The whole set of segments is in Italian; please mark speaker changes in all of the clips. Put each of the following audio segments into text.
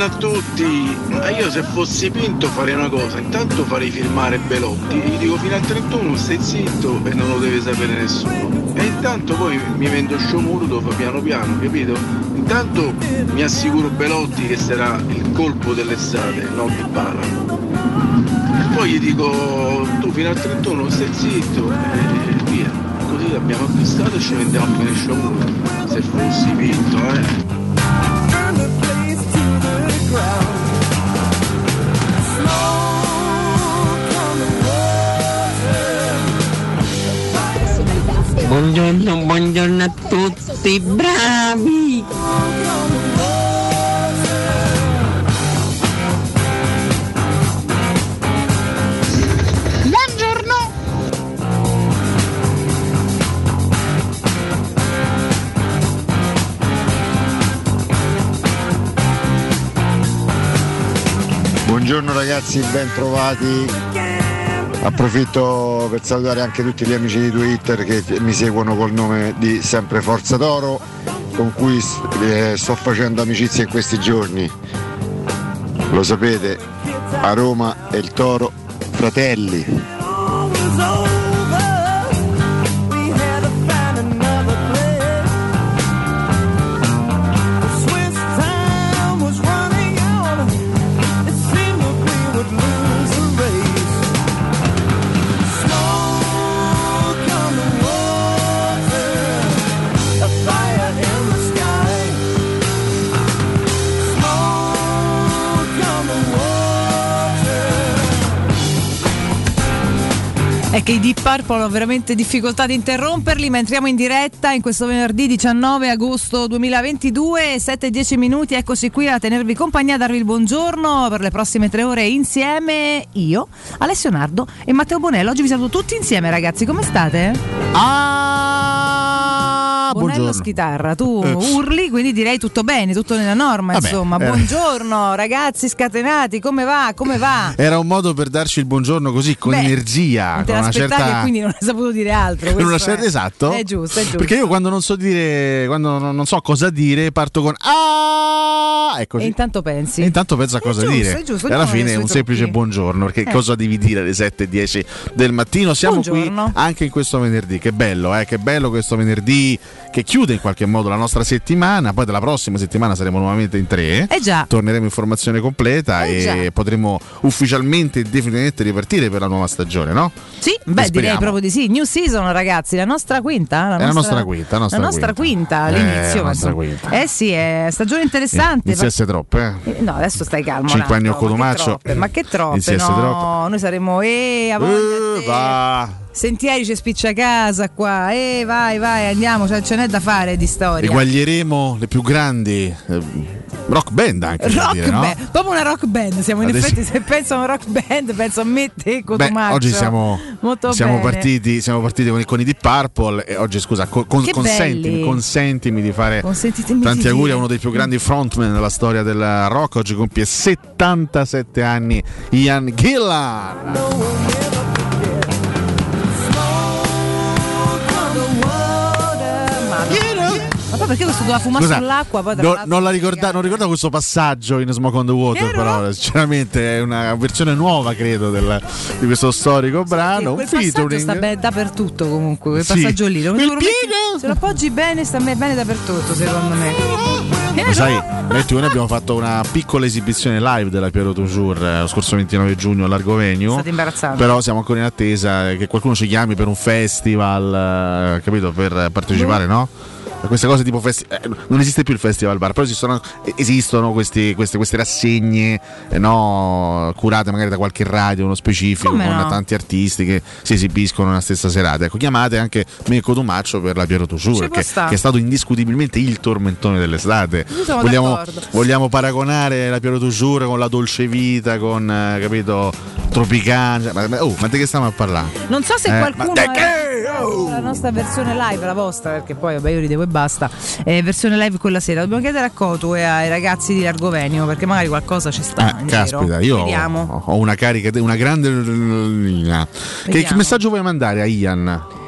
Speaker 1: Buongiorno a tutti, io se fossi Pinto farei una cosa, intanto farei filmare Belotti, gli dico fino al 31 stai zitto e non lo deve sapere nessuno. E intanto poi mi vendo sciomurdo piano piano, capito? Intanto mi assicuro Belotti che sarà il colpo dell'estate, non di bala. E poi gli dico tu fino al 31 stai zitto e via. Così abbiamo acquistato e ci vendiamo bene sciomurdo. Se fossi Pinto, eh.
Speaker 2: Buongiorno, buongiorno a tutti, bravi!
Speaker 3: Buongiorno!
Speaker 4: Buongiorno ragazzi, ben trovati. Approfitto per salutare anche tutti gli amici di Twitter che mi seguono col nome di Sempre Forza Toro, con cui eh, sto facendo amicizia in questi giorni. Lo sapete, a Roma è il Toro Fratelli.
Speaker 5: I Deep Purple ho veramente difficoltà di interromperli, ma entriamo in diretta in questo venerdì 19 agosto 2022, 7-10 minuti, eccoci qui a tenervi compagnia, a darvi il buongiorno per le prossime tre ore insieme, io, Alessio Nardo e Matteo Bonello. Oggi vi saluto tutti insieme ragazzi, come state?
Speaker 6: Ah,
Speaker 5: Bonello
Speaker 6: buongiorno.
Speaker 5: Schitarra, tu
Speaker 6: Eh.
Speaker 5: urli, quindi direi tutto bene, tutto nella norma,
Speaker 6: Vabbè,
Speaker 5: insomma.
Speaker 6: eh.
Speaker 5: Buongiorno ragazzi scatenati, come va? Come va?
Speaker 6: Era un modo per darci il buongiorno così con
Speaker 5: Beh,
Speaker 6: energia, con una certa
Speaker 5: quindi non hai saputo dire altro.
Speaker 6: con una certa
Speaker 5: è-
Speaker 6: esatto.
Speaker 5: È giusto, è giusto.
Speaker 6: Perché io quando non so dire, quando non so cosa dire, parto con ah, ecco.
Speaker 5: E intanto pensi.
Speaker 6: E intanto pensa a cosa
Speaker 5: giusto,
Speaker 6: dire.
Speaker 5: giusto,
Speaker 6: e alla fine è un semplice
Speaker 5: trucchi.
Speaker 6: buongiorno. Perché
Speaker 5: Eh.
Speaker 6: cosa devi dire alle 7 e 10 del mattino? Siamo
Speaker 5: Buongiorno.
Speaker 6: qui anche in questo venerdì. Che bello, eh? Che bello questo venerdì che chiude in qualche modo la nostra settimana. Poi della prossima settimana saremo nuovamente in tre.
Speaker 5: Eh già.
Speaker 6: Torneremo in formazione completa
Speaker 5: Eh
Speaker 6: e
Speaker 5: già.
Speaker 6: potremo ufficialmente e definitivamente ripartire per la nuova stagione, no?
Speaker 5: Sì, beh, direi proprio di sì. New season, ragazzi, la nostra quinta.
Speaker 6: È la nostra quinta, la nostra
Speaker 5: nostra
Speaker 6: quinta.
Speaker 5: quinta,
Speaker 6: Eh,
Speaker 5: all'inizio.
Speaker 6: la nostra quinta.
Speaker 5: Eh sì, è stagione interessante.
Speaker 6: Essere troppo, eh?
Speaker 5: Eh, No, adesso stai calmo.
Speaker 6: Cinque anni a
Speaker 5: ma che troppe, Ma che troppe, no, noi saremo eh, a voglia
Speaker 6: Eh, va.
Speaker 5: Sentieri ci spiccia casa qua, eh vai vai andiamo, cioè, ce n'è da fare di storia.
Speaker 6: Eguaglieremo le più grandi eh, rock band anche
Speaker 5: Rock
Speaker 6: dire, no?
Speaker 5: band, proprio una rock band. Siamo in
Speaker 6: Adesso-
Speaker 5: effetti, se penso a una rock band, penso a me, te,
Speaker 6: Beh,
Speaker 5: Cotumaccio.
Speaker 6: oggi siamo, siamo partiti, siamo partiti con, i- con i Deep Purple e oggi scusa, co- con- consentimi, consentimi di fare tanti auguri
Speaker 5: dire.
Speaker 6: a uno dei più grandi frontman della storia del rock. Oggi compie 77 anni Ian Gillan.
Speaker 5: Ma perché questo doveva fumare
Speaker 6: Scusa,
Speaker 5: sull'acqua? Poi
Speaker 6: no- non, la ricorda- non ricordo questo passaggio in Smoke on the Water,
Speaker 5: Vero?
Speaker 6: però sinceramente è una versione nuova, credo, del- di questo storico brano.
Speaker 5: quel
Speaker 6: Un
Speaker 5: passaggio
Speaker 6: featuring.
Speaker 5: sta bene dappertutto comunque, quel
Speaker 6: Sì.
Speaker 5: passaggio lì. Lo-
Speaker 6: Quel
Speaker 5: lo metti-! Se lo appoggi bene sta bene dappertutto secondo me.
Speaker 6: Lo sai, noi e noi abbiamo fatto una piccola esibizione live della Piero Toujours eh, lo scorso 29 giugno all'Argovenio.
Speaker 5: State imbarazzando.
Speaker 6: Però siamo ancora in attesa che qualcuno ci chiami per un festival, eh, capito? Per partecipare, no? A Queste cose tipo festival. non esiste più il festival bar, però esistono, esistono questi- queste, queste rassegne eh, no, curate magari da qualche radio, uno specifico,
Speaker 5: Come
Speaker 6: con
Speaker 5: no?
Speaker 6: tanti artisti che si esibiscono nella stessa serata. Ecco, chiamate anche Mirko Domaccio per la Piero
Speaker 5: può
Speaker 6: che, che è stato indiscutibilmente il tormentone dell'estate. Vogliamo, vogliamo paragonare la Piero Toujours con la Dolce Vita, con eh, capito, Tropicana. Ma, oh, ma di che stiamo a parlare?
Speaker 5: Non so se
Speaker 6: Eh,
Speaker 5: qualcuno
Speaker 6: ma-
Speaker 5: ha-
Speaker 6: che- oh!
Speaker 5: la nostra versione live, la vostra, perché poi vabbè io ridevo e basta. Eh, versione live quella sera. Dobbiamo chiedere a Cotu e ai ragazzi di Largovenio perché magari qualcosa ci sta.
Speaker 6: Ah, caspita,
Speaker 5: giro.
Speaker 6: io
Speaker 5: Vediamo.
Speaker 6: ho, una carica, una grande linea. Che,
Speaker 5: Vediamo.
Speaker 6: messaggio vuoi mandare a Ian?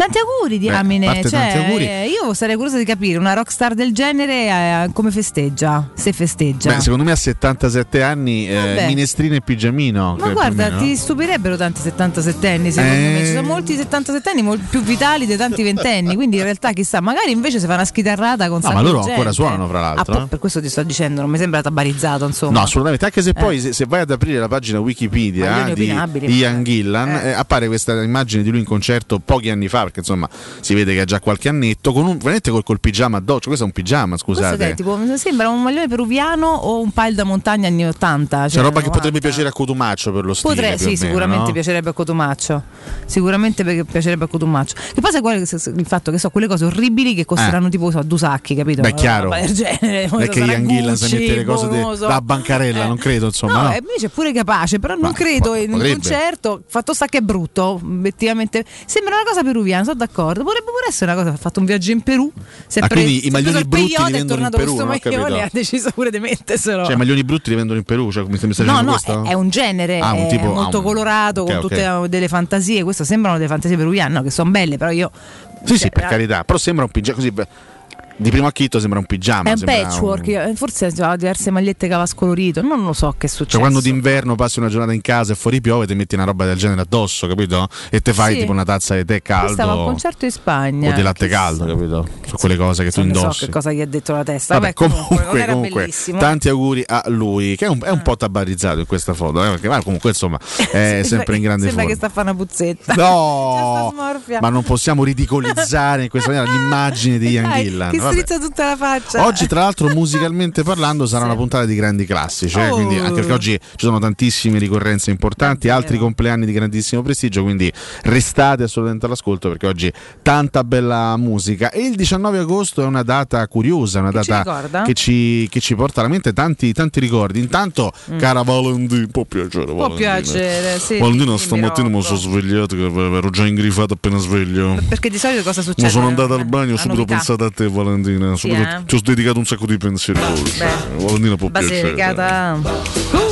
Speaker 5: Tanti auguri,
Speaker 6: Beh,
Speaker 5: diamine.
Speaker 6: parte
Speaker 5: Cioè,
Speaker 6: tanti auguri.
Speaker 5: eh, io sarei curiosa di capire una rockstar del genere eh, come festeggia. Se festeggia.
Speaker 6: Beh, secondo me a 77 anni eh,
Speaker 5: Vabbè.
Speaker 6: minestrino e pigiamino.
Speaker 5: Ma guarda, ti stupirebbero tanti 77 anni, secondo
Speaker 6: Eh.
Speaker 5: me. Ci sono molti 77 anni mol- più vitali dei tanti ventenni. Quindi in realtà chissà, magari invece si fa una schitarrata con
Speaker 6: No, ma loro
Speaker 5: di
Speaker 6: ancora
Speaker 5: gente.
Speaker 6: suonano, fra l'altro,
Speaker 5: Ah,
Speaker 6: eh.
Speaker 5: per questo ti sto dicendo, non mi sembra tabarizzato, insomma.
Speaker 6: No, assolutamente. Anche se poi,
Speaker 5: Eh.
Speaker 6: se, se vai ad aprire la pagina Wikipedia
Speaker 5: Maglioni
Speaker 6: di Ian Gillan,
Speaker 5: eh.
Speaker 6: eh, appare questa immagine di lui in concerto pochi anni fa, perché insomma si vede che ha già qualche annetto, con un, veramente col, col pigiama addosso. Questo è un pigiama,
Speaker 5: che è,
Speaker 6: scusate.
Speaker 5: tipo, sembra un maglione peruviano o un pile da montagna anni 80.
Speaker 6: C'è
Speaker 5: cioè
Speaker 6: roba che
Speaker 5: 90.
Speaker 6: potrebbe piacere a Cotumaccio per lo stile. O
Speaker 5: sì,
Speaker 6: meno,
Speaker 5: sicuramente
Speaker 6: no?
Speaker 5: piacerebbe a Cotumaccio. Sicuramente piacerebbe a Cotumaccio. Che poi sai è il fatto che so quelle cose orribili che costeranno tipo so, due sacchi, capito?
Speaker 6: Eh. Beh,
Speaker 5: Una
Speaker 6: chiaro.
Speaker 5: roba del genere.
Speaker 6: Non è che
Speaker 5: Sarà
Speaker 6: Ian Gillan si mette le cose de- da bancarella,
Speaker 5: Eh.
Speaker 6: non credo, insomma.
Speaker 5: No,
Speaker 6: no?
Speaker 5: invece è pure capace, però non
Speaker 6: Ma
Speaker 5: credo in un concerto. Fatto sta che è brutto, obiettivamente. Sembra una cosa peruviana, sono d'accordo. Potrebbe pure essere una cosa. Ha fatto un viaggio in Perù. Si è
Speaker 6: Ah,
Speaker 5: pre-
Speaker 6: quindi i maglioni
Speaker 5: preso
Speaker 6: brutti li vendono in Perù, non
Speaker 5: maglione ha deciso pure di metterselo.
Speaker 6: Cioè, i maglioni brutti li vendono in Perù, cioè, mi stai
Speaker 5: No, no,
Speaker 6: questo?
Speaker 5: è, un genere
Speaker 6: Ah, un tipo-
Speaker 5: molto
Speaker 6: ah, un-
Speaker 5: colorato,
Speaker 6: ok,
Speaker 5: con tutte delle fantasie. Questo sembrano delle fantasie peruviane, no, che sono belle, però io.
Speaker 6: Sì, sì,
Speaker 5: cioè,
Speaker 6: per carità, però sembra un pigiama così. beh, Di primo acchito sembra un pigiama.
Speaker 5: È un
Speaker 6: sembra
Speaker 5: patchwork,
Speaker 6: un-
Speaker 5: io- forse ha diverse magliette che aveva scolorito, non lo so che è successo.
Speaker 6: Cioè, quando d'inverno passi una giornata in casa e fuori piove, ti metti una roba del genere addosso, capito? E te fai
Speaker 5: Sì.
Speaker 6: tipo una tazza di tè caldo.
Speaker 5: Stava a un concerto in Spagna.
Speaker 6: o di latte caldo, capito? Sono quelle cose che tu
Speaker 5: Non ne so
Speaker 6: indossi.
Speaker 5: che cosa gli ha detto la testa.
Speaker 6: Vabbè,
Speaker 5: Vabbè, comunque, non
Speaker 6: comunque, tanti auguri a lui, che è un, è un po' tabarizzato in questa foto, eh, perché ma comunque insomma è
Speaker 5: Sembra-
Speaker 6: sempre in grande
Speaker 5: Sembra
Speaker 6: forma.
Speaker 5: che sta a fare una puzzetta.
Speaker 6: No, ma non possiamo ridicolizzare in questa maniera l'immagine di Ian Gillan.
Speaker 5: Strizza tutta la faccia.
Speaker 6: Oggi, tra l'altro, musicalmente parlando, sarà una puntata di grandi classici. eh,
Speaker 5: Oh.
Speaker 6: quindi anche perché oggi ci sono tantissime ricorrenze importanti,
Speaker 5: Davvero.
Speaker 6: altri compleanni di grandissimo prestigio. Quindi restate assolutamente all'ascolto perché oggi tanta bella musica. E il 19 agosto è una data curiosa, una
Speaker 5: Che ci
Speaker 6: data
Speaker 5: ricorda?
Speaker 6: che ci, che ci porta alla mente tanti, tanti ricordi. Intanto, cara Valentina, può piacere.
Speaker 5: Mm. Può piacere, sì.
Speaker 6: Valentina, stamattina mi sono svegliato ero già ingrifato appena sveglio.
Speaker 5: Perché di solito cosa succede?
Speaker 6: Ma sono andato al bagno e subito ho
Speaker 5: novità.
Speaker 6: pensato a te Valentina,
Speaker 5: Sì,
Speaker 6: subito
Speaker 5: eh?
Speaker 6: ti ho dedicato un sacco di pensieri.
Speaker 5: Beh.
Speaker 6: Valentina può piacere.
Speaker 5: Basilicata.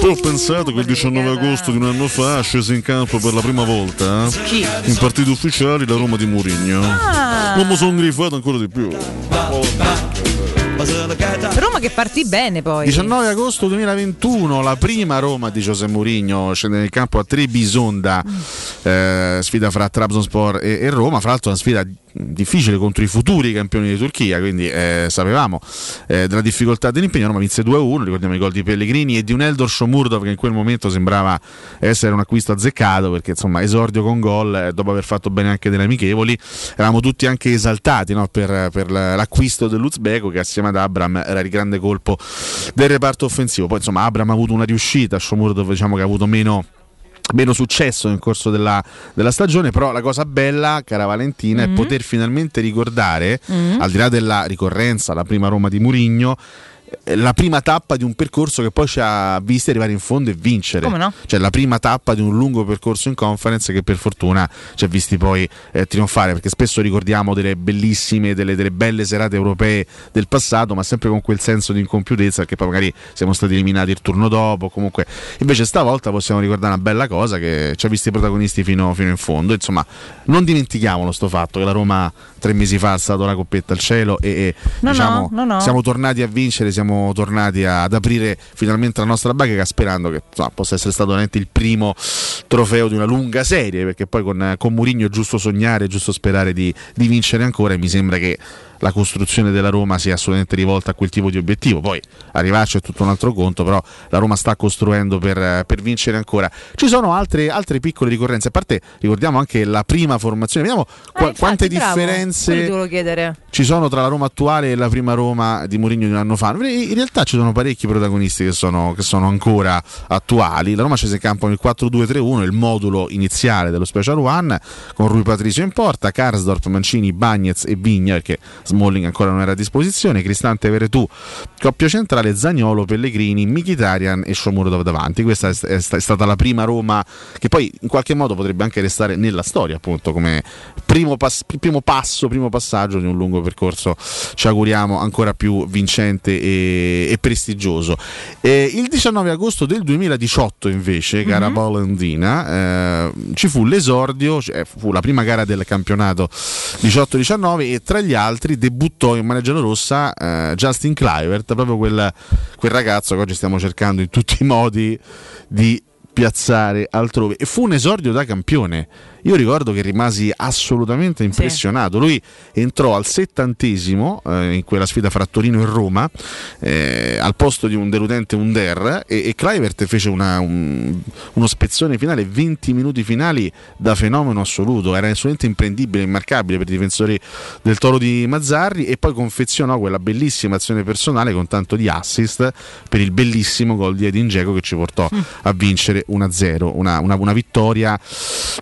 Speaker 6: Poi ho pensato che il 19
Speaker 5: Basilicata.
Speaker 6: agosto di un anno fa scese in campo per la prima volta
Speaker 5: Chi?
Speaker 6: in partiti ufficiali la Roma di Mourinho.
Speaker 5: Ah.
Speaker 6: Non mi sono ingrifato ancora di più.
Speaker 5: Roma che partì bene poi.
Speaker 6: 19 agosto 2021, la prima Roma di José Mourinho scende nel campo a Trebisonda, eh, sfida fra Trabzonspor e, e Roma, fra l'altro una sfida difficile contro i futuri campioni di Turchia, quindi eh, sapevamo eh, della difficoltà dell'impegno, Roma vinse 2-1, ricordiamo i gol di Pellegrini e di un Eldor Shomurdov che in quel momento sembrava essere un acquisto azzeccato perché insomma esordio con gol eh, dopo aver fatto bene anche delle amichevoli, eravamo tutti anche esaltati no, per, per l'acquisto dell'Uzbeko che assieme ad Abram era il grande colpo del reparto offensivo. Poi insomma Abram ha avuto una riuscita, Shomurdov diciamo che ha avuto meno meno successo nel corso della, della stagione, però la cosa bella, cara Valentina,
Speaker 5: Mm-hmm.
Speaker 6: è poter finalmente ricordare, al di là della ricorrenza, la prima Roma di Murigno, la prima tappa di un percorso che poi ci ha visti arrivare in fondo e vincere.
Speaker 5: No?
Speaker 6: Cioè la prima tappa di un lungo percorso in conference che per fortuna ci ha visti poi eh, trionfare, perché spesso ricordiamo delle bellissime, delle, delle, belle serate europee del passato, ma sempre con quel senso di incompiutezza che poi magari siamo stati eliminati il turno dopo. Comunque, invece stavolta possiamo ricordare una bella cosa che ci ha visti protagonisti fino, fino in fondo. Insomma, non dimentichiamolo sto fatto che la Roma tre mesi fa ha alzato la coppetta al cielo e, e
Speaker 5: no,
Speaker 6: diciamo,
Speaker 5: no, no,
Speaker 6: siamo tornati a vincere, siamo tornati ad aprire finalmente la nostra bacheca sperando che insomma, possa essere stato veramente il primo trofeo di una lunga serie perché poi con, con Murigno è giusto sognare, è giusto sperare di, di vincere ancora e mi sembra che la costruzione della Roma sia assolutamente rivolta a quel tipo di obiettivo. Poi arrivarci è tutto un altro conto, però la Roma sta costruendo per, per vincere ancora. Ci sono altre, altre, piccole ricorrenze, a parte ricordiamo anche la prima formazione, vediamo
Speaker 5: eh, infatti,
Speaker 6: quante
Speaker 5: bravo.
Speaker 6: differenze ci sono tra la Roma attuale e la prima Roma di Mourinho di un anno fa. In realtà ci sono parecchi protagonisti che sono, che sono ancora attuali. La Roma scese in campo nel 4-2-3-1, il modulo iniziale dello Special One, con Rui Patricio in porta, Karsdorp, Mancini, Bagnez e Vigna, perché Smalling ancora non era a disposizione, Cristante Veretù, coppia centrale, Zagnolo, Pellegrini, Mkhitaryan e Shomurodov davanti. Questa è, stata la prima Roma che poi in qualche modo potrebbe anche restare nella storia, appunto, come primo, pass- primo passo, primo passaggio di un lungo percorso, ci auguriamo ancora più vincente e, e prestigioso. E il 19 agosto del 2018 invece, gara mm-hmm. Polandina, eh, ci fu l'esordio, cioè fu la prima gara del campionato 18-19 e tra gli altri debuttò in maneggiano rossa eh, Justin Clivert, proprio quel, quel ragazzo che oggi stiamo cercando in tutti i modi di piazzare altrove. E fu un esordio da campione io ricordo che rimasi assolutamente impressionato. Sì. Lui entrò al settantesimo eh, in quella sfida fra Torino e Roma eh, al posto di un deludente Under e, e Clivert fece una, un, uno spezzone finale, 20 minuti finali da fenomeno assoluto. Era assolutamente imprendibile, immarcabile per i difensori del Toro di Mazzarri e poi confezionò quella bellissima azione personale con tanto di assist per il bellissimo gol di Edin Dzeko che ci portò mm. a vincere 1-0, una, una, una vittoria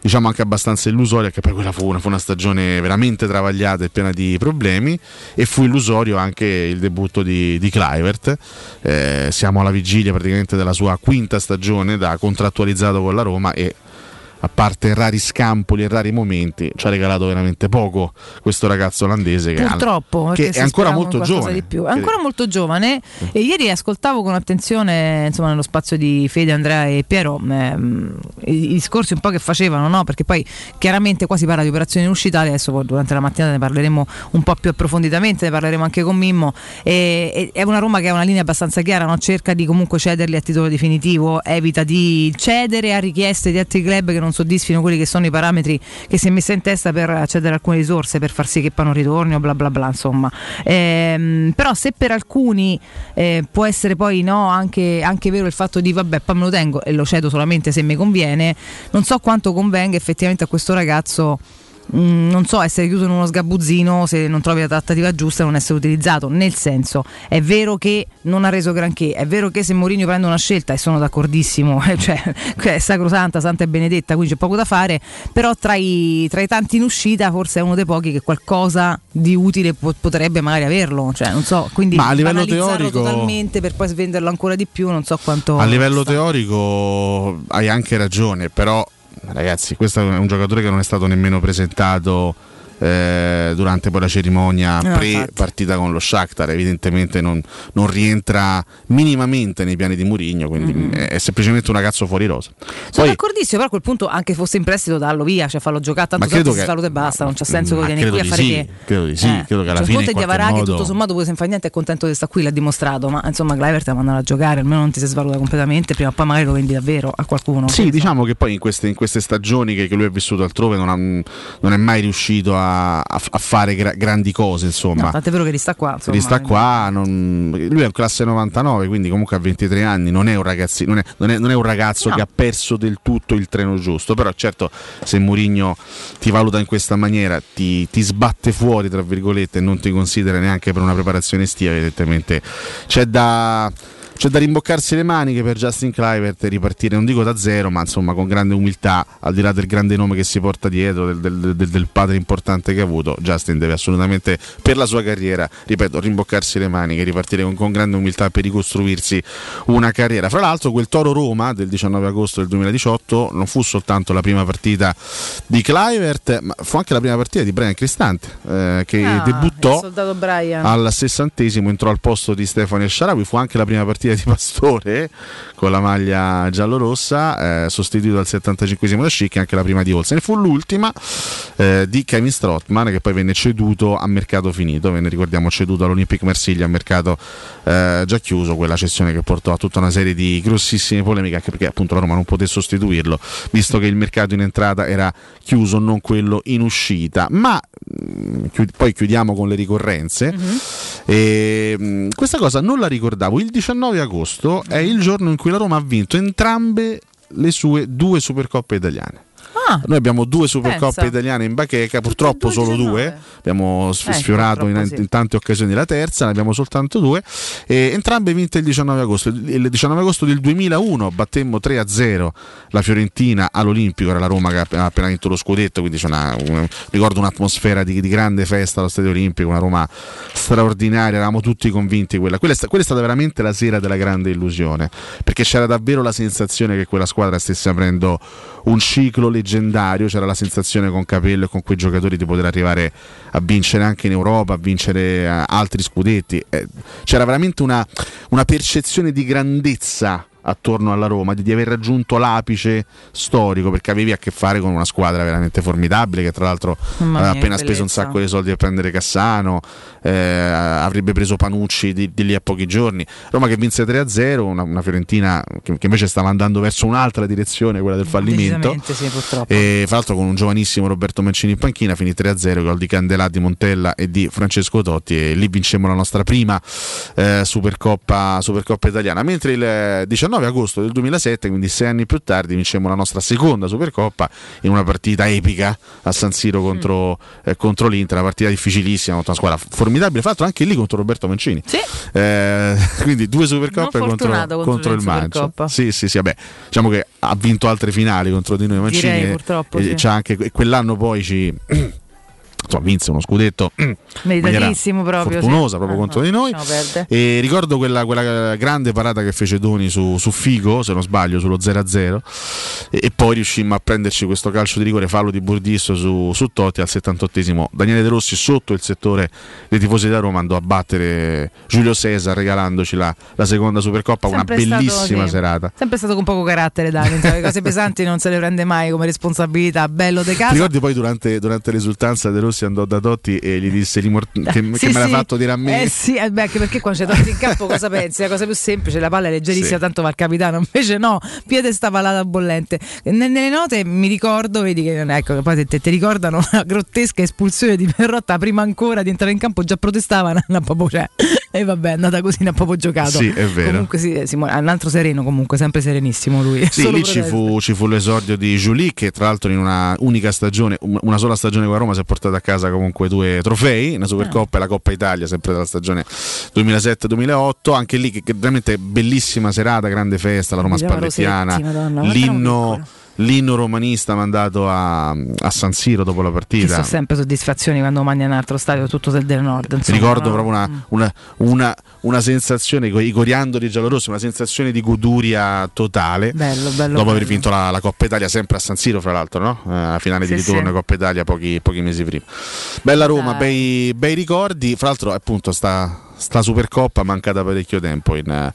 Speaker 6: diciamo anche abbastanza illusoria, che poi quella fu una, fu una, stagione veramente travagliata e piena di problemi, e fu illusorio anche il debutto di, di Clivert. Eh, siamo alla vigilia praticamente della sua quinta stagione da contrattualizzato con la Roma e a parte rari scampoli e rari momenti, ci ha regalato veramente poco questo ragazzo olandese che,
Speaker 5: Purtroppo,
Speaker 6: che è ancora molto giovane.
Speaker 5: È ancora molto giovane e ieri ascoltavo con attenzione insomma, nello spazio di Fede, Andrea e Piero ehm, i, i, discorsi un po' che facevano, no? perché poi chiaramente qua si parla di operazioni in uscita, adesso durante la mattinata ne parleremo un po' più approfonditamente, ne parleremo anche con Mimmo. E, e, è una Roma che ha una linea abbastanza chiara, no? cerca di comunque cederli a titolo definitivo, evita di cedere a richieste di altri club che non soddisfino quelli che sono i parametri che si è messa in testa per accedere a alcune risorse per far sì che poi non ritorni o bla bla bla insomma. Ehm, però se per alcuni eh, può essere poi no, anche, anche, vero il fatto di vabbè poi me lo tengo e lo cedo solamente se mi conviene non so quanto convenga effettivamente a questo ragazzo Mm, non so, essere chiuso in uno sgabuzzino se non trovi la trattativa giusta e non essere utilizzato. Nel senso, è vero che non ha reso granché, è vero che se Mourinho prende una scelta, e sono d'accordissimo, cioè è sacrosanta, santa e benedetta, quindi c'è poco da fare, però tra i, tra i tanti in uscita forse è uno dei pochi che qualcosa di utile potrebbe magari averlo. Cioè, non so, quindi
Speaker 6: Ma a livello teorico
Speaker 5: totalmente per poi svenderlo ancora di più, non so quanto.
Speaker 6: A livello sta. teorico hai anche ragione, però ragazzi, questo è un giocatore che non è stato nemmeno presentato eh, durante poi la cerimonia no, pre-partita con lo Shakhtar evidentemente non, non, rientra minimamente nei piani di Murigno quindi mm-hmm. è semplicemente un ragazzo fuori rosa
Speaker 5: sono Poi, d'accordissimo però a quel punto anche fosse in prestito dallo via cioè farlo giocare tanto tanto si saluta e basta non c'è senso che vieni qui a fare
Speaker 6: sì,
Speaker 5: che
Speaker 6: credo di sì eh. credo che alla
Speaker 5: cioè,
Speaker 6: fine
Speaker 5: il conto di Avarà modo... che tutto sommato poi se fa niente è contento di stare qui l'ha dimostrato ma insomma Clivert te mandare a giocare almeno non ti si svaluta completamente prima o poi magari lo vendi davvero a qualcuno
Speaker 6: sì diciamo che poi in queste, in queste stagioni che, che, lui ha vissuto altrove non, ha, non è mai riuscito a, a, a fare gra- grandi cose, insomma. No,
Speaker 5: tant'è vero che rista qua. Insomma,
Speaker 6: rista qua, non... lui è un classe 99, quindi comunque a 23 anni non è un, ragazzi... non è, non è, non è un ragazzo no. che ha perso del tutto il treno giusto, però certo se Mourinho ti valuta in questa maniera, ti, ti sbatte fuori, tra virgolette, e non ti considera neanche per una preparazione estiva, evidentemente c'è da c'è da rimboccarsi le maniche per Justin Clivert e ripartire, non dico da zero, ma insomma con grande umiltà, al di là del grande nome che si porta dietro, del, del, del, del padre importante che ha avuto, Justin deve assolutamente per la sua carriera, ripeto, rimboccarsi le maniche, ripartire con, con grande umiltà per ricostruirsi una carriera. Fra l'altro quel Toro Roma del 19 agosto del 2018 non fu soltanto la prima partita di Clivert, ma fu anche la prima partita di Brian Cristante, eh, che
Speaker 5: Ah,
Speaker 6: debuttò al sessantesimo entrò al posto di Stefano Sharawi fu anche la prima partita di Pastore con la maglia giallorossa eh, sostituito al 75esimo da Schick e anche la prima di Olsen. Fu l'ultima eh, di Kevin Strottman che poi venne ceduto a mercato finito. Venne ricordiamo ceduto all'Olympic Marsiglia a mercato eh, già chiuso quella cessione che portò a tutta una serie di grossissime polemiche anche perché appunto la Roma non poté sostituirlo visto che il mercato in entrata era chiuso non quello in uscita. Ma mh, chiud- poi chiudiamo con le ricorrenze. E, mh, questa cosa non la ricordavo. Il 19 agosto è il giorno in cui la Roma ha vinto entrambe le sue due Supercoppe italiane.
Speaker 5: Ah,
Speaker 6: Noi abbiamo due Supercoppe
Speaker 5: Pensa.
Speaker 6: italiane in bacheca, purtroppo
Speaker 5: e due
Speaker 6: solo
Speaker 5: 19.
Speaker 6: due. Abbiamo
Speaker 5: Eh,
Speaker 6: sfiorato in,
Speaker 5: purtroppo sì.
Speaker 6: in tante occasioni la terza, ne abbiamo soltanto due. E entrambe vinte il 19 agosto. Il il 19 agosto del 2001 battemmo 3-0 la Fiorentina all'Olimpico, era la Roma che ha appena vinto lo scudetto, quindi c'è una, un- ricordo un'atmosfera di, di grande festa allo Stadio Olimpico, una Roma straordinaria, eravamo tutti convinti. Quella, quella, è, sta- quella è stata veramente la sera della grande illusione, perché c'era davvero la sensazione che quella squadra stesse aprendo un ciclo leggendario, c'era la sensazione con Capello e con quei giocatori di poter arrivare a vincere anche in Europa, a vincere eh, altri scudetti. Eh, c'era veramente una, una percezione di grandezza attorno alla Roma, di, di aver raggiunto l'apice storico, perché avevi a che fare con una squadra veramente formidabile che tra l'altro
Speaker 5: Mamma
Speaker 6: aveva
Speaker 5: mia,
Speaker 6: appena speso un sacco di soldi per prendere Cassano, eh, avrebbe preso Panucci di, di lì a pochi giorni. Roma che vinse 3-0, una, una Fiorentina che, che invece stava andando verso un'altra direzione, quella del fallimento.
Speaker 5: sì.
Speaker 6: E fra l'altro con un giovanissimo Roberto Mancini in panchina finì 3-0 gol di Candelà, di Montella e di Francesco Totti e lì vincemmo la nostra prima eh, Supercoppa, Supercoppa italiana mentre il eh, 19 agosto del 2007 quindi sei anni più tardi vincemmo la nostra seconda Supercoppa in una partita epica a San Siro contro, eh, contro l'Inter una partita difficilissima contro una squadra formidabile l'altro anche lì contro Roberto Mancini
Speaker 5: Sì.
Speaker 6: eh, quindi due Supercoppe contro,
Speaker 5: contro
Speaker 6: contro
Speaker 5: il Supercoppa.
Speaker 6: sì sì sì vabbè diciamo che ha vinto altre finali contro di noi Mancini
Speaker 5: Direi,
Speaker 6: e-
Speaker 5: purtroppo,
Speaker 6: e
Speaker 5: sì.
Speaker 6: anche, e quell'anno poi ci insomma, vinse uno scudetto
Speaker 5: Meritatissimo proprio.
Speaker 6: fortunosa
Speaker 5: sì.
Speaker 6: proprio
Speaker 5: Ah,
Speaker 6: contro
Speaker 5: no,
Speaker 6: di noi e ricordo quella, quella grande parata che fece Doni su, su Figo se non sbaglio sullo 0-0 e, e poi riuscimmo a prenderci questo calcio di rigore fallo di Burdisso su, su Totti al 78esimo Daniele De Rossi sotto il settore dei tifosi da Roma andò a battere Giulio Cesar regalandoci la, la seconda Supercoppa una
Speaker 5: Sempre stato,
Speaker 6: bellissima
Speaker 5: sì.
Speaker 6: serata
Speaker 5: Sempre stato con poco carattere, Dani. Le cose pesanti non se le prende mai come responsabilità. Bello de casa.
Speaker 6: ricordi poi durante, durante l'esultanza De Rossi andò da Totti e gli disse "Rimor- che, che
Speaker 5: Sì,
Speaker 6: me l'ha
Speaker 5: sì.
Speaker 6: fatto dire a me?
Speaker 5: Eh sì, eh beh, anche perché quando c'è Totti in campo cosa pensi? La cosa più semplice, la palla è leggerissima,
Speaker 6: Sì.
Speaker 5: tanto va il capitano. Invece no, piede sta pallata bollente. Ne- Nelle note mi ricordo, vedi che ecco, poi te, ti ricordano la grottesca espulsione di Perrotta prima ancora di entrare in campo, già protestavano, a proprio cioè, e vabbè, è andata così, ne ha proprio giocato.
Speaker 6: Sì, è vero.
Speaker 5: Comunque sì, Simone, è un altro sereno comunque, sempre serenissimo lui.
Speaker 6: Sì, lì ci fu, ci fu l'esordio di Julie che tra l'altro in una unica stagione, un- una sola stagione con Roma si è portata a casa comunque due trofei, una Supercoppa e la Coppa Italia sempre della stagione 2007-2008, anche lì che, che veramente bellissima serata, grande festa, la Roma spallettiana,
Speaker 5: Rosetti, Madonna,
Speaker 6: l'inno, romanista mandato a, a San Siro dopo la
Speaker 5: Ci
Speaker 6: partita.
Speaker 5: sono sempre soddisfazioni quando mangi in un altro stadio tutto del, del nord. Insomma,
Speaker 6: ricordo
Speaker 5: no?
Speaker 6: proprio una, una- una- una sensazione, i coriandoli giallorossi, una sensazione di goduria totale.
Speaker 5: Bello, bello.
Speaker 6: Dopo aver
Speaker 5: bello.
Speaker 6: vinto la, la Coppa Italia sempre a San Siro, fra l'altro, no? Eh, la finale di
Speaker 5: Sì,
Speaker 6: ritorno
Speaker 5: sì.
Speaker 6: Coppa Italia pochi, pochi mesi prima. Bella Roma, bei, bei ricordi. Fra l'altro, appunto, sta, sta Supercoppa mancata parecchio tempo in,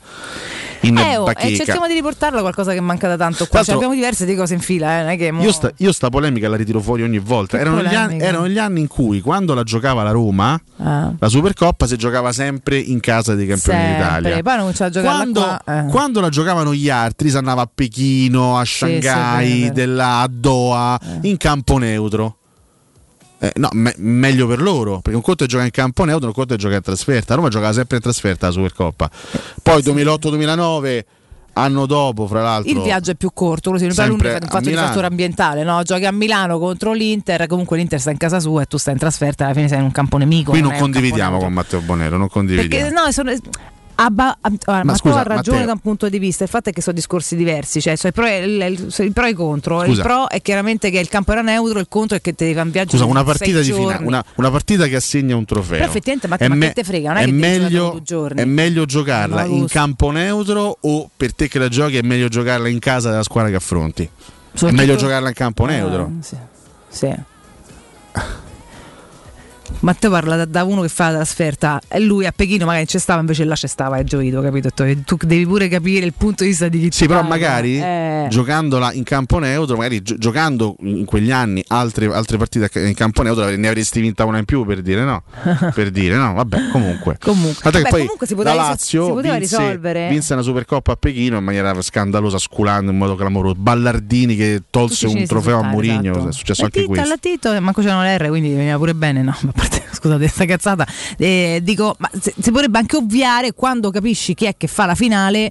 Speaker 6: in
Speaker 5: Eh, oh,
Speaker 6: bacheca.
Speaker 5: e cerchiamo di riportarla qualcosa che manca da tanto qua. Cioè, abbiamo diverse di cose in fila, eh, mo-
Speaker 6: Io sta, io sta polemica la ritiro fuori ogni volta. Erano gli, anni, erano gli anni in cui, quando la giocava la Roma,
Speaker 5: Ah.
Speaker 6: la Supercoppa si giocava sempre in casa dei campioni d'Italia. Quando,
Speaker 5: qua. eh.
Speaker 6: quando la giocavano gli altri, si andava a Pechino, a
Speaker 5: Sì, sì,
Speaker 6: Shanghai,
Speaker 5: vero, vero.
Speaker 6: della- a Doha, in campo neutro. Eh, no, me- meglio per loro, perché un conto è giocare in campo neutro, un conto è giocare in trasferta. Roma giocava sempre in trasferta la Supercoppa. Poi 2008-2009, anno dopo, fra l'altro.
Speaker 5: Il viaggio è più corto, si
Speaker 6: Sempre
Speaker 5: parla un fatto di fattore ambientale, no? Giochi a Milano contro l'Inter, comunque l'Inter sta in casa sua e tu stai in trasferta, alla fine sei in un campo nemico.
Speaker 6: Qui
Speaker 5: non
Speaker 6: non
Speaker 5: è
Speaker 6: condividiamo con Matteo Bonero, non condividiamo.
Speaker 5: Perché no, sono- Abba- ab- allora,
Speaker 6: Ma scusa,
Speaker 5: ha ragione
Speaker 6: Matteo.
Speaker 5: da un punto di vista, il fatto è che sono discorsi diversi, cioè so, il, pro e, il, il- il pro e contro. Il
Speaker 6: Scusa.
Speaker 5: pro è chiaramente che il campo era neutro, il contro è che devi viaggio
Speaker 6: Scusa, una partita di finale, una, una partita che assegna un trofeo.
Speaker 5: Però effettivamente,
Speaker 6: È
Speaker 5: ma
Speaker 6: me-
Speaker 5: che te frega, non è
Speaker 6: è
Speaker 5: che
Speaker 6: meglio, è meglio giocarla in campo neutro o per te che la giochi è meglio giocarla in casa della squadra che affronti? È
Speaker 5: Soprattutto-
Speaker 6: meglio giocarla in campo neutro.
Speaker 5: Eh, sì. Sì. Matteo parla da, da uno che fa la trasferta e lui a Pechino magari c'è stava invece là c'è stava è gioito capito tu, tu devi pure capire il punto di vista di chi
Speaker 6: Sì, però
Speaker 5: parla.
Speaker 6: magari
Speaker 5: Eh.
Speaker 6: giocandola in campo neutro, magari gio- giocando in quegli anni altre, altre partite in campo neutro ne avresti vinta una in più per dire no. per dire no, vabbè, comunque.
Speaker 5: Comunque. Vabbè,
Speaker 6: poi
Speaker 5: comunque si poteva
Speaker 6: la Lazio
Speaker 5: si poteva
Speaker 6: vinse,
Speaker 5: risolvere.
Speaker 6: vinse una Supercoppa a Pechino in maniera scandalosa, sculando in modo clamoroso. Ballardini che tolse un trofeo a Mourinho,
Speaker 5: esatto.
Speaker 6: è successo
Speaker 5: La
Speaker 6: anche
Speaker 5: titta,
Speaker 6: questo.
Speaker 5: La Tito, manco c'erano le R, quindi veniva pure bene. No, a parte, scusate, sta cazzata. Eh, dico, ma si potrebbe anche ovviare quando capisci chi è che fa la finale.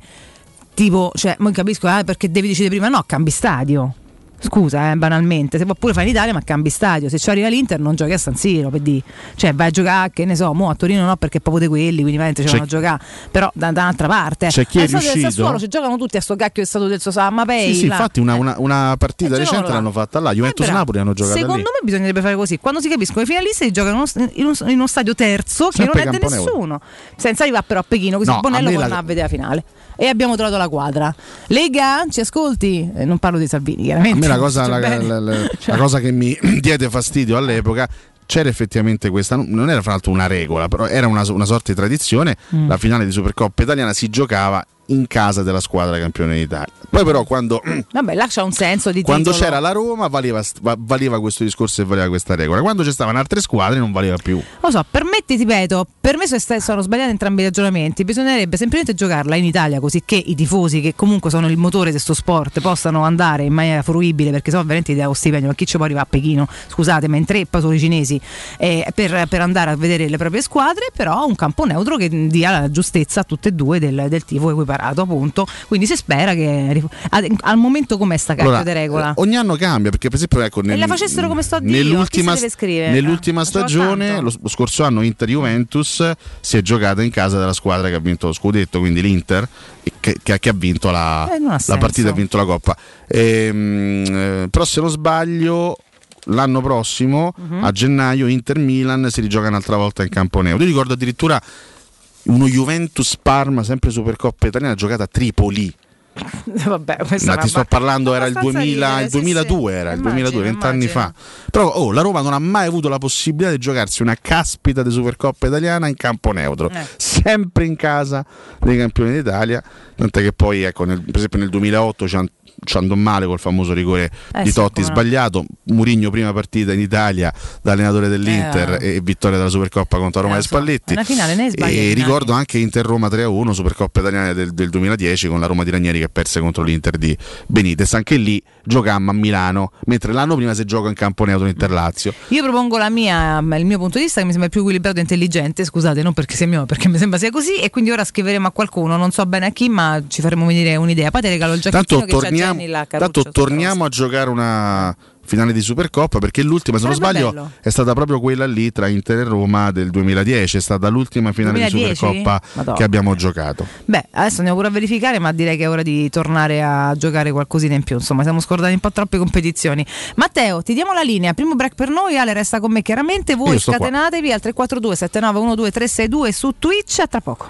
Speaker 5: Tipo, cioè, non capisco ah, perché devi decidere prima, no, cambi stadio. Scusa, eh, banalmente, se può pure fare in Italia, ma cambi stadio. Se ci arriva l'Inter, non giochi a San Siro, per dire. Cioè, vai a giocare, che ne so, mo a Torino no, perché è proprio di quelli, quindi veramente ci vanno a giocare. Però da, da un'altra parte.
Speaker 6: C'è chi è
Speaker 5: Al stadio del
Speaker 6: riuscito-
Speaker 5: Sassuolo ci giocano tutti a sto cacchio del stato del Sosama Pay.
Speaker 6: Sì, sì,
Speaker 5: là.
Speaker 6: infatti una,
Speaker 5: Eh.
Speaker 6: una- una partita
Speaker 5: Eh,
Speaker 6: recente
Speaker 5: là.
Speaker 6: l'hanno fatta là,
Speaker 5: Eh,
Speaker 6: Juventus
Speaker 5: però,
Speaker 6: Napoli hanno giocato
Speaker 5: Secondo
Speaker 6: lì.
Speaker 5: me bisognerebbe fare così. Quando si capiscono i finalisti, si giocano in uno, in uno- stadio terzo che
Speaker 6: Sempre
Speaker 5: non è di nessuno. Senza arrivare però a Pechino, così
Speaker 6: No,
Speaker 5: Bonello può
Speaker 6: la-
Speaker 5: andare a vedere la finale. E abbiamo trovato la quadra. Lega, ci ascolti? Eh, non parlo di Salvini, chiaramente.
Speaker 6: La cosa,
Speaker 5: Sto
Speaker 6: la, la- la-
Speaker 5: Cioè,
Speaker 6: la cosa che mi diede fastidio all'epoca c'era effettivamente questa, non era fra l'altro una regola, però era una, una sorta di tradizione.
Speaker 5: Mm.
Speaker 6: La finale di Supercoppa italiana si giocava in casa della squadra campione d'Italia. Poi, però, quando,
Speaker 5: Vabbè, là c'è un senso di
Speaker 6: quando
Speaker 5: titolo.
Speaker 6: c'era la Roma, valeva, valeva questo discorso e valeva questa regola. Quando ci stavano altre squadre, non valeva più.
Speaker 5: Lo so, per me, ti ripeto, per me sono, sbagliati entrambi i ragionamenti. Bisognerebbe semplicemente giocarla in Italia così che i tifosi, che comunque sono il motore di questo sport, possano andare in maniera fruibile perché sono veramente di stipendio. Ma chi ci può arrivare a Pechino? Scusate, ma in tre sono i cinesi eh, per, per andare a vedere le proprie squadre, però un campo neutro che dia la giustezza a tutte e due del, del tifo equiparato, appunto. Quindi si spera che al momento com'è sta cacchio
Speaker 6: Allora,
Speaker 5: di regola?
Speaker 6: eh, ogni anno cambia perché, per esempio, ecco, nel-
Speaker 5: la facessero come sto a dire
Speaker 6: nell'ultima, nell'ultima stagione, lo, lo scorso anno, Inter-Juventus si è giocata in casa della squadra che ha vinto lo scudetto, quindi l'Inter, e che, che- che ha vinto la,
Speaker 5: Eh, ha
Speaker 6: la partita e ha vinto la Coppa. Ehm, eh, però, se non sbaglio. L'anno prossimo,
Speaker 5: Mhm.
Speaker 6: a gennaio, Inter-Milan si rigioca un'altra volta in campo neutro. Io ricordo addirittura uno Juventus-Parma, sempre Supercoppa italiana, giocata a Tripoli.
Speaker 5: Vabbè,
Speaker 6: Ma ti sto parlando, era il,
Speaker 5: abbastanza
Speaker 6: 2000,
Speaker 5: ridere,
Speaker 6: il
Speaker 5: sì,
Speaker 6: 2002,
Speaker 5: sì.
Speaker 6: era il
Speaker 5: Immagino,
Speaker 6: 2002, vent'anni fa. Però oh, la Roma non ha mai avuto la possibilità di giocarsi una caspita di Supercoppa italiana in campo neutro,
Speaker 5: Eh.
Speaker 6: sempre in casa dei campioni d'Italia. Tant'è che poi, ecco, nel- per esempio nel 2008 ci han- ci andò male col famoso rigore
Speaker 5: Eh
Speaker 6: di Totti sbagliato. Murigno, prima partita in Italia da allenatore dell'Inter
Speaker 5: Eh.
Speaker 6: e vittoria della Supercoppa contro Roma
Speaker 5: Eh,
Speaker 6: e. Spalletti.
Speaker 5: Finale
Speaker 6: E ricordo anche Inter-Roma 3-1, Supercoppa italiana del, del 2010 con la Roma di Ranieri che perse contro l'Inter di Benitez. Anche lì giocammo a Milano, mentre l'anno prima si gioca in campo neutro Inter-Lazio.
Speaker 5: Io propongo la mia, il mio punto di vista che mi sembra più equilibrato e intelligente, scusate, non perché sia mio, perché mi sembra sia così e quindi ora scriveremo a qualcuno, non so bene a chi, ma ci faremo venire un'idea. Ti regalo il giacchettino
Speaker 6: Tanto
Speaker 5: che
Speaker 6: torniamo, tanto torniamo a giocare una finale di Supercoppa perché l'ultima, se non
Speaker 5: Sarebbe
Speaker 6: sbaglio,
Speaker 5: bello.
Speaker 6: è stata proprio quella lì tra Inter e Roma del 2010. È stata l'ultima finale
Speaker 5: 2010?
Speaker 6: di Supercoppa
Speaker 5: Madonna.
Speaker 6: che abbiamo giocato.
Speaker 5: Beh, adesso andiamo pure a verificare, ma direi che è ora di tornare a giocare qualcosina in più. Insomma, siamo scordati un po' troppe competizioni. Matteo, ti diamo la linea. Primo break per noi. Ale resta con me chiaramente. Voi
Speaker 6: sto qua.
Speaker 5: scatenatevi al 342 7912 362 su Twitch. A tra poco.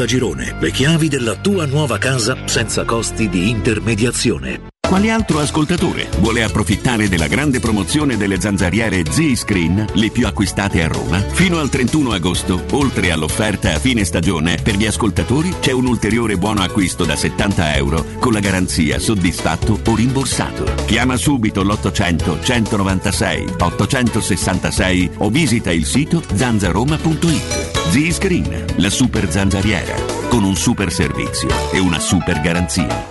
Speaker 7: Le chiavi della tua nuova casa senza costi di intermediazione.
Speaker 8: Quale altro ascoltatore vuole approfittare della grande promozione delle zanzariere Z-Screen, le più acquistate a Roma? Fino al 31 agosto, oltre all'offerta a fine stagione, per gli ascoltatori c'è un ulteriore buono acquisto da 70 euro con la garanzia soddisfatto o rimborsato. Chiama subito l'800 196 866 o visita il sito zanzaroma.it. Z-Screen, la super zanzariera, con un super servizio e una super garanzia.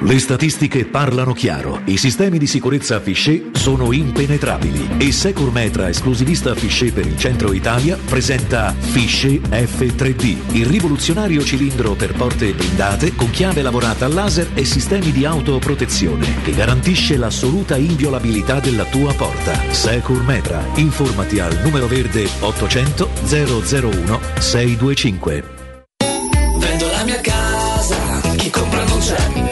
Speaker 9: Le statistiche parlano chiaro. I sistemi di sicurezza Fichet sono impenetrabili e Secur Metra, esclusivista Fichet per il centro Italia, presenta Fichet F3D, il rivoluzionario cilindro per porte blindate con chiave lavorata a laser e sistemi di autoprotezione che garantisce l'assoluta inviolabilità della tua porta. Secur Metra. Informati al numero verde 800 001 625.
Speaker 10: Vendo la mia casa, chi compra non c'è.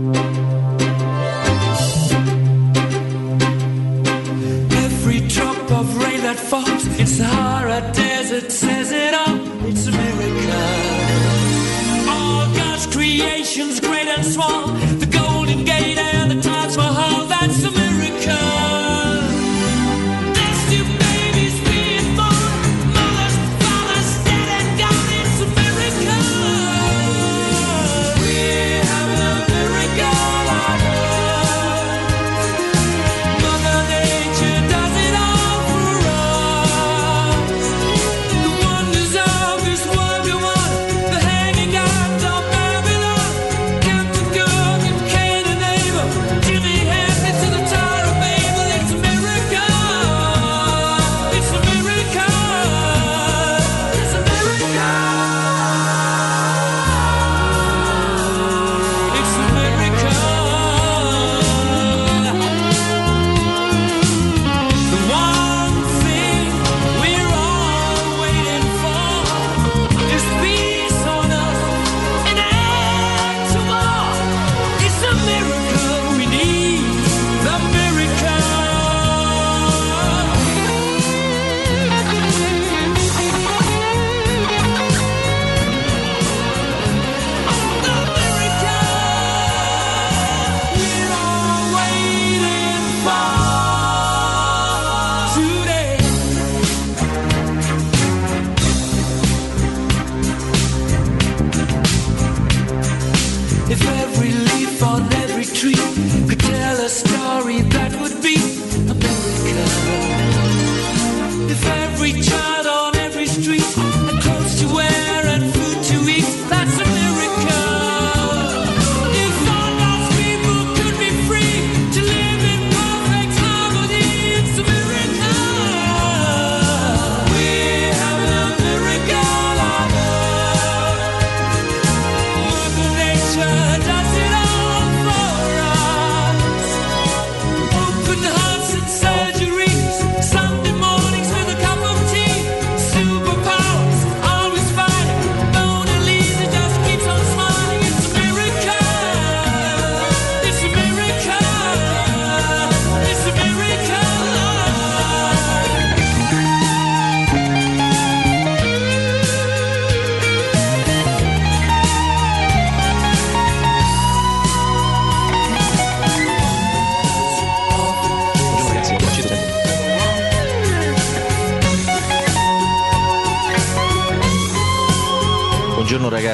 Speaker 10: Sahara Desert says it all. It's a miracle. All God's creations, great and small,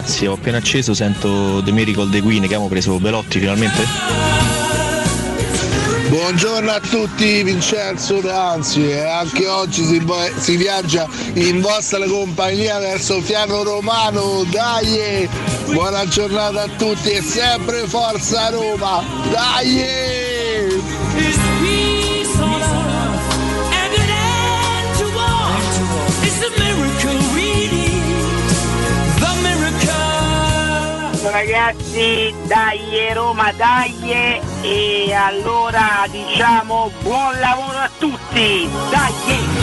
Speaker 11: ragazzi, ho appena acceso, sento The Miracle dei Queen che abbiamo preso Belotti finalmente.
Speaker 12: Buongiorno a tutti Vincenzo D'Anzi anche oggi si, si viaggia in vostra compagnia verso Fiano Romano, dai! Buona giornata a tutti e sempre Forza Roma, dai!
Speaker 13: Ragazzi, dai Roma, dai e allora diciamo buon lavoro a tutti, dai!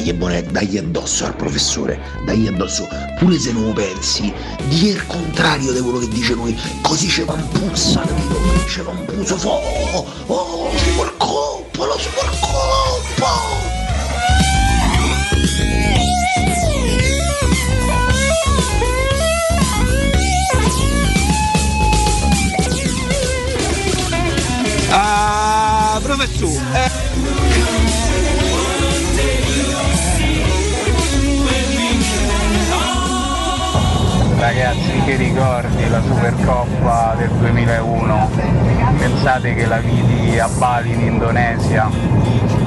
Speaker 14: Dai, buone, dai addosso al professore, dai addosso, pure se non lo pensi, di il contrario di quello che dice lui, così ci va un puzza, capito? Ci va un puzzo, oh, oh, Supercoppa, la Supercoppa!
Speaker 13: Ah, professore!
Speaker 15: Ragazzi che ricordi la Supercoppa del 2001? Pensate che la vidi a Bali in Indonesia,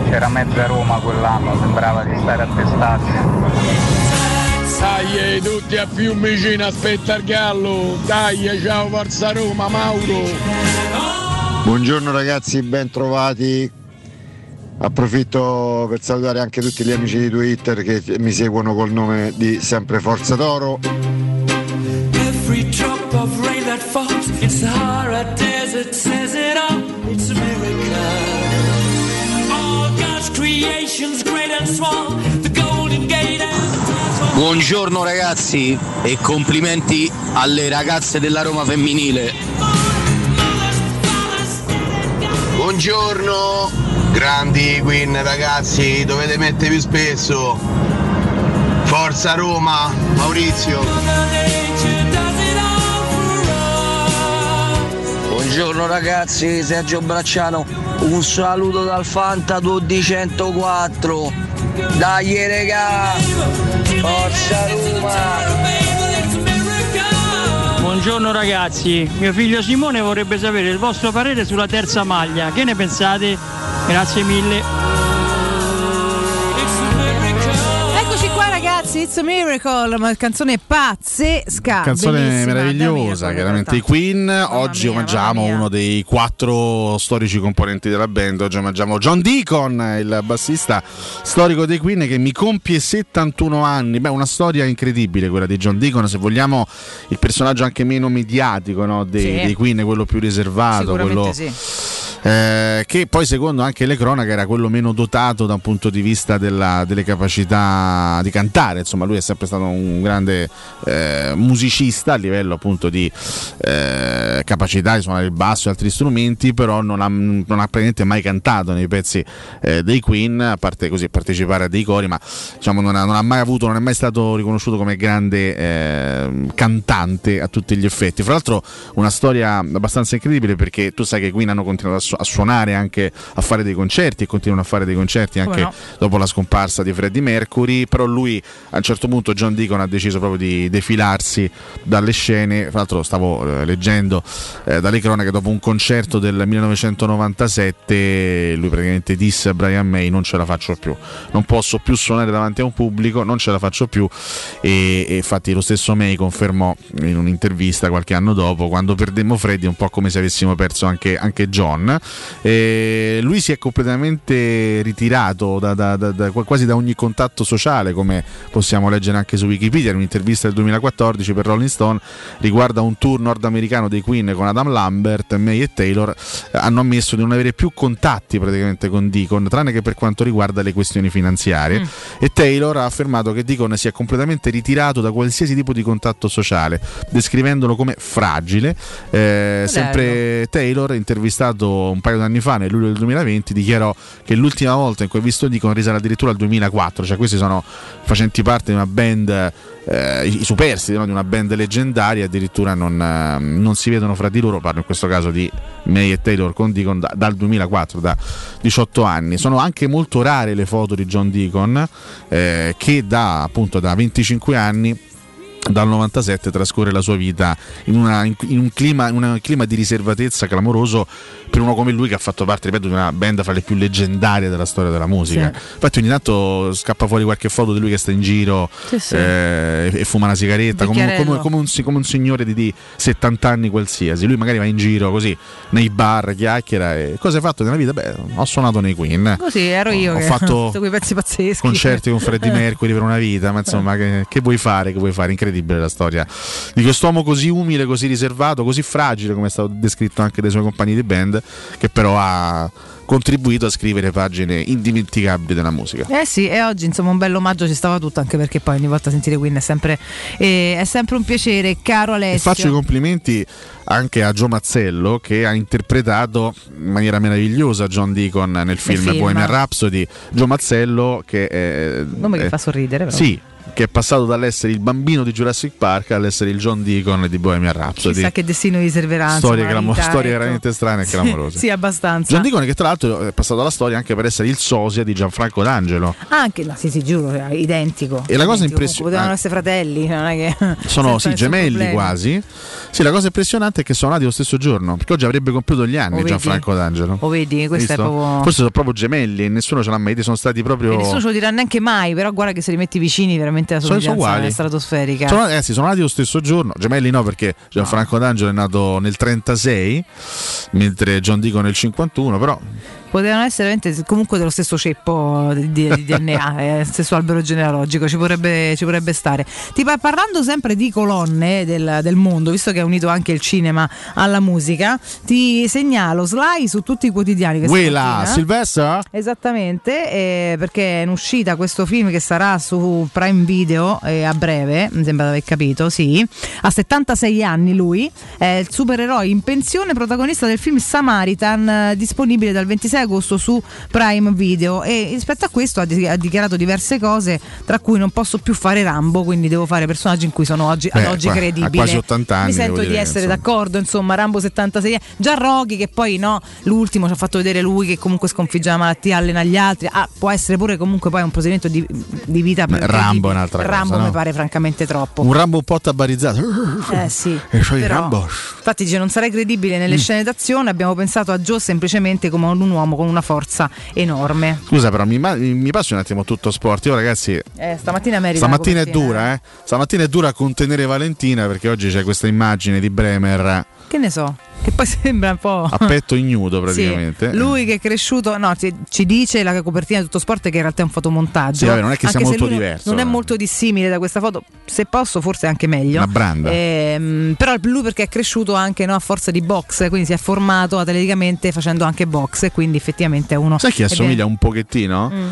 Speaker 15: c'era mezza Roma quell'anno, sembrava di stare a testarsi.
Speaker 12: Dai, tutti a Fiumicino, aspetta il gallo, dai, ciao Forza Roma, Mauro!
Speaker 4: Buongiorno ragazzi, ben trovati. Approfitto per salutare anche tutti gli amici di Twitter che mi seguono col nome di Sempre Forza Toro.
Speaker 10: Every drop of rain that falls in Sahara Desert says it all. It's a miracle. All God's creations, great and small, the Golden Gate and
Speaker 16: Buongiorno ragazzi e complimenti alle ragazze della Roma femminile.
Speaker 1: Buongiorno, grandi Queen ragazzi, dovete mettere più spesso. Forza Roma, Maurizio.
Speaker 16: Buongiorno ragazzi, Sergio Bracciano, un saluto dal Fanta 204. Dai regà, forza Roma!
Speaker 17: Buongiorno ragazzi, mio figlio Simone vorrebbe sapere il vostro parere sulla terza maglia. Che ne pensate? Grazie mille.
Speaker 5: It's a Miracle, una canzone pazzesca.
Speaker 6: Canzone
Speaker 5: bellissima,
Speaker 6: meravigliosa, chiaramente i Queen. Oggi omaggiamo uno dei quattro storici componenti della band. Oggi omaggiamo John Deacon, il bassista storico dei Queen che mi compie 71 anni. Beh, una storia incredibile quella di John Deacon. Se vogliamo, il personaggio anche meno mediatico no, dei,
Speaker 5: Sì.
Speaker 6: dei Queen, quello più riservato, quello.
Speaker 5: sì.
Speaker 6: Eh, che poi secondo anche le cronache era quello meno dotato da un punto di vista della- delle capacità di cantare, insomma lui è sempre stato un grande eh, musicista a livello appunto di eh, capacità di suonare il basso e altri strumenti, però non ha, non ha praticamente mai cantato nei pezzi eh, dei Queen, a parte così partecipare a dei cori, ma diciamo non ha, non ha mai avuto, non è mai stato riconosciuto come grande eh, cantante a tutti gli effetti. Fra l'altro una storia abbastanza incredibile perché tu sai che Queen hanno continuato a, su- a suonare anche a fare dei concerti e continuano a fare dei concerti anche
Speaker 18: no?
Speaker 6: dopo la scomparsa di Freddie Mercury, però lui a un certo punto John Deacon ha deciso proprio di defilarsi dalle scene, fra l'altro stavo eh, leggendo eh, dalle cronache dopo un concerto del 1997 lui praticamente disse a Brian May non ce la faccio più, non posso più suonare davanti a un pubblico, non ce la faccio più. E, e infatti lo stesso May confermò in un'intervista qualche anno dopo quando perdemmo Freddie un po' come se avessimo perso anche, anche John E lui si è completamente ritirato da- da- da- da- quasi da ogni contatto sociale come possiamo leggere anche su Wikipedia in un'intervista del 2014 per Rolling Stone riguarda un tour nordamericano dei Queen con Adam Lambert, May e Taylor eh, hanno ammesso di non avere più contatti praticamente con Deacon tranne che per quanto riguarda le questioni finanziarie
Speaker 18: Mm.
Speaker 6: e Taylor ha affermato che Deacon si è completamente ritirato da qualsiasi tipo di contatto sociale, descrivendolo come fragile. Eh, sempre Taylor, intervistato un paio d'anni fa, nel luglio del 2020, dichiarò che l'ultima volta in cui ha visto Deacon risale addirittura al 2004, cioè questi sono facenti parte di una band eh, i, i superstiti no, di una band leggendaria addirittura non, eh, non si vedono fra di loro, parlo in questo caso di May e Taylor con Deacon da- dal 2004, da 18 anni. Sono anche molto rare le foto di John Deacon eh, che da appunto da 25 anni dal 97 trascorre la sua vita in, una- in- un, clima, in un clima di riservatezza clamoroso per uno come lui che ha fatto parte, ripeto, di una band fra le più leggendarie della storia della musica.
Speaker 5: Sì.
Speaker 6: Infatti ogni tanto scappa fuori qualche foto di lui che sta in giro
Speaker 5: Sì, sì.
Speaker 6: eh, e fuma una sigaretta come, come- come un, come un signore di, di 70 anni qualsiasi. Lui magari va in giro così nei bar, chiacchiera e cosa hai fatto nella vita? Beh, ho suonato nei Queen.
Speaker 5: Così ero io
Speaker 6: Ho
Speaker 5: che
Speaker 6: fatto
Speaker 5: ho quei pezzi pazzeschi.
Speaker 6: concerti con Freddie Mercury per una vita, ma insomma, che, che vuoi fare? Che vuoi fare? Incredibile la storia di quest'uomo così umile, così riservato, così fragile, come è stato descritto anche dai suoi compagni di band, che però ha contribuito a scrivere pagine indimenticabili della musica.
Speaker 5: Eh sì, e oggi insomma un bel omaggio ci stava tutto, anche perché poi ogni volta sentire Queen è sempre, eh, è sempre un piacere, caro
Speaker 6: E
Speaker 5: Alessio.
Speaker 6: faccio i complimenti anche a Gio Mazzello che ha interpretato in maniera meravigliosa John Deacon nel film,
Speaker 5: film.
Speaker 6: Bohemian Rhapsody. Gio Mazzello che è,
Speaker 5: Nome che
Speaker 6: è-
Speaker 5: fa sorridere però.
Speaker 6: Sì, che è passato dall'essere il bambino di Jurassic Park all'essere il John Deacon di Bohemian Rhapsody.
Speaker 5: Chissà che destino gli servirà.
Speaker 6: Storie, clamo-
Speaker 5: vita,
Speaker 6: storie
Speaker 5: ecco.
Speaker 6: veramente strane e clamorose.
Speaker 5: Sì, abbastanza.
Speaker 6: John Deacon che tra l'altro è passato alla storia anche per essere il sosia di Gianfranco D'Angelo.
Speaker 5: Anche, no, sì, sì, giuro, è identico.
Speaker 6: E la cosa
Speaker 5: Identico,
Speaker 6: impression-
Speaker 5: Potevano
Speaker 6: ah.
Speaker 5: essere fratelli, non è che.
Speaker 6: Sono sì, gemelli
Speaker 5: problema.
Speaker 6: quasi. Sì, la cosa impressionante è che sono nati lo stesso giorno, perché oggi avrebbe compiuto gli anni
Speaker 5: Oh, vedi?
Speaker 6: Gianfranco D'Angelo.
Speaker 5: O vedi, questo è proprio.
Speaker 6: Forse sono proprio gemelli e nessuno ce l'ha mai detto, sono stati proprio.
Speaker 5: E nessuno ce lo dirà neanche mai, però guarda che se li metti vicini veramente la
Speaker 6: Sono- sono
Speaker 5: somiglianza stratosferica.
Speaker 6: Sono, eh sì, sono nati lo stesso giorno, gemelli no perché Gianfranco D'Angelo è nato nel 36, mentre John Deacon nel 51, però
Speaker 5: Potevano essere comunque dello stesso ceppo di, di- DNA, eh, stesso albero genealogico, ci vorrebbe, ci vorrebbe stare. Ti par- parlando sempre di colonne del, del mondo, visto che ha unito anche il cinema alla musica, ti segnalo Sly su tutti i quotidiani.
Speaker 6: Quella. Silvestre?
Speaker 5: Esattamente, eh, perché è in uscita questo film che sarà su Prime Video eh, a breve, mi sembra di aver capito, sì. Ha 76 anni lui, è il supereroe in pensione, protagonista del film Samaritan, eh, disponibile dal 26 agosto su Prime Video. E rispetto a questo ha, di- ha dichiarato diverse cose, tra cui non posso più fare Rambo, quindi devo fare personaggi in cui sono oggi, ad
Speaker 6: Beh,
Speaker 5: oggi
Speaker 6: qua-
Speaker 5: credibile.
Speaker 6: quasi 80 anni,
Speaker 5: Mi sento di
Speaker 6: dire,
Speaker 5: essere
Speaker 6: insomma.
Speaker 5: d'accordo, insomma, Rambo 76 anni. Già Rocky, che poi no, l'ultimo ci ha fatto vedere lui che comunque sconfigge la malattia, allena gli altri. Ah, può essere pure comunque poi un procedimento di, di vita
Speaker 6: Beh, Rambo è un'altra cosa,
Speaker 5: Rambo
Speaker 6: no?
Speaker 5: mi pare francamente troppo.
Speaker 6: un Rambo un po' tabarizzato.
Speaker 5: Eh sì, però-
Speaker 6: Rambo.
Speaker 5: infatti dice non sarei credibile nelle
Speaker 6: Mm.
Speaker 5: scene d'azione, abbiamo pensato a Joe semplicemente come ad un uomo con una forza enorme.
Speaker 6: Scusa, però mi, mi passi un attimo tutto sport. Io, ragazzi,
Speaker 5: Eh, stamattina merita
Speaker 6: stamattina è dura, eh. Stamattina è dura contenere Valentina perché oggi c'è questa immagine di Bremer
Speaker 5: Che ne so, che poi sembra un po'...
Speaker 6: a petto ignudo
Speaker 5: Sì,
Speaker 6: praticamente.
Speaker 5: lui che è cresciuto, no, ci, dice la copertina di tutto sport che in realtà è un fotomontaggio.
Speaker 6: Sì, vabbè, non è che sia molto diverso,
Speaker 5: Non è
Speaker 6: eh.
Speaker 5: molto dissimile da questa foto, se posso, forse anche meglio.
Speaker 6: Una branda.
Speaker 5: Ehm, però lui perché è cresciuto anche no, a forza di box, quindi si è formato atleticamente facendo anche box, e quindi effettivamente è uno.
Speaker 6: Sai chi assomiglia un pochettino?
Speaker 5: Mm.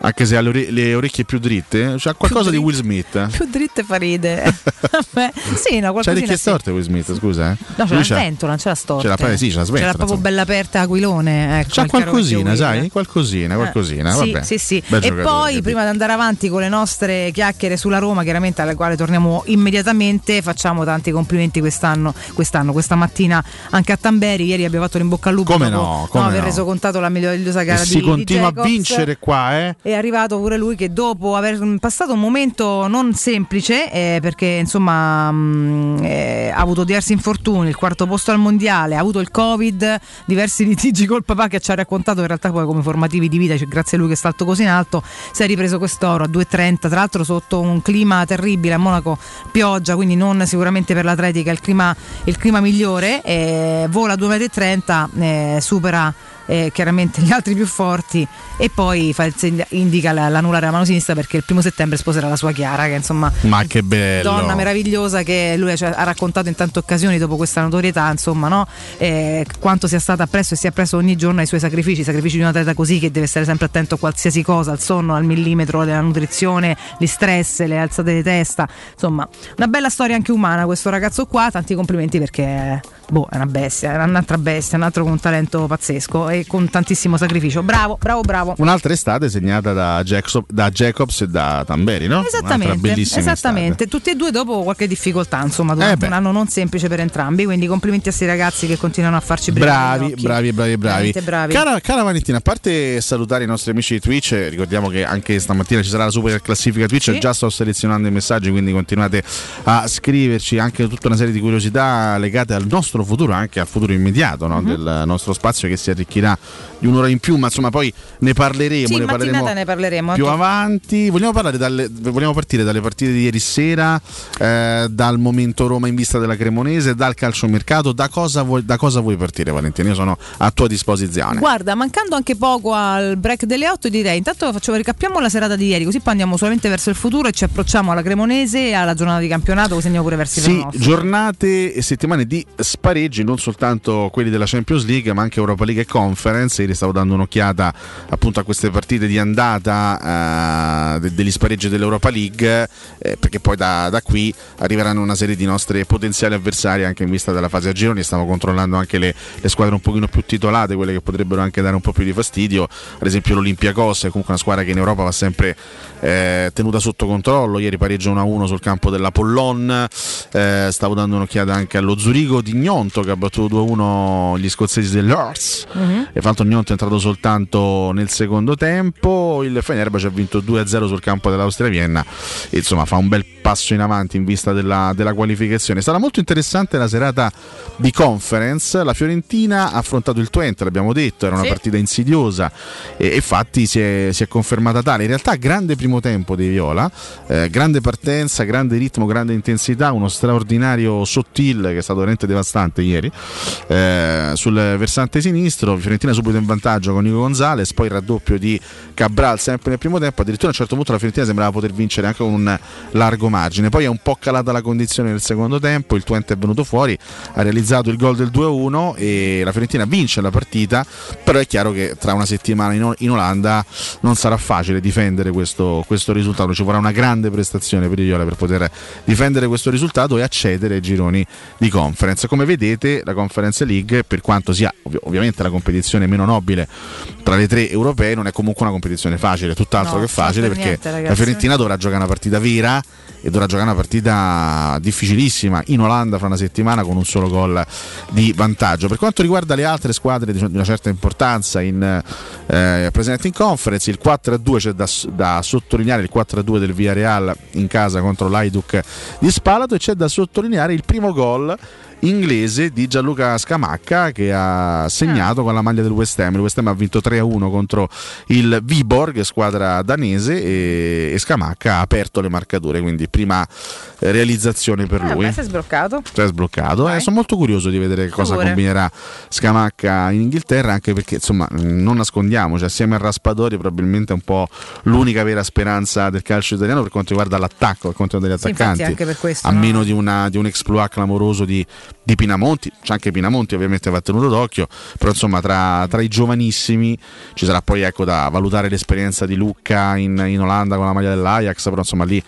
Speaker 6: Anche se ha le, ore- le orecchie più dritte, c'ha qualcosa di Will Smith.
Speaker 5: Più dritte fa ride. Sì, no,
Speaker 6: C'ha
Speaker 5: qualcosina
Speaker 6: orecchie
Speaker 5: sì.
Speaker 6: storte Will Smith, scusa. Eh.
Speaker 5: No, c'è la sventola, non c'è la storta.
Speaker 6: L'ha fa- sì, c'è la
Speaker 5: C'è
Speaker 6: sventola,
Speaker 5: la proprio
Speaker 6: insomma.
Speaker 5: bella aperta aquilone. Ecco,
Speaker 6: C'ha qualcosina, sai? Qualcosina, qualcosina.
Speaker 5: Eh,
Speaker 6: vabbè.
Speaker 5: Sì, sì, sì. E poi, prima di andare avanti con le nostre chiacchiere sulla Roma, chiaramente alla quale torniamo immediatamente, facciamo tanti complimenti quest'anno, quest'anno questa mattina anche a Tamberi. Ieri abbiamo fatto l'in bocca al lupo
Speaker 6: Come
Speaker 5: dopo
Speaker 6: no, come
Speaker 5: aver
Speaker 6: no.
Speaker 5: reso contato la meravigliosa gara
Speaker 6: E
Speaker 5: di
Speaker 6: si
Speaker 5: di
Speaker 6: continua a vincere qua, eh?
Speaker 5: È arrivato pure lui che dopo aver mm, passato un momento non semplice, eh, perché insomma mm, eh, ha avuto diversi infortuni, il quarto posto al mondiale, ha avuto il covid, diversi litigi col papà che ci ha raccontato in realtà poi come formativi di vita, cioè, grazie a lui che è salto così in alto, si è ripreso quest'oro a 2,30, tra l'altro sotto un clima terribile a Monaco, pioggia, quindi non sicuramente per l'atletica il clima, il clima migliore, eh, vola a 2,30 m, eh, supera eh, chiaramente gli altri più forti e poi fa indica la- la mano sinistra perché il primo settembre sposerà la sua Chiara che insomma
Speaker 6: Ma che bello.
Speaker 5: donna meravigliosa che lui cioè, ha raccontato in tante occasioni dopo questa notorietà insomma no? Eh, quanto sia stata appresso e sia appresso ogni giorno ai suoi sacrifici sacrifici di un atleta così che deve stare sempre attento a qualsiasi cosa al sonno al millimetro della nutrizione gli stress le alzate di testa insomma una bella storia anche umana questo ragazzo qua tanti complimenti perché boh, è una bestia, è un'altra bestia, un altro con un talento pazzesco e con tantissimo sacrificio. Bravo, bravo, bravo.
Speaker 6: Un'altra estate segnata da, Jackso- da Jacobs e da Tamberi, no?
Speaker 5: Esattamente, esattamente. tutti e due dopo qualche difficoltà, insomma,
Speaker 6: Eh
Speaker 5: durante
Speaker 6: beh.
Speaker 5: un anno non semplice per entrambi, quindi complimenti a questi ragazzi che continuano a farci
Speaker 6: Bravi, bravi, bravi, bravi.
Speaker 5: Bravi.
Speaker 6: Cara, cara Valentina, a parte salutare i nostri amici di Twitch, eh, ricordiamo che anche stamattina ci sarà la super classifica Twitch,
Speaker 5: Sì.
Speaker 6: già sto selezionando i messaggi, quindi continuate a scriverci anche tutta una serie di curiosità legate al nostro futuro, anche al futuro immediato no?
Speaker 5: Mhm.
Speaker 6: del nostro spazio che si arricchirà di un'ora in più, ma insomma poi ne parleremo,
Speaker 5: Sì,
Speaker 6: ne parleremo
Speaker 5: ne parleremo.
Speaker 6: più avanti. Vogliamo, parlare dalle- vogliamo partire dalle partite di ieri sera, eh, dal momento Roma in vista della Cremonese, dal calciomercato. Da cosa, vuoi, da cosa vuoi partire, Valentina? Io sono a tua disposizione.
Speaker 5: Guarda, mancando anche poco al break delle 8, direi intanto facciamo ricappiamo la serata di ieri, così poi andiamo solamente verso il futuro e ci approcciamo alla Cremonese e alla giornata di campionato, così andiamo pure verso il
Speaker 6: Sì,
Speaker 5: nostro.
Speaker 6: giornate e settimane di spareggi, non soltanto quelli della Champions League, ma anche Europa League e Conference. Ieri stavo dando un'occhiata appunto a queste partite di andata eh, de- degli spareggi dell'Europa League, eh, perché poi da, da qui arriveranno una serie di nostre potenziali avversari anche in vista della fase a gironi. Stiamo controllando anche le, le squadre un pochino più titolate, quelle che potrebbero anche dare un po' più di fastidio. Ad esempio l'Olympiacos è comunque una squadra che in Europa va sempre eh, tenuta sotto controllo. Ieri pareggia 1-1 sul campo dell'Apollon. Eh, stavo dando un'occhiata anche allo Zurigo di Gnonto che ha battuto 2-1 gli scozzesi dell'Ars.
Speaker 5: Mhm.
Speaker 6: E fatto Gnonto è entrato soltanto nel secondo tempo. Il Fenerbahce ha vinto 2-0 sul campo dell'Austria Vienna. E, insomma, fa un bel passo in avanti in vista della, della qualificazione. Stata molto interessante la serata di conference. La Fiorentina ha affrontato il Twente, l'abbiamo detto, era una
Speaker 5: Sì.
Speaker 6: partita insidiosa e e infatti si è, si è confermata tale. In realtà grande primo tempo dei Viola, eh, grande partenza, grande ritmo, grande intensità, uno straordinario Sottil che è stato veramente devastante ieri eh, sul versante sinistro. Fiorentina subito in vantaggio con Nico Gonzalez, poi il raddoppio di Cabral sempre nel primo tempo. Addirittura a un certo punto la Fiorentina sembrava poter vincere anche con un largo margine. Poi è un po' calata la condizione nel secondo tempo. Il Twente è venuto fuori, ha realizzato il gol del 2-1 e la Fiorentina vince la partita. Però è chiaro che tra una settimana in, in Olanda non sarà facile difendere questo, questo risultato. Ci vorrà una grande prestazione per i Viola per poter difendere questo risultato e accedere ai gironi di conference. Come vedete, la Conference League, per quanto sia ovvi- ovviamente la competizione meno nobile tra le tre europee, non è comunque una competizione facile, tutt'altro
Speaker 5: No,
Speaker 6: che facile
Speaker 5: per
Speaker 6: perché
Speaker 5: niente,
Speaker 6: la Fiorentina dovrà giocare una partita vera e dovrà giocare una partita difficilissima in Olanda fra una settimana con un solo gol di vantaggio. Per quanto riguarda le altre squadre di una certa importanza in, eh, presenti in conference, il 4-2 c'è da, da sottolineare il 4-2 del Villarreal in casa contro l'Aiduk di Spalato e c'è da sottolineare il primo gol inglese di Gianluca Scamacca che ha segnato con la maglia del West Ham. Il West Ham ha vinto 3-1 contro il Viborg, squadra danese, e, e Scamacca ha aperto le marcature, quindi prima eh, realizzazione per
Speaker 5: Eh,
Speaker 6: lui.
Speaker 5: beh, sei sbloccato.
Speaker 6: Si è sbloccato. Eh, sono molto curioso di vedere cosa
Speaker 5: Favore.
Speaker 6: combinerà Scamacca in Inghilterra, anche perché insomma non nascondiamoci, assieme a Raspadori probabilmente è un po' l'unica vera speranza del calcio italiano per quanto riguarda l'attacco, per quanto riguarda
Speaker 5: Sì,
Speaker 6: gli
Speaker 5: infatti
Speaker 6: attaccanti.
Speaker 5: anche per questo,
Speaker 6: a
Speaker 5: no?
Speaker 6: meno di, una- di un exploit clamoroso di, di Pinamonti, c'è anche Pinamonti ovviamente va tenuto d'occhio, però insomma tra, tra i giovanissimi ci sarà poi ecco da valutare l'esperienza di Lucca in, in Olanda con la maglia dell'Ajax, però insomma lì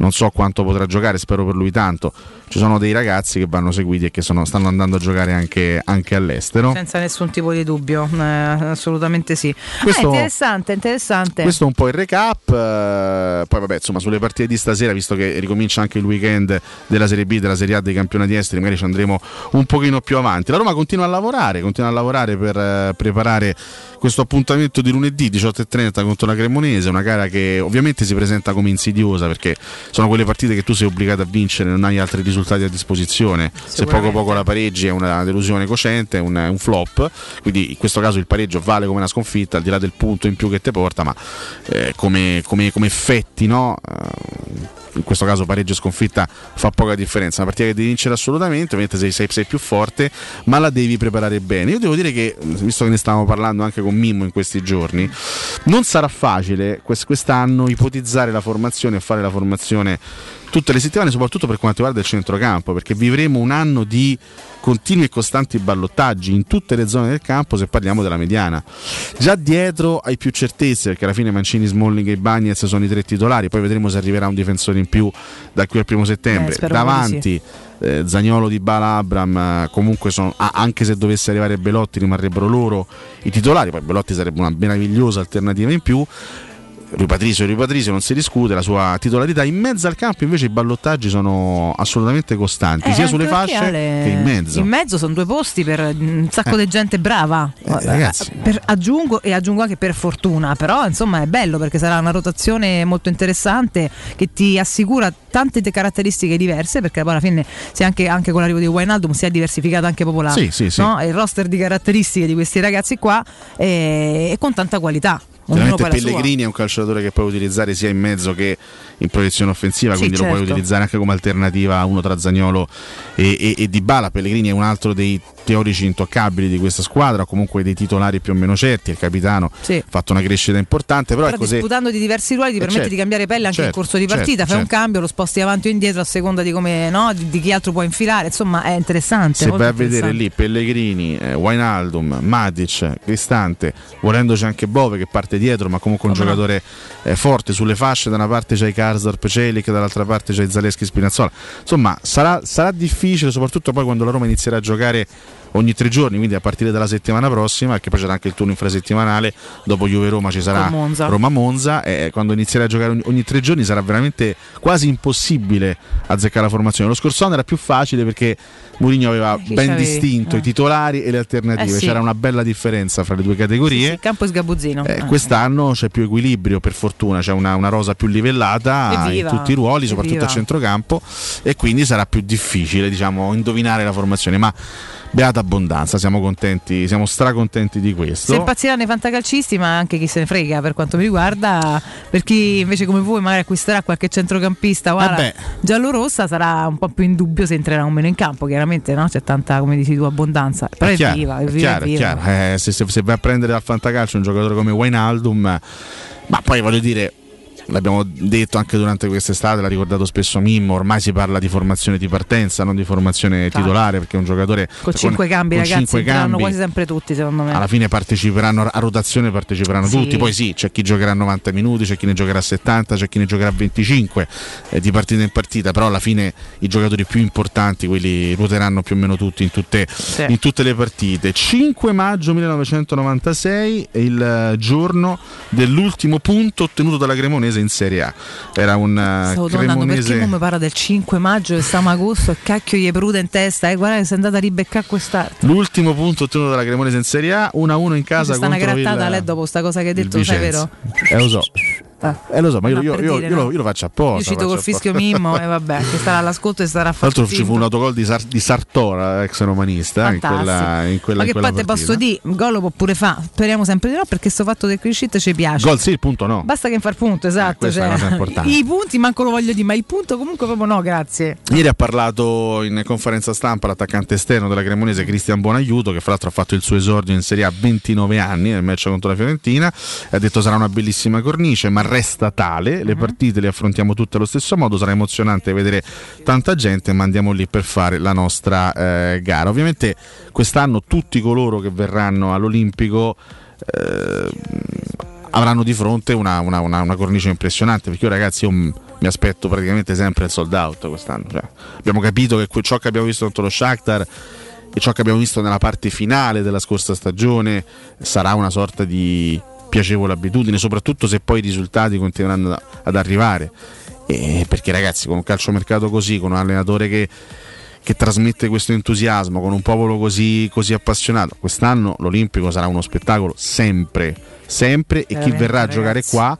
Speaker 6: non so quanto potrà giocare, spero per lui tanto. Ci sono dei ragazzi che vanno seguiti e che sono- stanno andando a giocare anche, anche all'estero.
Speaker 5: Senza nessun tipo di dubbio, eh, assolutamente sì.
Speaker 6: Questo-
Speaker 5: Ah, interessante, interessante.
Speaker 6: Questo è un po' il recap. eh, poi, vabbè, insomma, sulle partite di stasera, visto che ricomincia anche il weekend della Serie B, della Serie A dei campionati esteri, magari ci andremo un pochino più avanti. La Roma continua a lavorare, continua a lavorare per eh, preparare questo appuntamento di lunedì 18.30 contro la Cremonese, una gara che ovviamente si presenta come insidiosa perché sono quelle partite che tu sei obbligato a vincere, non hai altri risultati a disposizione. Se poco poco la pareggi è una delusione cocente, è un, un flop, quindi in questo caso il pareggio vale come una sconfitta, al di là del punto in più che te porta, ma eh, come, come- come effetti no? Eh, in questo caso pareggio e sconfitta fa poca differenza. Una partita che devi vincere assolutamente, ovviamente sei, sei, sei più forte, ma la devi preparare bene. Io devo dire che, visto che ne stavamo parlando anche con Mimmo in questi giorni, non sarà facile quest- quest'anno ipotizzare la formazione e fare la formazione tutte le settimane, soprattutto per quanto riguarda il centrocampo, perché vivremo un anno di continui e costanti ballottaggi in tutte le zone del campo se parliamo della mediana. Già dietro hai più certezze, perché alla fine Mancini, Smalling e Bagnez sono i tre titolari, poi vedremo se arriverà un difensore in più da qui al primo settembre.
Speaker 5: Eh,
Speaker 6: Davanti eh, Zagnolo di Bala Abram eh, comunque sono ah, anche se dovesse arrivare Belotti rimarrebbero loro i titolari poi Belotti sarebbe una meravigliosa alternativa in più Rui Patricio, Rui Patricio non si discute la sua titolarità in mezzo al campo invece i ballottaggi sono assolutamente costanti
Speaker 5: Eh,
Speaker 6: sia sulle fasce
Speaker 5: Ale,
Speaker 6: che in mezzo
Speaker 5: In mezzo sono due posti per un sacco
Speaker 6: Eh.
Speaker 5: di gente brava.
Speaker 6: ragazzi.
Speaker 5: Per- aggiungo e aggiungo anche per fortuna, però insomma è bello perché sarà una rotazione molto interessante che ti assicura tante te- caratteristiche diverse perché poi alla fine anche, anche con l'arrivo di Wijnaldum si è diversificato anche la,
Speaker 6: Sì, sì, sì.
Speaker 5: no? il roster di caratteristiche di questi ragazzi qua eh, e con tanta qualità. Sua.
Speaker 6: Pellegrini è un calciatore che puoi utilizzare sia in mezzo che in proiezione offensiva,
Speaker 5: Sì,
Speaker 6: quindi lo puoi
Speaker 5: certo.
Speaker 6: utilizzare anche come alternativa a uno tra Zagnolo e, e, e Dybala. Pellegrini è un altro dei teorici intoccabili di questa squadra, comunque dei titolari più o meno certi, il capitano
Speaker 5: Sì.
Speaker 6: ha fatto una crescita importante, però,
Speaker 5: Però disputando di diversi ruoli ti
Speaker 6: Eh,
Speaker 5: permette
Speaker 6: certo,
Speaker 5: di cambiare pelle anche
Speaker 6: certo,
Speaker 5: in corso di partita,
Speaker 6: certo,
Speaker 5: fai un
Speaker 6: certo.
Speaker 5: cambio, lo sposti avanti o indietro a seconda di come no, di, di chi altro può infilare, insomma è interessante.
Speaker 6: se vai a vedere lì Pellegrini, eh, Wijnaldum, Matic, Cristante, volendoci anche Bove che parte dietro, ma comunque un
Speaker 5: no.
Speaker 6: giocatore eh, forte sulle fasce, da una parte c'hai Karsdorp Celic, dall'altra parte c'hai Zaleschi Spinazzola. Insomma, sarà, sarà difficile, soprattutto poi quando la Roma inizierà a giocare ogni tre giorni, quindi a partire dalla settimana prossima, che poi c'era anche il turno infrasettimanale, dopo Juve Roma ci sarà
Speaker 5: Con Monza.
Speaker 6: Roma Monza e quando inizierà a giocare ogni, ogni tre giorni sarà veramente quasi impossibile azzeccare la formazione. Lo scorso anno era più facile perché Mourinho aveva
Speaker 5: Chi
Speaker 6: ben distinto
Speaker 5: Eh.
Speaker 6: i titolari e le alternative,
Speaker 5: Eh sì.
Speaker 6: c'era una bella differenza fra le due
Speaker 5: Sì,
Speaker 6: categorie.
Speaker 5: sì, campo e sgabuzzino.
Speaker 6: Eh,
Speaker 5: Eh.
Speaker 6: quest'anno c'è più equilibrio per fortuna, c'è una, una rosa più livellata in
Speaker 5: Evviva,
Speaker 6: tutti i ruoli, soprattutto
Speaker 5: evviva.
Speaker 6: a centrocampo e quindi sarà più difficile diciamo, indovinare la formazione, ma beata abbondanza, siamo contenti, siamo stracontenti di questo.
Speaker 5: Se impazziranno i fantacalcisti, ma anche chi se ne frega per quanto mi riguarda, per chi invece come voi magari acquisterà qualche centrocampista guarda, giallo-rossa sarà un po' più in dubbio se entrerà o meno in campo, chiaramente no? c'è tanta come dici tu abbondanza, però è,
Speaker 6: chiaro,
Speaker 5: viva, è
Speaker 6: è
Speaker 5: viva,
Speaker 6: chiaro,
Speaker 5: è
Speaker 6: è
Speaker 5: viva.
Speaker 6: chiaro. Eh, se, se- se vai a prendere dal fantacalcio un giocatore come Wijnaldum, ma poi voglio dire, l'abbiamo detto anche durante quest'estate, l'ha ricordato spesso Mimmo, ormai si parla di formazione di partenza, non di formazione titolare, perché un giocatore
Speaker 5: Con cinque cambi
Speaker 6: con
Speaker 5: ragazzi,
Speaker 6: cinque cambi,
Speaker 5: quasi sempre tutti secondo me.
Speaker 6: alla fine parteciperanno a rotazione parteciperanno
Speaker 5: Sì.
Speaker 6: tutti poi sì c'è chi giocherà 90 minuti c'è chi ne giocherà 70 c'è chi ne giocherà 25 eh, di partita in partita però alla fine i giocatori più importanti quelli ruoteranno più o meno tutti in tutte, in tutte le partite 5 maggio 1996 è il eh, giorno dell'ultimo punto ottenuto dalla Cremonese in Serie A era un eh,
Speaker 5: Stavo domandando perché
Speaker 6: Cremonese
Speaker 5: non mi parla del 5 maggio e stiamo a agosto e cacchio gli è pruda in testa, eh, guarda che sei andata a ribeccare quest'arte.
Speaker 6: l'ultimo punto ottenuto dalla Cremonese in Serie A 1-1 in casa
Speaker 5: Sta una
Speaker 6: contro il
Speaker 5: grattata lei dopo sta cosa che hai detto, sai vero?
Speaker 6: Eh lo so. Eh, lo so, ma io, io- io-
Speaker 5: dire,
Speaker 6: io
Speaker 5: no.
Speaker 6: lo, io lo faccio
Speaker 5: Io
Speaker 6: apposta.
Speaker 5: uscito col
Speaker 6: faccio
Speaker 5: fischio. Mimmo e vabbè, che starà all'ascolto e starà
Speaker 6: Tra l'altro ci fu un autogol di, Sar- di Sartora, ex romanista, in quella, in quella,
Speaker 5: Ma che
Speaker 6: quella
Speaker 5: poi te
Speaker 6: partita.
Speaker 5: posso dire, gol lo può pure fa. Speriamo sempre di no, perché sto fatto del clean sheet ci piace.
Speaker 6: Gol sì, il punto no.
Speaker 5: Basta che far punto, esatto.
Speaker 6: questa è una
Speaker 5: cioè. I punti manco lo voglio dire, ma il punto comunque proprio no, grazie.
Speaker 6: Ieri ha parlato in conferenza stampa l'attaccante esterno della Cremonese Cristian Buonaiuto, che fra l'altro ha fatto il suo esordio in Serie A a 29 anni nel match contro la Fiorentina. Ha detto sarà una bellissima cornice, ma resta tale. Le partite le affrontiamo tutte allo stesso modo. Sarà emozionante vedere tanta gente, ma andiamo lì per fare la nostra eh, gara. Ovviamente quest'anno tutti coloro che verranno all'Olimpico. eh, avranno di fronte una, una- una- una cornice impressionante perché io ragazzi io m- mi aspetto praticamente sempre il sold out quest'anno Cioè, abbiamo capito che que- ciò che abbiamo visto contro lo Shakhtar e ciò che abbiamo visto nella parte finale della scorsa stagione sarà una sorta di piacevole abitudine soprattutto se poi i risultati continueranno ad- arrivare E perché ragazzi con un calciomercato così con un allenatore che che trasmette questo entusiasmo con un popolo così, così appassionato. Quest'anno l'Olimpico sarà uno spettacolo sempre, sempre e chi verrà a giocare qua,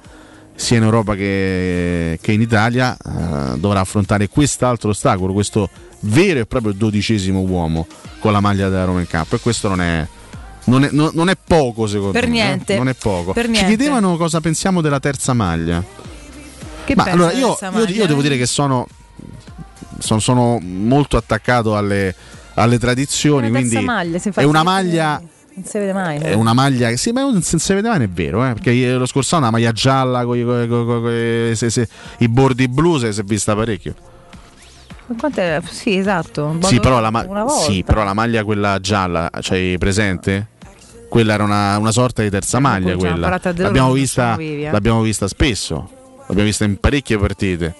Speaker 6: sia in Europa che, che in Italia, eh, dovrà affrontare quest'altro ostacolo, questo vero e proprio dodicesimo uomo con la maglia della Roma in campo e questo non è... Non è, non- non è poco secondo
Speaker 5: Per
Speaker 6: me, eh.
Speaker 5: niente.
Speaker 6: non è poco.
Speaker 5: Per
Speaker 6: Ci
Speaker 5: niente.
Speaker 6: chiedevano cosa pensiamo della terza maglia.
Speaker 5: Che
Speaker 6: Ma allora io, io- io devo dire che sono, sono, sono molto attaccato alle, alle tradizioni,
Speaker 5: terza
Speaker 6: quindi
Speaker 5: maglia,
Speaker 6: è una maglia
Speaker 5: Non si vede mai.
Speaker 6: è una maglia che sì, ma non si vede mai, non è vero, eh, perché lo scorso anno una maglia gialla con i bordi blu si si è vista parecchio.
Speaker 5: Quante- Sì, esatto.
Speaker 6: Sì però, la ma-
Speaker 5: una volta.
Speaker 6: sì, però la maglia quella gialla, c'hai presente? Quella era una, una sorta di terza maglia. L'abbiamo vista, l'abbiamo vista spesso, l'abbiamo vista in parecchie partite.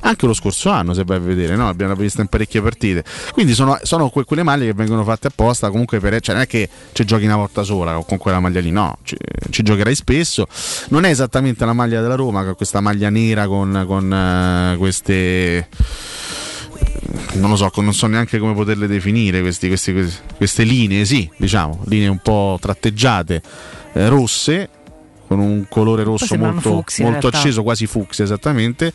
Speaker 6: anche lo scorso anno se vai a vedere, no? abbiamo visto in parecchie partite. Quindi sono, sono que- quelle maglie che vengono fatte apposta comunque per... Cioè non è che ci giochi una volta sola con quella maglia lì, no, ci, ci giocherai spesso. Non è esattamente la maglia della Roma, questa maglia nera con, con eh, queste non lo so, non so neanche come poterle definire questi, questi, questi- queste linee, sì, diciamo, linee un po' tratteggiate, eh, rosse, con un colore rosso molto,
Speaker 5: fucsia,
Speaker 6: molto acceso, quasi fucsia esattamente.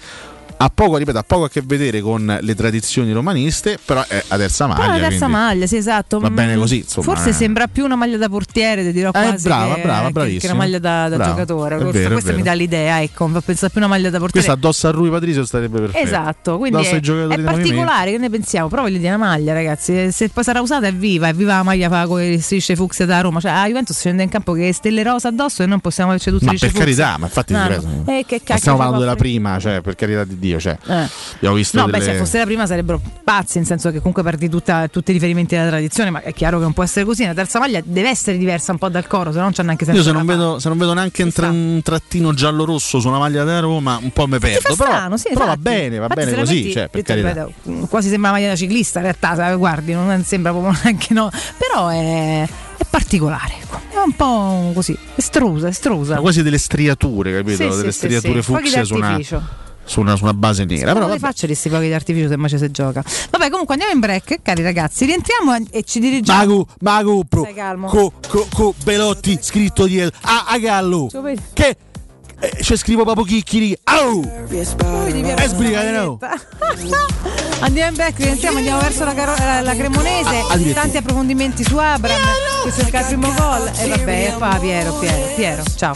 Speaker 6: Ha poco, ripeto, ha poco a che vedere con le tradizioni romaniste, però è a terza maglia.
Speaker 5: Però la terza maglia, sì, esatto.
Speaker 6: Va
Speaker 5: Mm,
Speaker 6: bene così, insomma,
Speaker 5: Forse
Speaker 6: eh.
Speaker 5: sembra più una maglia da portiere, ti dirò
Speaker 6: Eh, brava,
Speaker 5: che,
Speaker 6: brava, bravissima.
Speaker 5: Che una maglia da, da giocatore. Questa,
Speaker 6: vero,
Speaker 5: questa mi dà l'idea, ecco, pensare più a una maglia da portiere.
Speaker 6: Questa addosso a Rui Patrizio starebbe perfetto.
Speaker 5: Esatto, quindi
Speaker 6: Addosso
Speaker 5: è, è particolare, che ne pensiamo? Però voglio dire una maglia, ragazzi, se poi sarà usata è viva, è viva la maglia con le strisce fucsia da Roma, cioè a Juventus scende in campo che stelle rosa addosso e non possiamo averci tutte
Speaker 6: Ma per
Speaker 5: fucsia.
Speaker 6: carità, ma infatti
Speaker 5: No, no. Eh, che cacchio
Speaker 6: stiamo parlando della prima, cioè, per carità di Dio. Cioè,
Speaker 5: Eh.
Speaker 6: abbiamo visto
Speaker 5: No,
Speaker 6: delle...
Speaker 5: beh, se fosse la prima sarebbero pazzi, nel senso che comunque perdi tutta- tutti i riferimenti alla tradizione, ma è chiaro che non può essere così. La terza maglia deve essere diversa un po' dal coro, se no non c'è neanche senso.
Speaker 6: Io se non,
Speaker 5: da
Speaker 6: vedo, se non vedo neanche un, tra- un trattino giallo-rosso su una maglia della Roma, un po' mi perdo. Però,
Speaker 5: strano, sì,
Speaker 6: però va bene, va
Speaker 5: Infatti,
Speaker 6: bene così. cioè, per carità.
Speaker 5: ripeto, quasi sembra una maglia da ciclista, in realtà, guardi, non sembra proprio neanche no. Però è, è particolare, ecco. è un po' così, estrusa, estrusa.
Speaker 6: Ma quasi delle striature, capito?
Speaker 5: Sì,
Speaker 6: delle
Speaker 5: sì,
Speaker 6: striature
Speaker 5: sì.
Speaker 6: Fucsie su una. Su, una, su una base nera.
Speaker 5: Però
Speaker 6: Però vabbè.
Speaker 5: faccio questi fuochi d'artificio se mai ci si gioca. Vabbè, comunque andiamo in break, cari ragazzi. Rientriamo e ci dirigiamo.
Speaker 6: Magu, Magu, pro. Co, co, co, Belotti, scritto dietro. Ah, a gallo. Che? Eh, c'è scrivo proprio chicchiri. Au!
Speaker 5: Via
Speaker 6: Eh, sbrigate, no.
Speaker 5: Andiamo in break, rientriamo, andiamo verso la, Caro- la- la Cremonese.
Speaker 6: Ah, addirittura.
Speaker 5: Tanti approfondimenti su Abram. Questo è il primo gol. E vabbè, e qua Piero, Piero, Piero, ciao.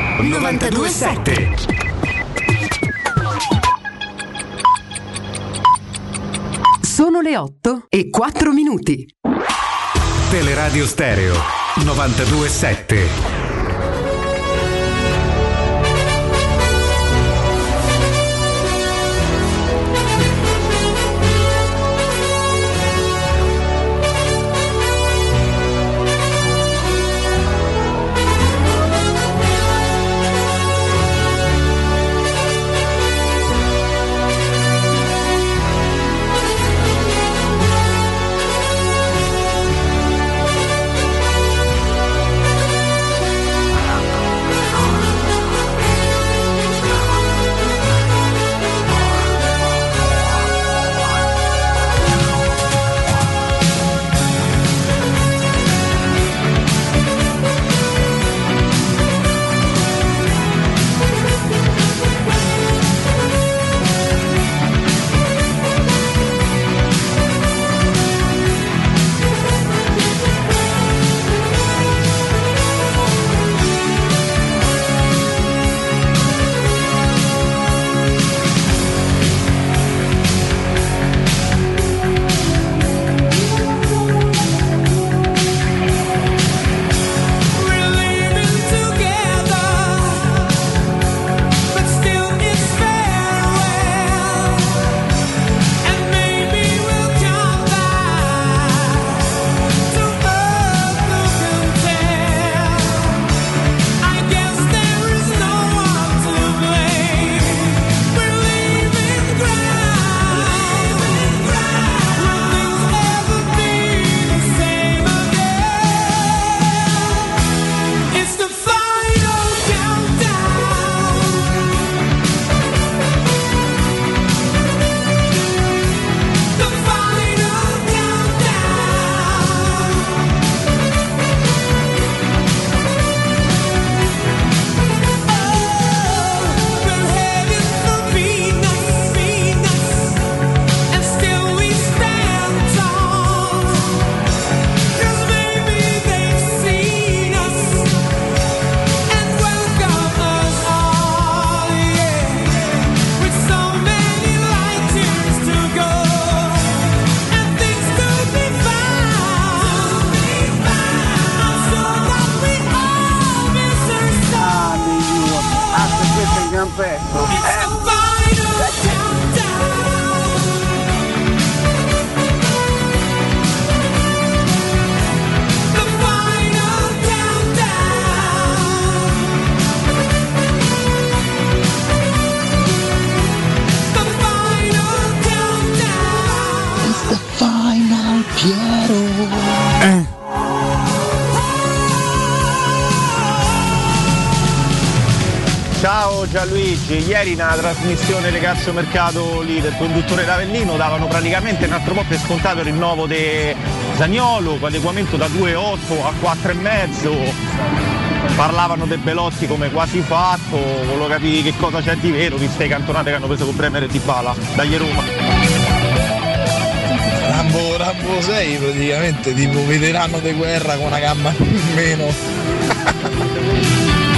Speaker 10: 927.
Speaker 19: Sono le 8 e 4 minuti.
Speaker 10: Teleradio Stereo 927.
Speaker 20: Gianluigi, ieri nella trasmissione Le Cazzo Mercato lì del conduttore Ravellino davano praticamente un altro po' per scontato il rinnovo di Zagnolo con adeguamento da 2,8 a 4,5 parlavano dei Belotti come quasi fatto, volevo capire che cosa c'è di vero, viste le cantonate che hanno preso con Bremer e Di Bala, dagli Roma.
Speaker 21: Rambo, Rambo 6 praticamente, tipo veterano di guerra con una gamba in meno.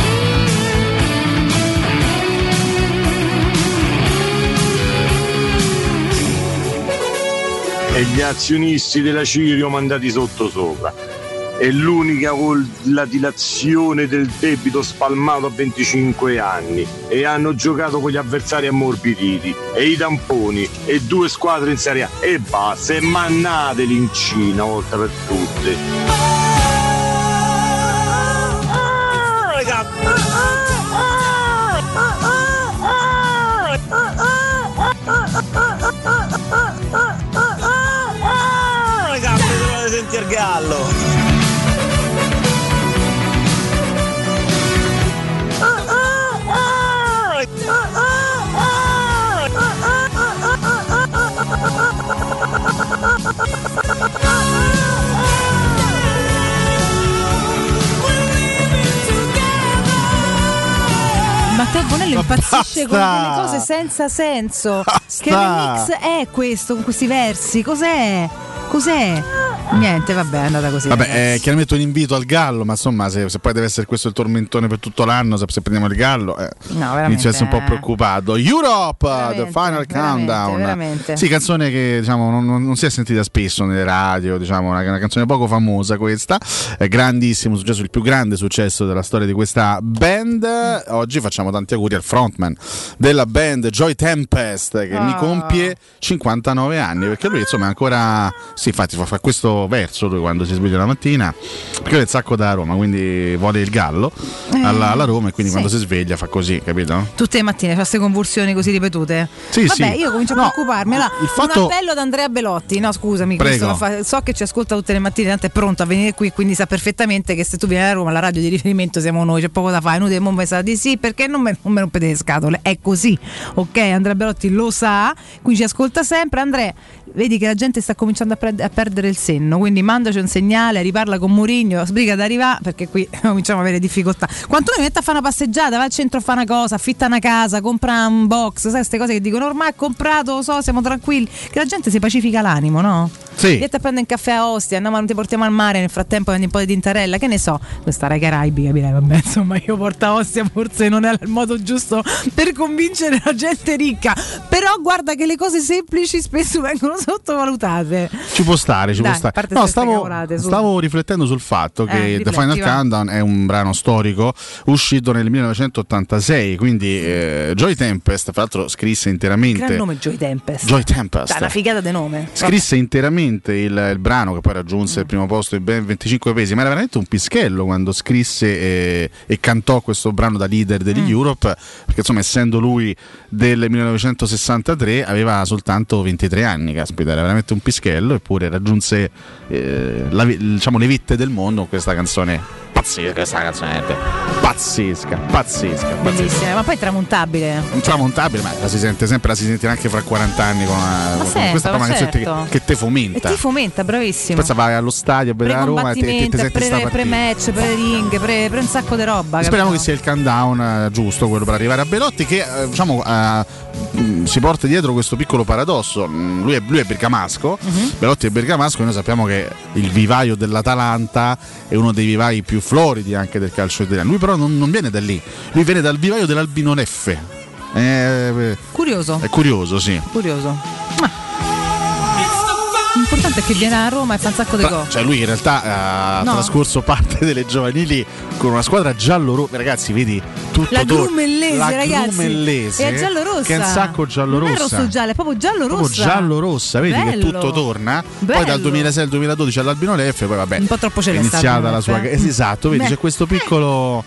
Speaker 22: e gli azionisti della Cirio mandati sotto sopra.
Speaker 23: è l'unica con la dilazione del debito spalmato a 25 anni e hanno giocato con gli avversari ammorbiditi e i tamponi e due squadre in Serie A e basta e mannateli in Cina una volta per tutte.
Speaker 5: Matteo Bonello
Speaker 6: Ma
Speaker 5: impazzisce con
Speaker 6: basta!
Speaker 5: delle cose senza senso. Che remix è questo con questi versi? Cos'è? Cos'è? Niente, vabbè, è andata così.
Speaker 6: Vabbè, è chiaramente un invito al gallo, ma insomma, se, se poi deve essere questo il tormentone per tutto l'anno, se, se prendiamo il gallo, eh,
Speaker 5: veramente,
Speaker 6: inizio a essere un po'
Speaker 5: eh.
Speaker 6: preoccupato. Europe, The Final Countdown.
Speaker 5: veramente.
Speaker 6: Sì, canzone che diciamo, non, non- non si è sentita spesso nelle radio, diciamo, una, una canzone poco famosa questa, è grandissimo successo, il più grande successo della storia di questa band. Oggi facciamo tanti auguri al frontman della band Joy Tempest che mi
Speaker 5: Ah.
Speaker 6: compie 59 anni, perché lui insomma è ancora, sì infatti fa, fa questo verso lui quando si sveglia la mattina, perché è il sacco da Roma, quindi vuole il gallo alla, alla Roma e quindi
Speaker 5: sì.
Speaker 6: quando si sveglia fa così, capito?
Speaker 5: Tutte le mattine fa queste convulsioni così ripetute.
Speaker 6: Sì,
Speaker 5: Vabbè,
Speaker 6: sì.
Speaker 5: io comincio a preoccuparmi. Allora,
Speaker 6: fatto-
Speaker 5: Un appello ad Andrea Belotti. No, scusami, fa- so che ci ascolta tutte le mattine, tanto è pronto a venire qui, quindi sa perfettamente che se tu vieni a Roma, la radio di riferimento siamo noi, c'è poco da fare. Inutile mo mi sa di sì, perché non me, non me rompete le scatole. È così. Ok, Andrea Belotti lo sa, quindi ci ascolta sempre. Andrea, vedi che la gente sta cominciando a, pre- a perdere il senno, quindi mandaci un segnale, riparla con Murigno, sbriga ad arrivare, perché qui cominciamo a avere difficoltà. Quanto noi mette a fare una passeggiata, va al centro a fare una cosa, affitta una casa, compra un box, sai queste cose che dicono ormai ha comprato, so, siamo tranquilli, che la gente si pacifica l'animo, no?
Speaker 6: Sì.
Speaker 5: Vieni a prendere un caffè a Ostia, andiamo, ti portiamo al mare, nel frattempo prendi un po' di tintarella, che ne so, questa Rai Caraibi, capirai, vabbè, insomma, io porto a Ostia forse non è il modo giusto per convincere la gente ricca, però guarda che le cose semplici spesso vengono sottovalutate.
Speaker 6: Ci può stare, ci
Speaker 5: Dai,
Speaker 6: può stare. No, stavo,
Speaker 5: cavolate,
Speaker 6: stavo riflettendo sul fatto che
Speaker 5: Eh,
Speaker 6: The Final
Speaker 5: va.
Speaker 6: Countdown è un brano storico uscito nel 1986, quindi eh, Joy Tempest, fra l'altro scrisse interamente
Speaker 5: Gran nome Joy Tempest.
Speaker 6: Joy Tempest.
Speaker 5: Dai, una figata di nome.
Speaker 6: Scrisse interamente il, il brano che poi raggiunse il primo posto in ben 25 paesi, ma era veramente un pischello quando scrisse eh, e cantò questo brano da leader degli
Speaker 5: Mm.
Speaker 6: Europe, perché insomma essendo lui del 1963 aveva soltanto 23 anni, caspita, era veramente un pischello, eppure raggiunse eh, la diciamo, le vette del mondo con questa canzone pazzesca, questa canzone pazzesca, pazzesca, pazzesca.
Speaker 5: Bellissima, ma poi è tramontabile.
Speaker 6: Intramontabile, ma la si sente sempre, la si sentirà anche fra 40 anni con, una, con
Speaker 5: sempre,
Speaker 6: questa
Speaker 5: ma certo.
Speaker 6: che, che te
Speaker 5: E
Speaker 6: fomenta.
Speaker 5: ti fomenta, bravissimo.
Speaker 6: Questa vai allo stadio a vedere la Roma e te, te
Speaker 5: Pre-combattimento,
Speaker 6: senti
Speaker 5: pre- pre-match, pre-ring, pre- pre un sacco di roba.
Speaker 6: Speriamo che
Speaker 5: capito?
Speaker 6: sia il countdown eh, giusto quello per arrivare a Belotti che eh, diciamo mh, si porta dietro questo piccolo paradosso. Mm, Lui è, lui è bergamasco,
Speaker 5: Mhm.
Speaker 6: Belotti è bergamasco e noi sappiamo che il vivaio dell'Atalanta è uno dei vivai più floridi anche del calcio italiano. Lui però non, non viene da lì, lui viene dal vivaio dell'Albino Leffe. Eh,
Speaker 5: Curioso.
Speaker 6: è curioso, sì.
Speaker 5: Curioso. Ma- L'importante è che viene a Roma e fa un sacco di gol.
Speaker 6: Cioè lui in realtà ha
Speaker 5: No.
Speaker 6: trascorso parte delle giovanili con una squadra giallo-rossa. Ragazzi, vedi tutto
Speaker 5: La Grumellese,
Speaker 6: la
Speaker 5: ragazzi.
Speaker 6: Grumellese,
Speaker 5: È giallo-rossa.
Speaker 6: Che è un sacco giallo-rossa.
Speaker 5: Non è rosso-giallo, è proprio giallo-rossa.
Speaker 6: Proprio giallo-rossa, vedi che
Speaker 5: Bello.
Speaker 6: tutto torna.
Speaker 5: Bello.
Speaker 6: Poi dal 2006 al 2012 all'Albino Leffe, poi vabbè.
Speaker 5: Un po' troppo
Speaker 6: è
Speaker 5: celeste
Speaker 6: iniziata la sua.
Speaker 5: Eh,
Speaker 6: Esatto, vedi,
Speaker 5: Beh.
Speaker 6: c'è questo piccolo.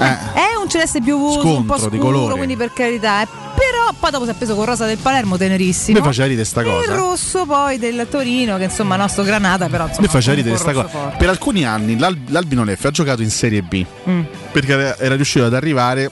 Speaker 6: Eh,
Speaker 5: È un celeste piovoso, un po'
Speaker 6: Scontro di
Speaker 5: scuro,
Speaker 6: colori.
Speaker 5: quindi per carità. eh. Però poi dopo si è preso con rosa del Palermo, tenerissimo.
Speaker 6: Mi faceva ridere sta
Speaker 5: E il
Speaker 6: cosa.
Speaker 5: rosso poi del Torino, che insomma nostro Granata, però insomma.
Speaker 6: Mi faceva ridere sta cosa.
Speaker 5: forte.
Speaker 6: Per alcuni anni l'Al- l'Albino Leffe ha giocato in Serie B.
Speaker 5: Mm.
Speaker 6: perché era riuscito ad arrivare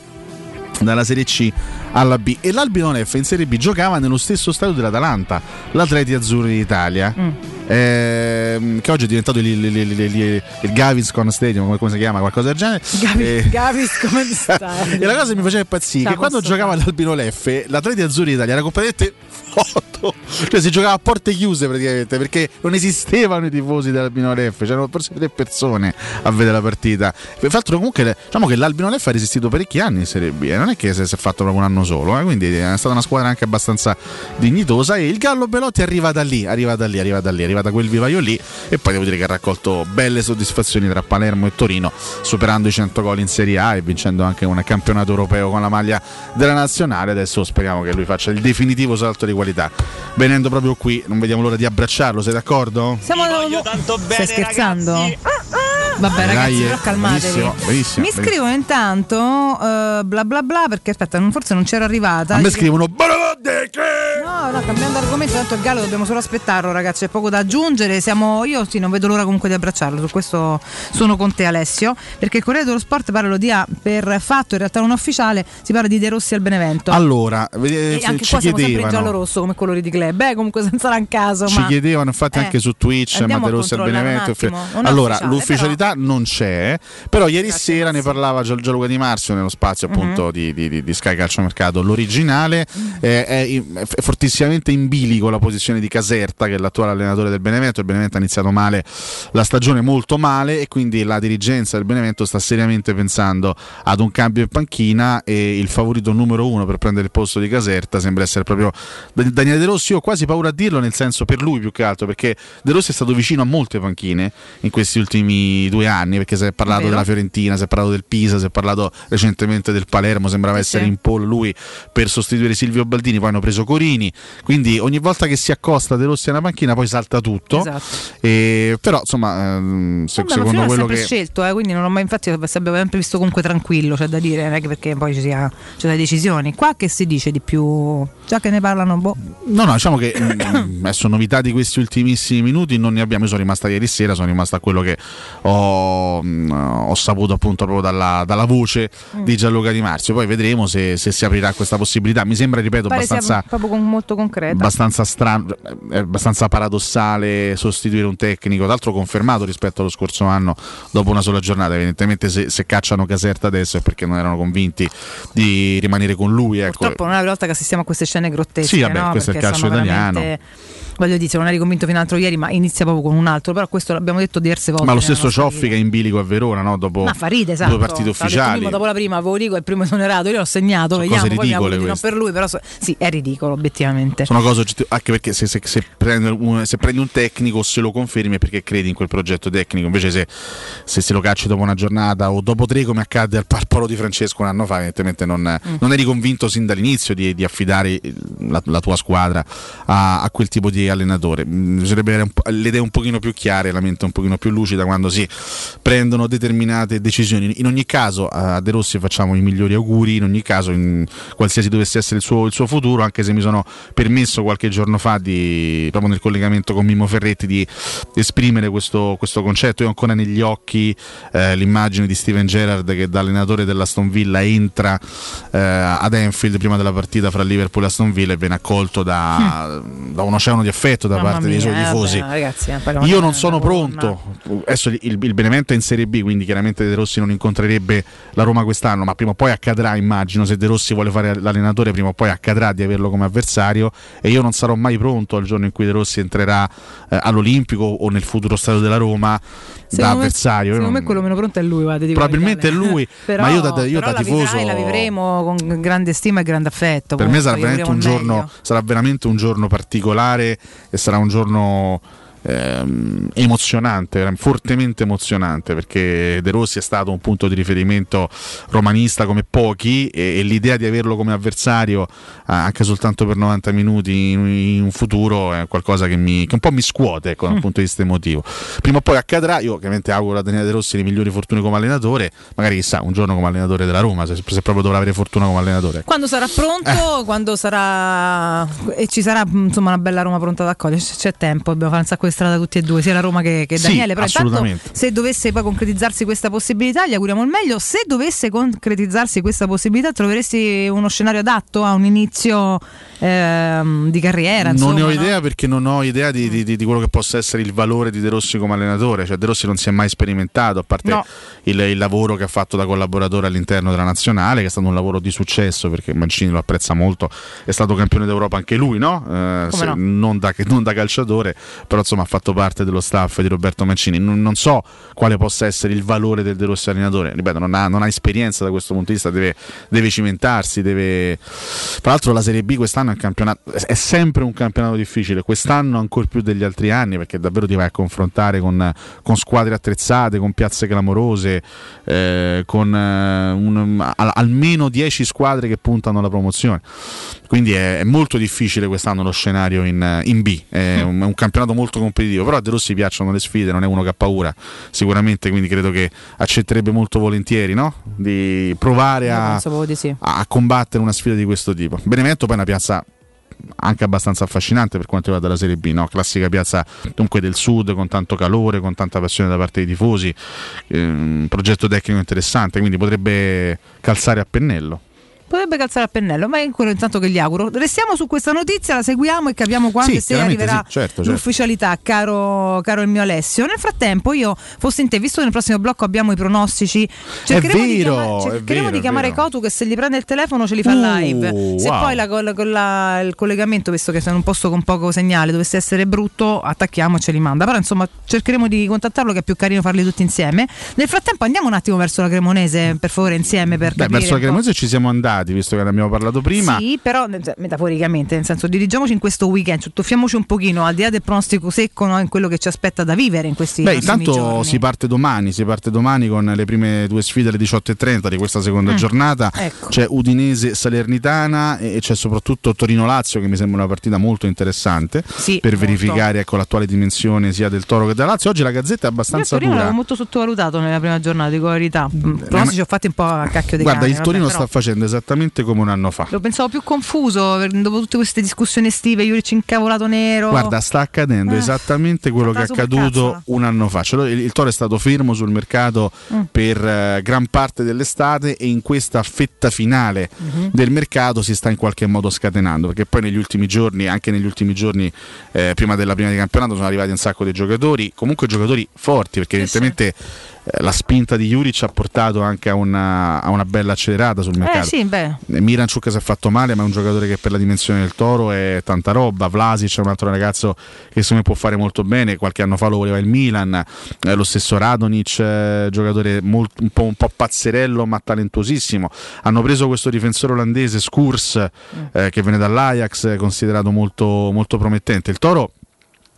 Speaker 6: dalla Serie C alla B e l'Albino Leffe in Serie B giocava nello stesso stadio dell'Atalanta, l'Atleti Azzurri d'Italia.
Speaker 5: Mm.
Speaker 6: ehm, che oggi è diventato il, il, il- il- il Gaviscon Stadium, come- si chiama, qualcosa del genere.
Speaker 5: Gavi,
Speaker 6: Eh,
Speaker 5: Gavis come stai?
Speaker 6: e la cosa che mi faceva impazzire
Speaker 5: Ce
Speaker 6: che quando giocava l'Albino Leffe, l'Atleti Azzurri d'Italia era completamente foto. Tutto. Cioè si giocava a porte chiuse praticamente perché non esistevano i tifosi dell'Albino Lef, c'erano forse tre persone a vedere la partita. Tra l'altro comunque diciamo che l'Albino Lef ha resistito parecchi anni in Serie B, eh, non è che si è fatto proprio un anno solo, eh, quindi è stata una squadra anche abbastanza dignitosa e il Gallo Belotti arriva da lì, arriva da lì, arriva da lì, arriva da quel vivaio lì e poi devo dire che ha raccolto belle soddisfazioni tra Palermo e Torino, superando i 100 gol in Serie A e vincendo anche un campionato europeo con la maglia della nazionale. Adesso speriamo che lui faccia il definitivo salto di qualità. Venendo proprio qui, non vediamo l'ora di abbracciarlo, sei d'accordo?
Speaker 5: Siamo Stai scherzando? Vabbè, ragazzi,
Speaker 6: eh,
Speaker 5: però calmatevi.
Speaker 6: benissimo, benissimo,
Speaker 5: Mi scrivono intanto eh, bla bla bla perché aspetta, non- forse non c'era arrivata.
Speaker 6: A me scrivono
Speaker 5: No, no, cambiando argomento, tanto il Gallo dobbiamo solo aspettarlo, ragazzi, c'è poco da aggiungere. Siamo io sì, non vedo l'ora comunque di abbracciarlo. Su questo sono con te Alessio, perché il Corriere dello Sport parla di A per fatto, in realtà non ufficiale, si parla di De Rossi al Benevento.
Speaker 6: Allora, vede-
Speaker 5: e anche
Speaker 6: ci
Speaker 5: qua siamo sempre in
Speaker 6: chiedevano.
Speaker 5: giallo rosso come colori di club. Beh, comunque senza un caso,
Speaker 6: Ci
Speaker 5: ma
Speaker 6: chiedevano infatti
Speaker 5: Eh,
Speaker 6: anche su Twitch
Speaker 5: andiamo a
Speaker 6: Materossi al Benevento.
Speaker 5: attimo.
Speaker 6: Allora,
Speaker 5: ufficiale,
Speaker 6: l'ufficialità non c'è, però ieri sera ne parlava Gian- Gianluca Di Marzio nello spazio
Speaker 5: Mhm.
Speaker 6: appunto di, di, di- di Sky Calciomercato. L'originale eh, è, è fortissimamente in bilico la posizione di Caserta, che è l'attuale allenatore del Benevento. Il Benevento ha iniziato male la stagione, molto male, e quindi la dirigenza del Benevento sta seriamente pensando ad un cambio in panchina e il favorito numero uno per prendere il posto di Caserta sembra essere proprio Da- Daniele De Rossi. Io ho quasi paura a dirlo, nel senso per lui più che altro, perché De Rossi è stato vicino a molte panchine in questi ultimi due anni, perché si è parlato
Speaker 5: Vero.
Speaker 6: della Fiorentina, si è parlato del Pisa, si è parlato recentemente del Palermo, sembrava
Speaker 5: Sì,
Speaker 6: essere
Speaker 5: sì.
Speaker 6: in pole lui per sostituire Silvio Baldini, poi hanno preso Corini, quindi ogni volta che si accosta De Rossi alla panchina poi salta tutto.
Speaker 5: Esatto.
Speaker 6: E- però insomma, ehm, se-
Speaker 5: Vabbè,
Speaker 6: secondo quello che...
Speaker 5: scelto, eh, quindi non ho mai, infatti abbiamo sempre visto comunque tranquillo, c'è da dire, non è che perché poi ci sia delle decisioni. Qua che si dice di più? Già che ne parlano, boh.
Speaker 6: No, no, diciamo che mm, adesso novità di questi ultimissimi minuti non ne abbiamo, io sono rimasta ieri sera, sono rimasta a quello che ho, mm, ho saputo appunto proprio dalla, dalla voce
Speaker 5: Mm.
Speaker 6: di Gianluca Di Marzio, poi vedremo se, se si aprirà questa possibilità, mi sembra, ripeto,
Speaker 5: Pare
Speaker 6: abbastanza
Speaker 5: con- molto concreta.
Speaker 6: abbastanza strano, è abbastanza paradossale sostituire un tecnico, tra l'altro confermato rispetto allo scorso anno dopo una sola giornata. Evidentemente, se, se cacciano Caserta adesso è perché non erano convinti di rimanere con lui. Ecco.
Speaker 5: Purtroppo non è la prima volta che assistiamo a queste scene grottesche.
Speaker 6: Sì, vabbè,
Speaker 5: no?
Speaker 6: questo è il
Speaker 5: Perché
Speaker 6: calcio italiano.
Speaker 5: veramente- Voglio dire, non eri convinto fino all'altro ieri, ma inizia proprio con un altro. Però questo l'abbiamo detto diverse volte.
Speaker 6: Ma lo stesso Cioffi che è in bilico a Verona, no? dopo
Speaker 5: Ma fa ride, esatto.
Speaker 6: due partite ufficiali.
Speaker 5: prima, dopo la prima avevo dico, il primo esonerato, io l'ho segnato,
Speaker 6: Sono
Speaker 5: vediamo,
Speaker 6: cose
Speaker 5: poi di no per lui, però so- sì, è ridicolo obiettivamente.
Speaker 6: Sono cose anche perché se, se- se prendi un, se prendi un tecnico se lo confermi è perché credi in quel progetto tecnico, invece se, se se lo cacci dopo una giornata o dopo tre come accadde al Parpolo di Francesco un anno fa, evidentemente non,
Speaker 5: Mm.
Speaker 6: non eri convinto sin dall'inizio di, di affidare la, la tua squadra a, a quel tipo di allenatore. Mm, Bisognerebbe avere le idee un pochino più chiare, la mente un pochino più lucida quando si prendono determinate decisioni. In ogni caso a De Rossi facciamo i migliori auguri, in ogni caso in qualsiasi dovesse essere il suo, il suo futuro, anche se mi sono permesso qualche giorno fa, di, proprio nel collegamento con Mimmo Ferretti, di esprimere questo, questo concetto. Io ho ancora negli occhi eh, l'immagine di Steven Gerrard che da allenatore dell'Aston Villa entra eh, ad Enfield prima della partita fra Liverpool e Aston Villa e viene accolto da, da un oceano di affetto da
Speaker 5: Hm. Mamma
Speaker 6: parte dei suoi
Speaker 5: mia,
Speaker 6: tifosi.
Speaker 5: ragazzi, eh, parliamo
Speaker 6: Io non sono pronto. Adesso il, il Benevento è in Serie B, quindi chiaramente De Rossi non incontrerebbe la Roma quest'anno, ma prima o poi accadrà, immagino, se De Rossi vuole fare l'allenatore, prima o poi accadrà di averlo come avversario e io non sarò mai pronto al giorno in cui De Rossi entrerà eh, all'Olimpico o nel futuro stadio della Roma da
Speaker 5: Secondo me-
Speaker 6: avversario. Io
Speaker 5: Secondo
Speaker 6: non-
Speaker 5: me quello meno pronto è lui, guarda,
Speaker 6: Probabilmente è lui,
Speaker 5: Però-
Speaker 6: ma io da, io da
Speaker 5: la
Speaker 6: tifoso...
Speaker 5: vivrai, la vivremo con grande stima e grande affetto.
Speaker 6: Per me sarà veramente, giorno, sarà veramente un giorno particolare e sarà un giorno ehm, emozionante, fortemente emozionante perché De Rossi è stato un punto di riferimento romanista come pochi e, e l'idea di averlo come avversario eh, anche soltanto per 90 minuti in, in un futuro è qualcosa che, mi, che un po' mi scuote ecco, da un
Speaker 5: Mm.
Speaker 6: punto di vista emotivo. Prima o poi accadrà, io ovviamente auguro a Daniele De Rossi le migliori fortune come allenatore, magari chissà un giorno come allenatore della Roma, se, se proprio dovrà avere fortuna come allenatore.
Speaker 5: Quando sarà pronto, quando sarà e ci sarà insomma una bella Roma pronta ad accogliere, c'è tempo, dobbiamo fare un sacco di strada tutti e due, sia la Roma che, che
Speaker 6: Sì,
Speaker 5: Daniele. Però intanto, se dovesse poi concretizzarsi questa possibilità, gli auguriamo il meglio. Se dovesse concretizzarsi questa possibilità, troveresti uno scenario adatto a un inizio ehm, di carriera?
Speaker 6: non ne ho
Speaker 5: insomma, no?
Speaker 6: idea perché non ho idea di, di- di- di quello che possa essere il valore di De Rossi come allenatore. Cioè, De Rossi non si è mai sperimentato, a parte
Speaker 5: No.
Speaker 6: il, il lavoro che ha fatto da collaboratore all'interno della nazionale, che è stato un lavoro di successo perché Mancini lo apprezza molto. È stato campione d'Europa anche lui, no? Eh, se-
Speaker 5: no?
Speaker 6: Non, da, non da calciatore, però insomma ha fatto parte dello staff di Roberto Mancini. Non, non so quale possa essere il valore del De Rossi allenatore. Ripeto, non ha, non ha esperienza da questo punto di vista, deve, deve cimentarsi. Deve... Tra l'altro, la Serie B quest'anno è, è sempre un campionato difficile. Quest'anno ancora più degli altri anni, perché davvero ti vai a confrontare con, con squadre attrezzate, con piazze clamorose, eh, con eh, un- al- almeno 10 squadre che puntano alla promozione. Quindi è, è molto difficile quest'anno lo scenario in, in B. È un, è un campionato molto competitivo. Però a De Rossi piacciono le sfide, non è uno che ha paura, sicuramente. Quindi credo che accetterebbe molto volentieri no? di provare a,
Speaker 5: di sì.
Speaker 6: a combattere una sfida di questo tipo. Benevento poi è una piazza anche abbastanza affascinante per quanto riguarda la Serie B, no? classica piazza dunque del sud con tanto calore, con tanta passione da parte dei tifosi, ehm, progetto tecnico interessante, quindi potrebbe calzare a pennello.
Speaker 5: Potrebbe calzare a pennello, ma è quello intanto che gli auguro. Restiamo su questa notizia, la seguiamo e capiamo quando
Speaker 6: Sì,
Speaker 5: e se arriverà
Speaker 6: sì, certo, certo.
Speaker 5: l'ufficialità, caro, caro il mio Alessio. Nel frattempo, io fossi in te, visto che nel prossimo blocco abbiamo i pronostici, cercheremo di,
Speaker 6: vero,
Speaker 5: chiama-
Speaker 6: è
Speaker 5: cercheremo
Speaker 6: vero,
Speaker 5: di chiamare. Cotu che se gli prende il telefono ce li fa
Speaker 6: Uh,
Speaker 5: live. Se
Speaker 6: wow.
Speaker 5: poi la, con la- il collegamento, visto che sono in un posto con poco segnale, dovesse essere brutto, attacchiamo e ce li manda. Però insomma cercheremo di contattarlo che è più carino farli tutti insieme. Nel frattempo andiamo un attimo verso la Cremonese, per favore, insieme per
Speaker 6: Beh, verso la
Speaker 5: po'.
Speaker 6: Cremonese ci siamo andati, visto che ne abbiamo parlato prima.
Speaker 5: Sì, però metaforicamente, nel senso dirigiamoci in questo weekend, tuffiamoci un pochino al di là del pronostico secco no, in quello che ci aspetta da vivere in questi
Speaker 6: Beh, intanto
Speaker 5: giorni.
Speaker 6: si parte domani, si parte domani con le prime due sfide alle 18.30 di questa seconda
Speaker 5: Mm,
Speaker 6: giornata.
Speaker 5: ecco.
Speaker 6: C'è Udinese Salernitana e c'è soprattutto Torino-Lazio che mi sembra una partita molto interessante
Speaker 5: Sì,
Speaker 6: per
Speaker 5: molto.
Speaker 6: verificare ecco, l'attuale dimensione sia del Toro che della Lazio. Oggi la Gazzetta è
Speaker 5: Io
Speaker 6: abbastanza
Speaker 5: Torino
Speaker 6: dura.
Speaker 5: molto sottovalutato nella prima giornata, dico la verità. Pronostici ci ho fatti un po' a cacchio di
Speaker 6: Guarda,
Speaker 5: cane,
Speaker 6: il
Speaker 5: vabbè,
Speaker 6: Torino
Speaker 5: però
Speaker 6: sta facendo esattamente come un anno fa.
Speaker 5: Lo pensavo più confuso dopo tutte queste discussioni estive, Juric incavolato nero.
Speaker 6: Guarda, sta accadendo
Speaker 5: Eh,
Speaker 6: esattamente quello che è accaduto un anno fa. Cioè, il, il Toro è stato fermo sul mercato
Speaker 5: Mm.
Speaker 6: per eh, gran parte dell'estate e in questa fetta finale
Speaker 5: Mhm.
Speaker 6: del mercato si sta in qualche modo scatenando perché poi negli ultimi giorni, anche negli ultimi giorni eh, prima della prima di campionato, sono arrivati un sacco di giocatori, comunque giocatori forti perché evidentemente eh, la spinta di Juric ha portato anche a una, a una bella accelerata sul mercato.
Speaker 5: Eh sì.
Speaker 6: Miranchuk si è fatto male, ma è un giocatore che per la dimensione del toro è tanta roba. Vlasic è un altro ragazzo che secondo me può fare molto bene. Qualche anno fa lo voleva il Milan, Eh, lo stesso Radonic, eh, giocatore molto- un, po', un po' pazzerello ma talentuosissimo. Hanno preso questo difensore olandese, Skurs, eh, che viene dall'Ajax, eh, considerato molto, molto promettente. Il toro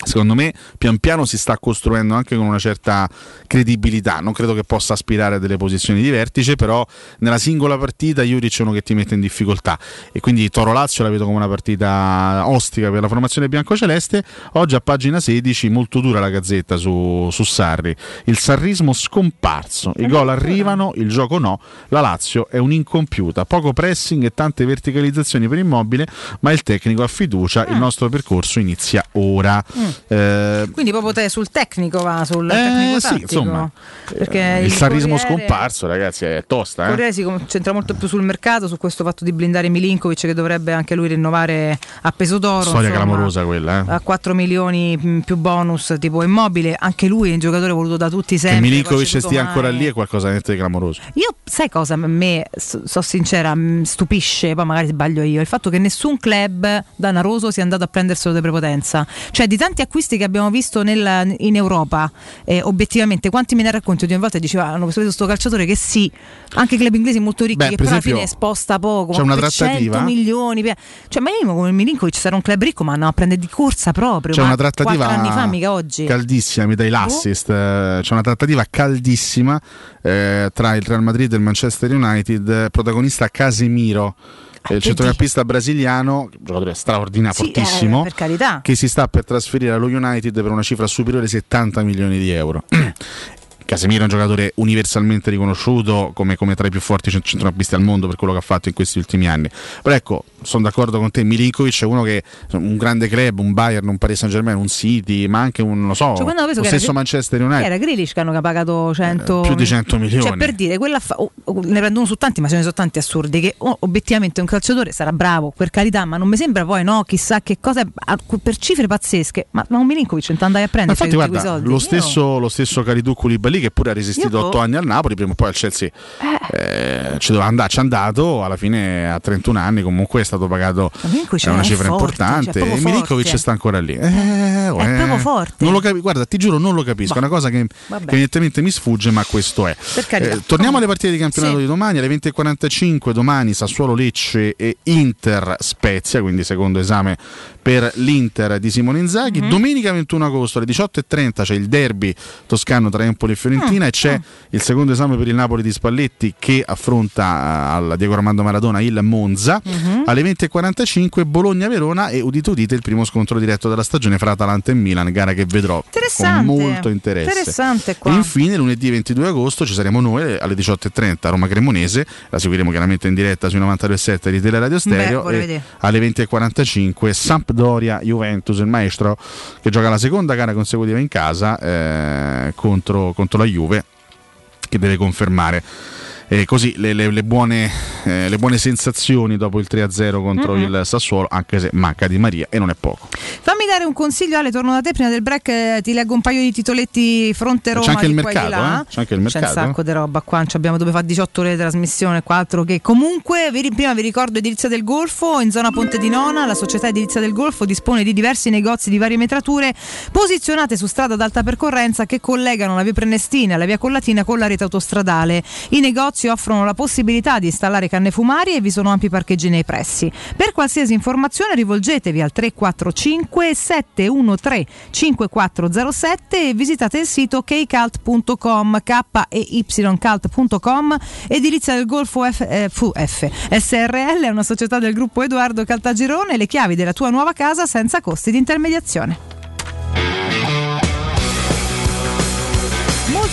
Speaker 6: secondo me pian piano si sta costruendo anche con una certa credibilità. Non credo che possa aspirare a delle posizioni di vertice però nella singola partita Juric è uno che ti mette in difficoltà. E quindi Toro Lazio la vedo come una partita ostica per la formazione biancoceleste. Oggi a pagina 16 molto dura la gazzetta su, su Sarri. Il sarrismo scomparso i gol arrivano il gioco no la Lazio è un'incompiuta. Poco pressing e tante verticalizzazioni per immobile ma il tecnico ha fiducia il nostro percorso inizia ora eh,
Speaker 5: Quindi proprio te sul tecnico va, sul
Speaker 6: Eh,
Speaker 5: tecnico
Speaker 6: sì, insomma,
Speaker 5: Perché
Speaker 6: il, sarrismo
Speaker 5: Corriere-
Speaker 6: scomparso, ragazzi, è tosta.
Speaker 5: Il
Speaker 6: Eh?
Speaker 5: Si concentra molto più sul mercato, su questo fatto di blindare Milinkovic che dovrebbe anche lui rinnovare a peso d'oro.
Speaker 6: Storia
Speaker 5: insomma,
Speaker 6: clamorosa quella. Eh?
Speaker 5: A 4 milioni mh, più bonus tipo immobile, anche lui è un giocatore voluto da tutti
Speaker 6: Che
Speaker 5: sempre.
Speaker 6: Milinkovic
Speaker 5: poi c'è
Speaker 6: stia
Speaker 5: tutto
Speaker 6: ancora
Speaker 5: mai.
Speaker 6: lì è qualcosa di clamoroso.
Speaker 5: Io sai cosa a me, so, sincera, stupisce, poi magari sbaglio io, il fatto che nessun club danaroso sia andato a prenderselo di prepotenza. Cioè di tanti acquisti che abbiamo visto nel- in Europa, eh, obiettivamente, quanti me ne racconti? Una volta diceva, hanno preso questo calciatore che sì, anche i club inglesi molto ricchi,
Speaker 6: Beh,
Speaker 5: che
Speaker 6: per
Speaker 5: però
Speaker 6: esempio,
Speaker 5: alla fine sposta poco,
Speaker 6: c'è una trattativa?
Speaker 5: 100 milioni. Cioè ma io come Milinkovic sarà un club ricco, ma andava a prendere di corsa proprio.
Speaker 6: C'è una trattativa
Speaker 5: anni fa, mica oggi.
Speaker 6: caldissima, mi dai l'assist. eh, C'è una trattativa caldissima eh, tra il Real Madrid e il Manchester United, protagonista Casemiro. Eh, Il centrocampista brasiliano, giocatore straordinario,
Speaker 5: Sì,
Speaker 6: fortissimo,
Speaker 5: eh, per carità.
Speaker 6: che si sta per trasferire allo United per una cifra superiore ai 70 milioni di euro. Casemiro è un giocatore universalmente riconosciuto come, come tra i più forti cent- centrocampisti al mondo per quello che ha fatto in questi ultimi anni. Però ecco, sono d'accordo con te, Milinkovic è uno che un grande club, un Bayern, un Paris Saint Germain, un City, ma anche un, non lo so,
Speaker 5: Cioè,
Speaker 6: lo
Speaker 5: che era-
Speaker 6: stesso Manchester United.
Speaker 5: Era Grealish che hanno pagato 100
Speaker 6: più di 100 milioni.
Speaker 5: Cioè, per dire, quella fa- oh, oh, ne prendo uno su tanti, ma ce ne sono tanti assurdi. Che oh, obiettivamente un calciatore sarà bravo, per carità, ma non mi sembra poi, no, chissà che cosa per cifre pazzesche. Ma, ma un Milinkovic non andai a
Speaker 6: Ma
Speaker 5: prendere
Speaker 6: infatti,
Speaker 5: cioè, tutti quei
Speaker 6: guarda, lo
Speaker 5: Io-
Speaker 6: stesso, lo stesso Calidu Koulibaly che pure ha resistito
Speaker 5: Io-
Speaker 6: 8 anni al Napoli, prima o poi al Chelsea eh, ci doveva andare, ci è andato, alla fine a 31 anni comunque è stato pagato è una cifra
Speaker 5: forte,
Speaker 6: importante
Speaker 5: cioè,
Speaker 6: e Milinkovic sta ancora lì. Eh, oh,
Speaker 5: È
Speaker 6: eh.
Speaker 5: proprio forte.
Speaker 6: Non lo capi- guarda, ti giuro, non lo capisco. È una cosa che,
Speaker 5: Vabbè.
Speaker 6: che evidentemente mi sfugge, ma questo è. Eh, torniamo alle partite di campionato
Speaker 5: Sì.
Speaker 6: di domani, alle 20.45 domani Sassuolo Lecce e Inter Spezia, quindi secondo esame per l'Inter di Simone Inzaghi.
Speaker 5: Mhm.
Speaker 6: Domenica 21 agosto alle 18.30 c'è il derby toscano tra Empoli e Fiorentina
Speaker 5: Mm,
Speaker 6: e c'è il secondo esame per il Napoli di Spalletti che affronta eh, al Diego Armando Maradona il Monza.
Speaker 5: Mhm.
Speaker 6: Alle 20.45 Bologna-Verona e udite udite il primo scontro diretto della stagione fra Atalanta e Milan, gara che vedrò con molto interesse.
Speaker 5: Interessante qua.
Speaker 6: Infine lunedì 22 agosto ci saremo noi alle 18.30 a Roma Cremonese, la seguiremo chiaramente in diretta sui 92.7 di Teleradio Stereo
Speaker 5: Beh,
Speaker 6: e alle 20.45 Sampdoria Juventus, il maestro che gioca la seconda gara consecutiva in casa eh, contro, contro la Juve che deve confermare eh, così le, le- le buone, eh, le buone sensazioni dopo il 3-0 contro
Speaker 5: Mhm.
Speaker 6: il Sassuolo anche se manca Di Maria e non è poco
Speaker 5: Fammi dare un consiglio, Ale, torno da te. Prima del break eh, ti leggo un paio di titoletti fronte Roma.
Speaker 6: c'è anche il mercato eh? c'è anche il
Speaker 5: C'è un
Speaker 6: mercato
Speaker 5: sacco di roba qua, ci abbiamo dove fa 18 ore di trasmissione, 4 che comunque vi, prima vi ricordo Edilizia del Golfo in zona Ponte di Nona, la società Edilizia del Golfo dispone di diversi negozi di varie metrature posizionate su strada ad alta percorrenza che collegano la via Prenestina e la via Collatina con la rete autostradale. I negozi offrono la possibilità di installare canne fumarie e vi sono ampi parcheggi nei pressi. Per qualsiasi informazione rivolgetevi al 345 713 5407 e visitate il sito kcalt.com k ycalt.com Edilizia del Golfo F, eh, fu- F. SRL è una società del gruppo Edoardo Caltagirone le chiavi della tua nuova casa senza costi di intermediazione.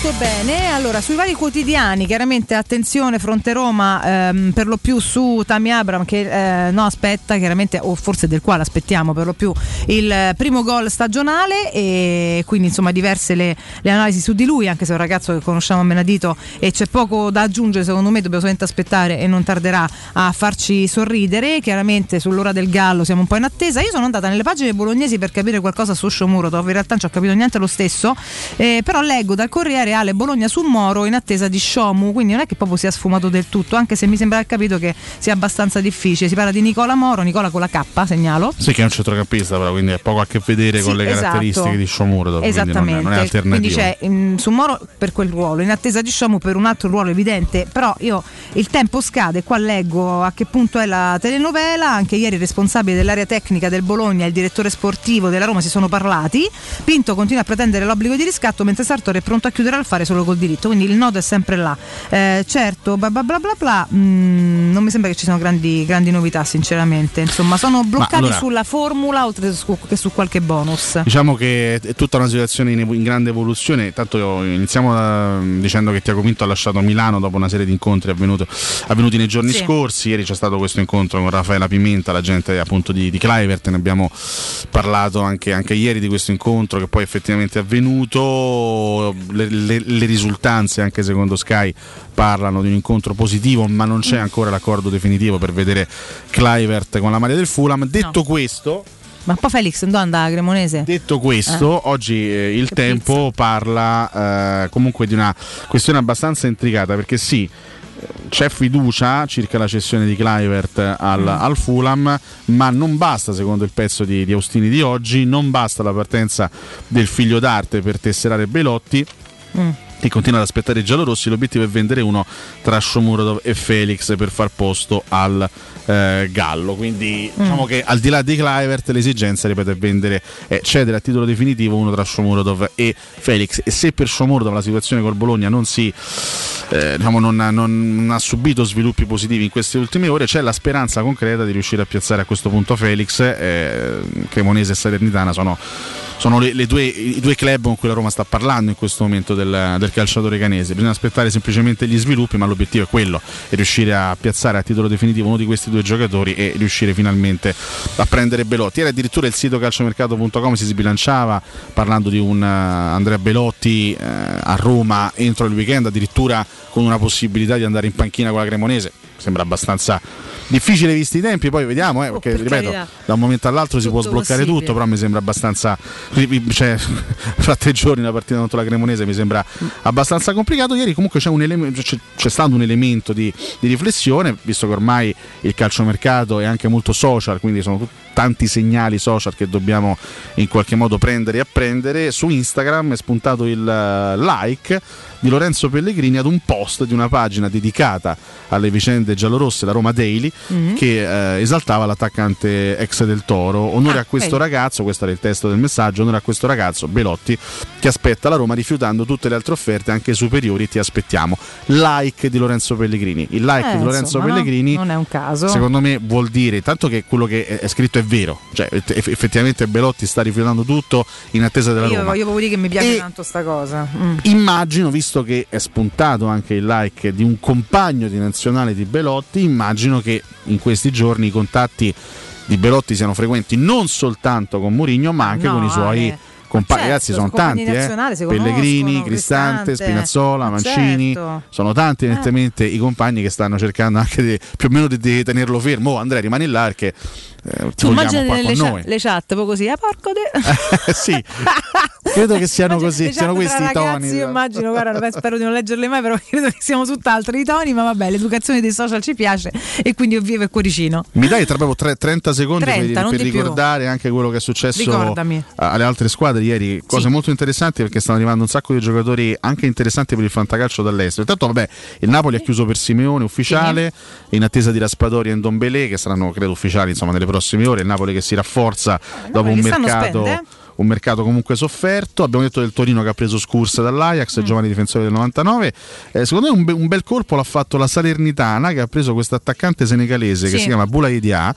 Speaker 5: Molto bene, allora sui vari quotidiani, chiaramente attenzione Fronte Roma ehm, per lo più su Tami Abram che eh, no aspetta chiaramente o forse del quale aspettiamo per lo più il primo gol stagionale. E quindi insomma diverse le, le analisi su di lui anche se è un ragazzo che conosciamo a menadito e c'è poco da aggiungere secondo me dobbiamo solamente aspettare e non tarderà a farci sorridere. Chiaramente sull'ora del gallo siamo un po' in attesa. Io sono andata nelle pagine bolognesi per capire qualcosa su Shomurodov in realtà non ci ho capito niente lo stesso eh, però leggo dal Corriere Ale Bologna su Moro in attesa di Shomu quindi non è che proprio sia sfumato del tutto anche se mi sembra aver capito che sia abbastanza difficile. Si parla di Nicola Moro Nicola con la K segnalo.
Speaker 6: Sì che è un centrocampista però quindi ha poco a che vedere con
Speaker 5: Sì,
Speaker 6: le caratteristiche
Speaker 5: esatto.
Speaker 6: di Shomuro quindi non è,
Speaker 5: Esattamente,
Speaker 6: non è
Speaker 5: quindi c'è mm, su Moro per quel ruolo, in attesa di Shomu per un altro ruolo evidente, però io il tempo scade, qua leggo a che punto è la telenovela, anche ieri il responsabile dell'area tecnica del Bologna e il direttore sportivo della Roma si sono parlati, Pinto continua a pretendere l'obbligo di riscatto mentre Sartori è pronto a chiudere al fare solo col diritto, quindi il nodo è sempre là. Eh, certo, bla bla bla bla bla, mm, non mi sembra che ci siano grandi, grandi novità sinceramente, insomma sono bloccati
Speaker 6: allora-
Speaker 5: sulla formula oltre che su qualche bonus.
Speaker 6: Diciamo che è tutta una situazione in, in grande evoluzione. Intanto iniziamo da- dicendo che Tiago Pinto ha lasciato Milano dopo una serie di incontri avvenuto- avvenuti nei giorni
Speaker 5: Sì.
Speaker 6: scorsi. Ieri c'è stato questo incontro con Raffaella Pimenta, la gente appunto di, di Clivert. Ne abbiamo parlato anche, anche ieri di questo incontro che poi effettivamente è avvenuto. Le, le- le risultanze, anche secondo Sky, parlano di un incontro positivo, ma non c'è ancora l'accordo definitivo per vedere Clivert con la maglia del Fulham. Detto questo.
Speaker 5: Ma poi Felix non andava a Cremonese?
Speaker 6: Detto questo, oggi eh, il tempo parla eh, comunque di una questione abbastanza intricata perché sì, eh, c'è fiducia circa la cessione di Clivert al, al Fulham, ma non basta, secondo il pezzo di, di Austini di oggi, non basta la partenza del figlio d'arte per tesserare Belotti.
Speaker 5: Mm.
Speaker 6: Che continua ad aspettare i giallorossi. L'obiettivo è vendere uno tra Shomurodov e Felix per far posto al eh, Gallo. Quindi, diciamo che al di là di Clivert, l'esigenza, ripeto, è vendere, è cedere a titolo definitivo uno tra Shomurodov e Felix. E se per Shomurodov la situazione col Bologna non si eh, diciamo, non, ha- non ha subito sviluppi positivi in queste ultime ore, c'è la speranza concreta di riuscire a piazzare a questo punto Felix. Eh, Cremonese e Salernitana sono sono le, le due, i due club con cui la Roma sta parlando in questo momento del, del calciatore canese. Bisogna aspettare semplicemente gli sviluppi, ma l'obiettivo è quello, è riuscire a piazzare a titolo definitivo uno di questi due giocatori e riuscire finalmente a prendere Belotti. Era addirittura il sito calciomercato.com si sbilanciava parlando di un uh, Andrea Belotti uh, a Roma entro il weekend, addirittura con una possibilità di andare in panchina con la Cremonese. Sembra abbastanza difficile visti i tempi, poi vediamo, eh, perché
Speaker 5: per
Speaker 6: ripeto,
Speaker 5: carità.
Speaker 6: da un momento all'altro si può
Speaker 5: Tutto
Speaker 6: sbloccare
Speaker 5: possibile.
Speaker 6: tutto, però mi sembra abbastanza cioè, fra tre giorni la partita contro la Cremonese mi sembra abbastanza complicato. Ieri comunque c'è, un eleme- c'è, c'è stato un elemento di, di riflessione, visto che ormai il calciomercato è anche molto social, quindi sono tut- tanti segnali social che dobbiamo in qualche modo prendere e apprendere. Su Instagram è spuntato il eh, like di Lorenzo Pellegrini ad un post di una pagina dedicata alle vicende giallorosse, la Roma Daily,
Speaker 5: Mhm.
Speaker 6: che eh, esaltava l'attaccante ex del Toro. Onore
Speaker 5: Ah,
Speaker 6: a questo
Speaker 5: vedi.
Speaker 6: ragazzo, questo era il testo del messaggio, onore a questo ragazzo, Belotti, che aspetta la Roma rifiutando tutte le altre offerte, anche superiori, ti aspettiamo. Like di Lorenzo Pellegrini. Il like
Speaker 5: Eh,
Speaker 6: di Lorenzo
Speaker 5: insomma, no?
Speaker 6: Pellegrini
Speaker 5: Non è un caso.
Speaker 6: secondo me vuol dire tanto che quello che è scritto è vero, cioè eff- effettivamente Belotti sta rifiutando tutto in attesa della
Speaker 5: io
Speaker 6: Roma.
Speaker 5: voglio proprio dire che mi piace tanto sta cosa. Mm.
Speaker 6: Immagino, visto che è spuntato anche il like di un compagno di nazionale di Belotti, immagino che in questi giorni i contatti di Belotti siano frequenti non soltanto con Mourinho, ma anche
Speaker 5: no,
Speaker 6: con i suoi
Speaker 5: Ale.
Speaker 6: Compagni.
Speaker 5: certo,
Speaker 6: Ragazzi, sono tanti, eh. Pellegrini, Cristante. Spinazzola,
Speaker 5: Ma
Speaker 6: Mancini.
Speaker 5: certo.
Speaker 6: Sono tanti, evidentemente, i compagni che stanno cercando anche di, più o meno di, di tenerlo fermo. Oh, Andrea, rimani là perché eh, ti
Speaker 5: Tu
Speaker 6: vogliamo
Speaker 5: immagini le,
Speaker 6: con
Speaker 5: cha-
Speaker 6: noi.
Speaker 5: le chat, proprio così, eh, porco de...
Speaker 6: sì, credo che siano così,
Speaker 5: Le
Speaker 6: siano
Speaker 5: chat
Speaker 6: questi i toni.
Speaker 5: io immagino, guarda, beh, spero di non leggerle mai, però credo che siamo tutt'altri i toni, ma vabbè, l'educazione dei social ci piace e quindi io vivo il cuoricino.
Speaker 6: Mi dai tra proprio tre- 30 secondi
Speaker 5: 30,
Speaker 6: per, per
Speaker 5: di più.
Speaker 6: ricordare anche quello che è successo
Speaker 5: Ricordami.
Speaker 6: alle altre squadre ieri, cose molto interessanti perché stanno arrivando un sacco di giocatori anche interessanti per il fantacalcio dall'estero. Intanto vabbè, il Napoli ha chiuso per Simeone ufficiale in attesa di Raspadori e Ndombele che saranno credo ufficiali insomma nelle prossime ore, il Napoli che si rafforza dopo un mercato
Speaker 5: spende, eh?
Speaker 6: Un mercato comunque sofferto. Abbiamo detto del Torino che ha preso Scurs dall'Ajax,
Speaker 5: Mm.
Speaker 6: giovane difensore del 99. Eh, secondo me un, be- un bel colpo l'ha fatto la Salernitana che ha preso questo attaccante senegalese che
Speaker 5: Sì.
Speaker 6: si chiama Boulaye Dia,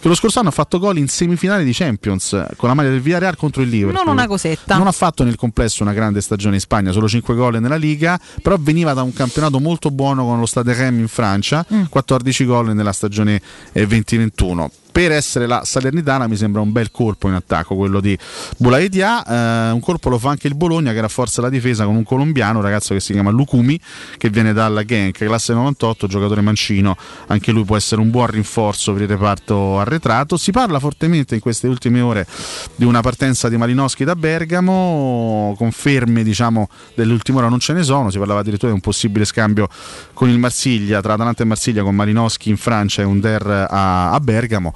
Speaker 6: che lo scorso anno ha fatto gol in semifinale di Champions con la maglia del Villarreal contro il Liverpool.
Speaker 5: Non una cosetta.
Speaker 6: Non ha fatto nel complesso una grande stagione in Spagna, solo 5 gol nella Liga, però veniva da un campionato molto buono con lo Stade Rennes in Francia,
Speaker 5: Mm.
Speaker 6: 14 gol nella stagione eh, 2021. Per essere la Salernitana mi sembra un bel colpo in attacco quello di Boulaye Dia, eh, un colpo lo fa anche il Bologna che rafforza la difesa con un colombiano, un ragazzo che si chiama Lucumi, che viene dalla Genk, classe 98, giocatore mancino, anche lui può essere un buon rinforzo per il reparto arretrato. Si parla fortemente in queste ultime ore di una partenza di Malinowski da Bergamo, conferme diciamo dell'ultima ora non ce ne sono, si parlava addirittura di un possibile scambio con il Marsiglia, tra Atalanta e Marsiglia con Malinowski in Francia e Under a, a Bergamo.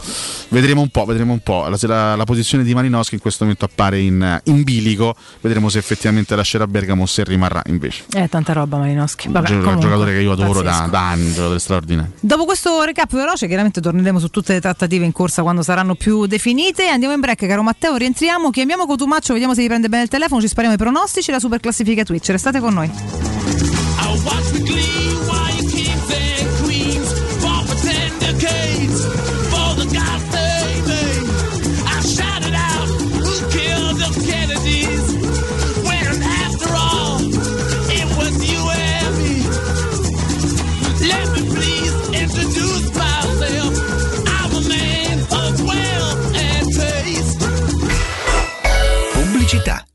Speaker 6: Vedremo un po', vedremo un po'. La, se la- la posizione di Malinowski in questo momento appare in, in bilico, vedremo se effettivamente lascerà Bergamo o se rimarrà invece.
Speaker 5: Eh, tanta roba Malinowski. Vabbè,
Speaker 6: un gio-
Speaker 5: comunque,
Speaker 6: giocatore che io adoro da, da anni, un giocatore straordinario.
Speaker 5: Dopo questo recap veloce, chiaramente torneremo su tutte le trattative in corsa quando saranno più definite. Andiamo in break, caro Matteo, rientriamo, chiamiamo Cotumaccio, vediamo se gli prende bene il telefono, ci spariamo i pronostici, la super classifica Twitch. Restate con noi.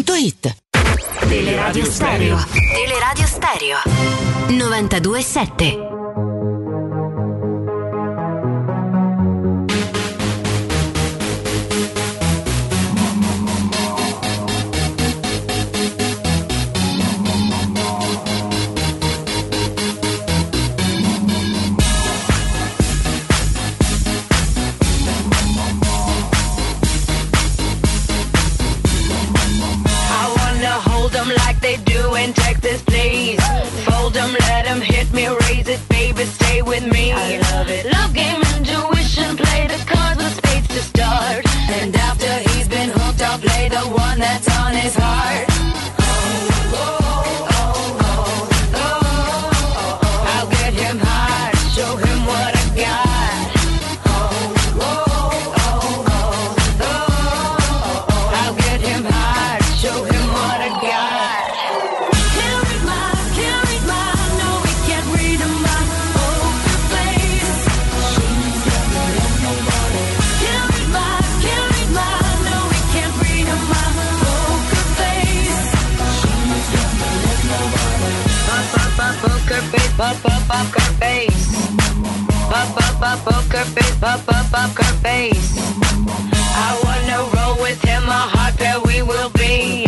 Speaker 24: otticasalvagente.it.
Speaker 10: Teleradio Stereo. Teleradio Stereo. 927.
Speaker 25: Poker face, pop, pop, poker face. I wanna roll with him, a hot pair we will be.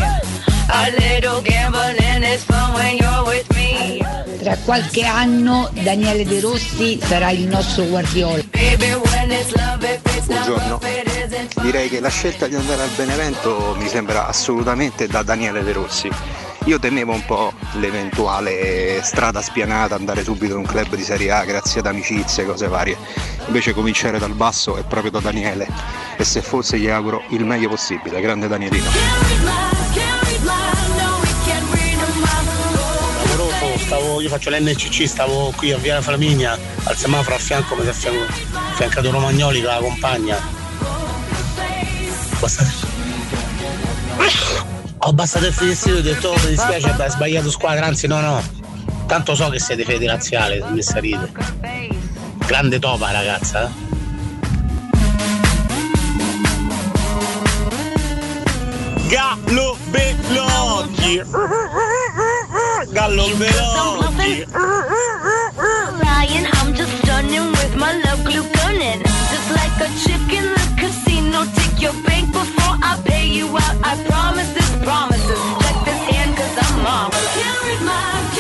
Speaker 25: A little gambling is fun when you're with me.
Speaker 26: Tra qualche anno Daniele De Rossi sarà il nostro Guardiola.
Speaker 25: Not
Speaker 27: Buongiorno. Direi che la scelta di andare al Benevento mi sembra assolutamente da Daniele De Rossi. Io temevo un po' l'eventuale strada spianata, andare subito in un club di Serie A grazie ad amicizie, cose varie. Invece cominciare dal basso è proprio da Daniele e se fosse gli auguro il meglio possibile. Grande Danielino.
Speaker 28: Io faccio l'NCC, stavo qui a Via Flaminia, al semaforo a fianco, mi si è affian- affiancato Romagnoli con la compagna.
Speaker 27: abbassate. Ho abbassato il finestrino e ho detto, oh, mi dispiace, hai sbagliato squadra, anzi no no. Tanto so che siete fede razziale, messa ride. Grande topa ragazza, eh.
Speaker 23: Gallo Bellocchi. Gallo Bellocchi.
Speaker 10: Lying, I'm just stunning with my love glue gunning. Just like a chick in the casino. Take your bank before I pay you out. I promise promises. Check this hand cause I'm. Can't read my,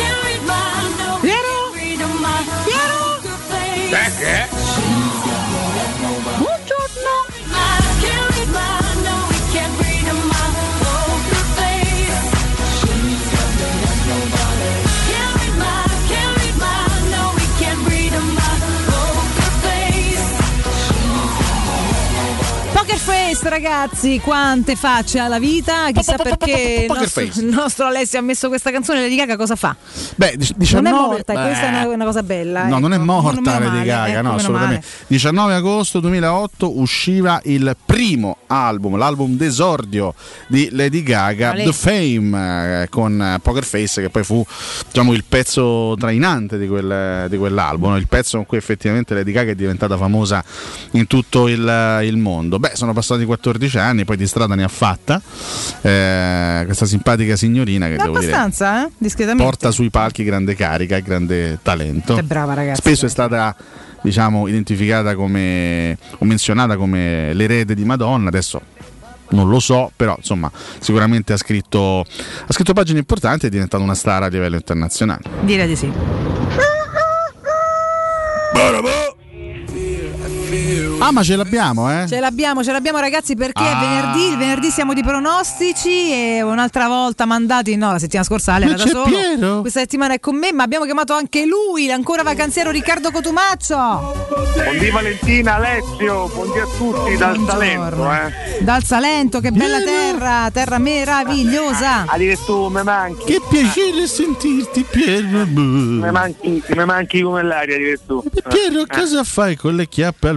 Speaker 10: Face,
Speaker 5: ragazzi, quante facce ha la vita? Chissà perché il nostro, il nostro Alessio ha messo questa canzone. Lady Gaga cosa fa?
Speaker 6: Beh, dic- 19,
Speaker 5: non è morta, e questa è
Speaker 6: Beh.
Speaker 5: una, una cosa bella.
Speaker 6: No, non è
Speaker 5: ecco.
Speaker 6: morta
Speaker 5: meno
Speaker 6: Lady Gaga,
Speaker 5: ecco,
Speaker 6: no, assolutamente. 19 agosto 2008 usciva il primo album, l'album d'esordio di Lady Gaga,
Speaker 5: Ale.
Speaker 6: The Fame, eh, con Poker Face, che poi fu diciamo, il pezzo trainante di, quel- di quell'album, il pezzo con cui effettivamente Lady Gaga è diventata famosa in tutto il, il mondo. Beh, sono passati 14 anni, poi di strada ne ha fatta eh, questa simpatica signorina che devo dire
Speaker 5: Abbastanza, eh? Discretamente.
Speaker 6: porta sui palchi grande carica e grande talento.
Speaker 5: È brava, ragazzi.
Speaker 6: Spesso è stata diciamo identificata come o menzionata come l'erede di Madonna, adesso non lo so, però insomma sicuramente ha scritto, ha scritto pagine importanti e è diventata una star a livello internazionale.
Speaker 5: Direi di sì.
Speaker 6: Ah ma ce l'abbiamo eh?
Speaker 5: Ce l'abbiamo, ce l'abbiamo ragazzi perché è
Speaker 6: Ah.
Speaker 5: venerdì, il venerdì siamo di pronostici e un'altra volta mandati, no la settimana scorsa Ale
Speaker 6: Ma
Speaker 5: era da solo,
Speaker 6: Piero?
Speaker 5: questa settimana è con me ma abbiamo chiamato anche lui, l'ancora vacanziero Riccardo Cotumaccio,
Speaker 23: Buondì Valentina, Alessio, buondì a tutti dal Salento, eh.
Speaker 5: dal Salento, che bella terra, terra meravigliosa.
Speaker 23: A dire tu, mi manchi.
Speaker 6: Che piacere sentirti Piero.
Speaker 23: Mi manchi, mi manchi come l'aria, dire tu.
Speaker 6: Piero,
Speaker 23: Eh.
Speaker 6: cosa fai con le chiappe al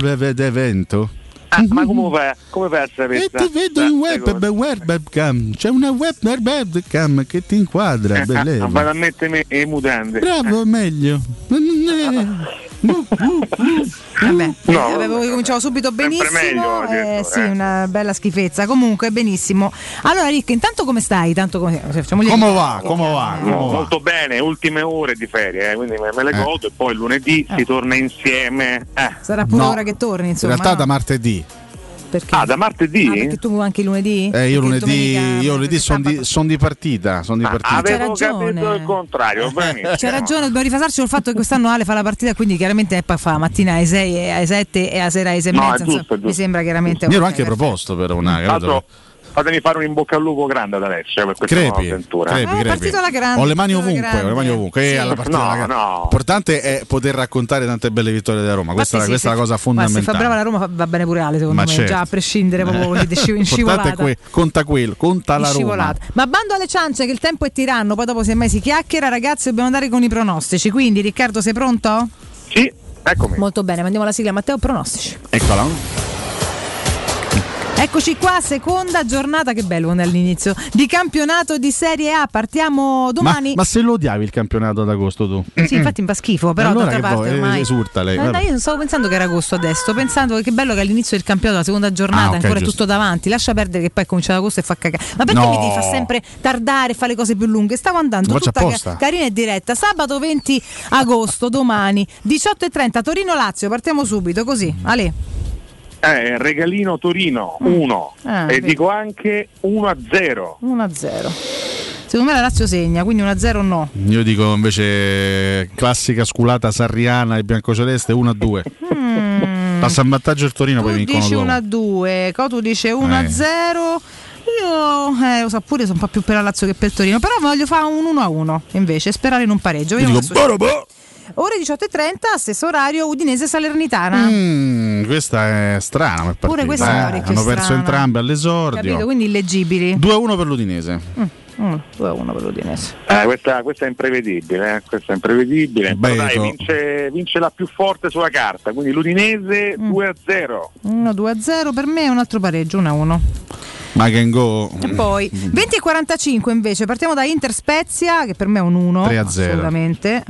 Speaker 6: evento?
Speaker 23: Ah, ma come fai, come fai a sapere?
Speaker 6: E ti vedo in web, webcam, c'è una web webcam che ti inquadra,
Speaker 23: Ah,
Speaker 6: bellezza.
Speaker 23: vado a mettermi le mutande.
Speaker 6: Bravo, meglio.
Speaker 5: Vabbè,
Speaker 23: No,
Speaker 5: eh, avevo cominciato subito benissimo,
Speaker 23: meglio,
Speaker 5: eh,
Speaker 23: direttore,
Speaker 5: sì,
Speaker 23: eh.
Speaker 5: una bella schifezza, comunque benissimo. Allora Rick, intanto come stai? Tanto come,
Speaker 6: Come va? Come va? Come
Speaker 23: No,
Speaker 6: va?
Speaker 23: molto bene, ultime ore di ferie, eh, quindi me, le
Speaker 6: Eh.
Speaker 23: godo e poi lunedì si torna insieme. Eh.
Speaker 5: Sarà pure
Speaker 6: No.
Speaker 5: ora che torni,
Speaker 6: In
Speaker 5: insomma.
Speaker 6: realtà
Speaker 5: no?
Speaker 6: da martedì.
Speaker 5: Perché?
Speaker 23: Ah, da martedì?
Speaker 5: Ah, perché tu anche lunedì?
Speaker 6: Eh, io lunedì, io lunedì sono di, son di partita. Son di partita.
Speaker 23: Avevo
Speaker 5: ragione.
Speaker 23: capito il contrario, benissimo.
Speaker 5: C'è ragione, dobbiamo rifasarci sul fatto che quest'anno Ale fa la partita, quindi chiaramente poi fa la mattina alle 6 e alle 7 e la sera alle 6 e
Speaker 23: No,
Speaker 5: mezza.
Speaker 23: giusto,
Speaker 5: insomma,
Speaker 23: è giusto.
Speaker 5: Mi sembra chiaramente.
Speaker 6: Mi ero
Speaker 5: ok,
Speaker 6: anche
Speaker 5: perfetto.
Speaker 6: proposto per una. Capito?
Speaker 23: Fatemi fare un in bocca al lupo grande ad Alessio eh, per questa nuova
Speaker 6: Crepi,
Speaker 23: avventura.
Speaker 6: crepi,
Speaker 5: è
Speaker 6: crepi.
Speaker 5: grande,
Speaker 6: Ho le mani ovunque, ho le mani ovunque. E
Speaker 5: Sì.
Speaker 6: alla partita
Speaker 23: No, no.
Speaker 6: L'importante è poter raccontare tante belle vittorie della Roma. Questa,
Speaker 5: sì,
Speaker 6: questa è
Speaker 5: se-
Speaker 6: la cosa
Speaker 5: ma Se fa
Speaker 6: fondamentale.
Speaker 5: brava la Roma va bene pure Ale, secondo
Speaker 6: Ma
Speaker 5: me,
Speaker 6: certo.
Speaker 5: già a prescindere proprio così di sci- in scivolata.
Speaker 6: è que- conta quello, conta la Roma.
Speaker 5: Ma bando alle ciance che il tempo è tiranno, poi dopo semmai si chiacchiera, ragazzi, dobbiamo andare con i pronostici. Quindi Riccardo sei pronto?
Speaker 23: Sì, eccomi.
Speaker 5: Molto bene, mandiamo la sigla Matteo pronostici.
Speaker 6: Eccola.
Speaker 5: Eccoci qua, seconda giornata, che bello quando è all'inizio, di campionato di Serie A. Partiamo
Speaker 6: Ma,
Speaker 5: domani.
Speaker 6: ma se lo odiavi il campionato ad agosto tu?
Speaker 5: Sì, infatti mi fa schifo, però
Speaker 6: Allora
Speaker 5: d'altra parte
Speaker 6: vuoi?
Speaker 5: ormai.
Speaker 6: Esurta lei,
Speaker 5: Eh, dai, io non stavo pensando che era agosto adesso, sto pensando che bello che all'inizio del campionato, la seconda giornata,
Speaker 6: Ah, ok,
Speaker 5: ancora è tutto davanti. Lascia perdere che poi è cominciato agosto e fa cagare. Ma perché
Speaker 6: No.
Speaker 5: mi devi far sempre tardare e fare le cose più lunghe? Stavo andando
Speaker 6: Lo
Speaker 5: tutta ca- carina e diretta. Sabato 20 agosto, domani, 18.30, Torino-Lazio. Partiamo subito, così. Ale.
Speaker 23: Eh, regalino Torino 1
Speaker 5: Ah,
Speaker 23: e
Speaker 5: vedi.
Speaker 23: dico anche 1 a 0.
Speaker 5: 1-0. Secondo me la Lazio segna, quindi 1-0 no.
Speaker 6: Io dico invece classica sculata sarriana e biancoceleste 1 a 2. Passa in vantaggio il Torino, poi
Speaker 5: Tu
Speaker 6: vincono
Speaker 5: dici
Speaker 6: dopo.
Speaker 5: 1-2, Cotu dice 1-0. Io eh, lo so pure, sono un po' più per la Lazio che per il Torino, però voglio fare un 1-1 invece, sperare in un pareggio.
Speaker 6: Io
Speaker 5: Vediamo
Speaker 6: dico!
Speaker 5: Ore 18.30, stesso orario, Udinese Salernitana.
Speaker 6: Mm, questa è strana.
Speaker 5: Pure questa è
Speaker 6: eh.
Speaker 5: parecchio
Speaker 6: Hanno perso
Speaker 5: strana.
Speaker 6: entrambe
Speaker 5: Capito?
Speaker 6: all'esordio.
Speaker 5: Quindi illeggibili.
Speaker 6: 2-1 per l'Udinese.
Speaker 5: 2-1 per l'Udinese.
Speaker 23: Eh, questa, questa è imprevedibile, eh, questa è imprevedibile. Dai, vince, vince la più forte sulla carta, quindi l'Udinese
Speaker 5: Mm.
Speaker 23: 2 a 0.
Speaker 5: 1-2-0 per me è un altro pareggio, 1-1.
Speaker 6: Ma can go.
Speaker 5: E poi 20 e 45 invece, partiamo da Inter Spezia, che per me è un 1.
Speaker 6: 3 a 0.
Speaker 5: Assolutamente.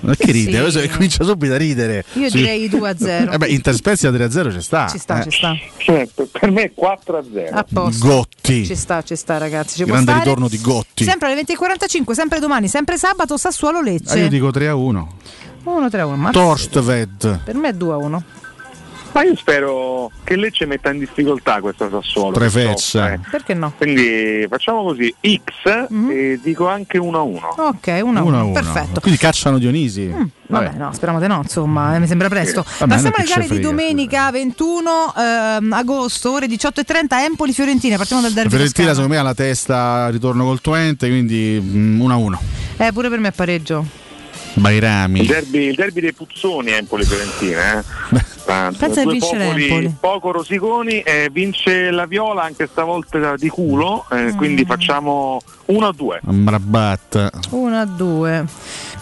Speaker 6: Ma che ride?
Speaker 5: Sì.
Speaker 6: Adesso che comincia subito a ridere.
Speaker 5: Io
Speaker 6: Sì.
Speaker 5: direi 2 a 0.
Speaker 6: Eh beh, Inter Spezia 3 a 0 ci sta.
Speaker 5: Ci sta,
Speaker 6: eh.
Speaker 5: ci sta.
Speaker 23: Certo, per me è 4 a 0.
Speaker 5: A posto.
Speaker 6: Gotti.
Speaker 5: Ci sta, ci sta, ragazzi. Ci
Speaker 6: Grande ritorno di Gotti.
Speaker 5: Sempre alle 20.45, sempre domani, sempre sabato, Sassuolo
Speaker 6: Ah,
Speaker 5: Lecce.
Speaker 6: io dico 3 a 1.
Speaker 5: 1 3 1. Ma
Speaker 6: Torstved.
Speaker 5: per me è 2 a 1.
Speaker 23: Ma io spero che Lecce metta in difficoltà questa Sassuolo.
Speaker 6: Fecce.
Speaker 23: soffre.
Speaker 5: Perché no?
Speaker 23: Quindi facciamo così, X e dico anche 1 a 1.
Speaker 5: Ok, 1 a
Speaker 6: 1 a
Speaker 5: 1.
Speaker 6: 1.
Speaker 5: Perfetto.
Speaker 6: Quindi cacciano Dionisi.
Speaker 5: Vabbè, no, speriamo di no, insomma, eh, mi sembra presto.
Speaker 6: Vabbè,
Speaker 5: Passiamo alle gare
Speaker 6: ce
Speaker 5: di
Speaker 6: frega,
Speaker 5: domenica 21 ehm, agosto, ore 18.30, Empoli-Fiorentina. Partiamo dal derby
Speaker 6: Fiorentina secondo me ha la testa ritorno col Twente, quindi mm, 1 a 1.
Speaker 5: Eh, pure per me è pareggio.
Speaker 6: Bairami.
Speaker 23: Il derby, il derby dei Puzzoni Empoli Fiorentina, eh.
Speaker 5: Pensa che
Speaker 23: due
Speaker 5: vince
Speaker 23: popoli
Speaker 5: l'Empoli.
Speaker 23: poco rosiconi e vince la Viola anche stavolta di culo, eh,
Speaker 5: Mm.
Speaker 23: quindi facciamo 1 a 2.
Speaker 6: Amrabat.
Speaker 5: 1 a 2.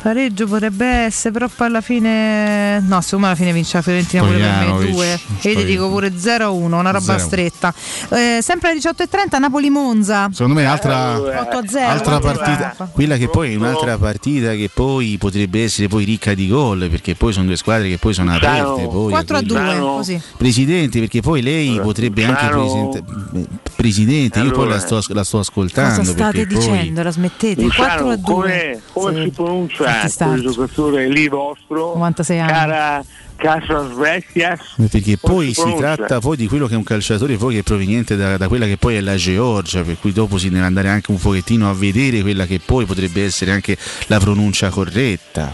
Speaker 5: Pareggio potrebbe essere, però poi alla fine. No, secondo me alla fine vince la Fiorentina pure per me
Speaker 6: Stojanovic.
Speaker 5: 2. E io ti dico pure 0 a 1, una roba
Speaker 6: 0-1.
Speaker 5: stretta. Eh, sempre alle 18.30 Napoli-Monza.
Speaker 6: Secondo me altra,
Speaker 5: 8 a 0.
Speaker 6: altra partita, quella che poi è un'altra partita che poi potrebbe essere poi ricca di gol, perché poi sono due squadre che poi sono aperte. Poi,
Speaker 5: 4 a 2, così.
Speaker 6: Presidente, perché poi lei potrebbe anche
Speaker 23: Ciao.
Speaker 6: presidente, Presidente, io poi la
Speaker 23: Allora.
Speaker 6: sto, la sto ascoltando.
Speaker 5: Cosa state
Speaker 6: perché poi-
Speaker 5: dicendo? La smettete? 4
Speaker 23: Luciano,
Speaker 5: a 2.
Speaker 23: come, come si pronuncia Quel giocatore lì vostro?
Speaker 5: 96 anni.
Speaker 23: Cara Casa Svestias?
Speaker 6: Perché poi
Speaker 23: si
Speaker 6: tratta poi di quello che è un calciatore poi che è proveniente da, da quella che poi è la Georgia, per cui dopo si deve andare anche un pochettino a vedere quella che poi potrebbe essere anche la pronuncia corretta.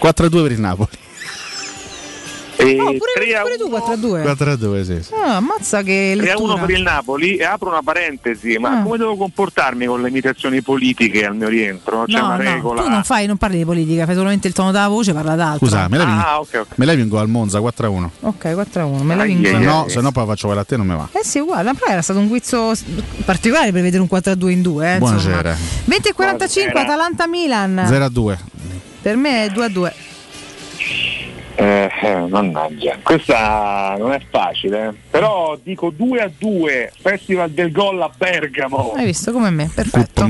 Speaker 6: 4-2 per il Napoli.
Speaker 23: E
Speaker 5: No, pure,
Speaker 23: 3 a
Speaker 5: pure tu 4 a 2.
Speaker 6: 4-2, sì. sì.
Speaker 5: Ah, ammazza che
Speaker 23: 3 a 1
Speaker 5: lettura.
Speaker 23: per il Napoli e apro una parentesi, ma
Speaker 5: Ah.
Speaker 23: come devo comportarmi con le imitazioni politiche al mio rientro? C'è
Speaker 5: No,
Speaker 23: una
Speaker 5: no,
Speaker 23: regola.
Speaker 5: tu non fai, non parli di politica, fai solamente il tono della voce, parla d'altro.
Speaker 6: Scusa, me la vieni,
Speaker 23: Ah, ok, ok.
Speaker 6: me la vengo al Monza 4-1.
Speaker 5: Ok, 4 a 1, me la
Speaker 23: ai,
Speaker 6: Se no, se no poi faccio quella a te non mi va.
Speaker 5: Eh sì, uguale, però era stato un guizzo particolare per vedere un 4 a 2 in 2. Eh.
Speaker 6: Buonasera.
Speaker 5: 20 e 45
Speaker 23: Buonasera.
Speaker 5: Atalanta-Milan.
Speaker 6: 0-2.
Speaker 5: Per me è 2 a 2.
Speaker 23: Eh, eh, mannaggia, questa non è facile, eh. però dico 2 a 2, Festival del Gol a Bergamo.
Speaker 5: Hai visto come me? Perfetto.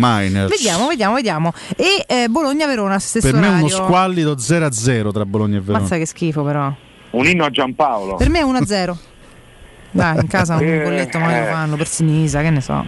Speaker 5: Vediamo, vediamo, vediamo. E eh, Bologna-Verona, stesso
Speaker 6: Per me è uno squallido 0-0 tra Bologna e Verona.
Speaker 5: Mazza che schifo però.
Speaker 23: Un inno a Giampaolo.
Speaker 5: Per me è 1 a 0. Dai, in casa un
Speaker 23: Eh,
Speaker 5: magari lo fanno per Sinisa, che ne so.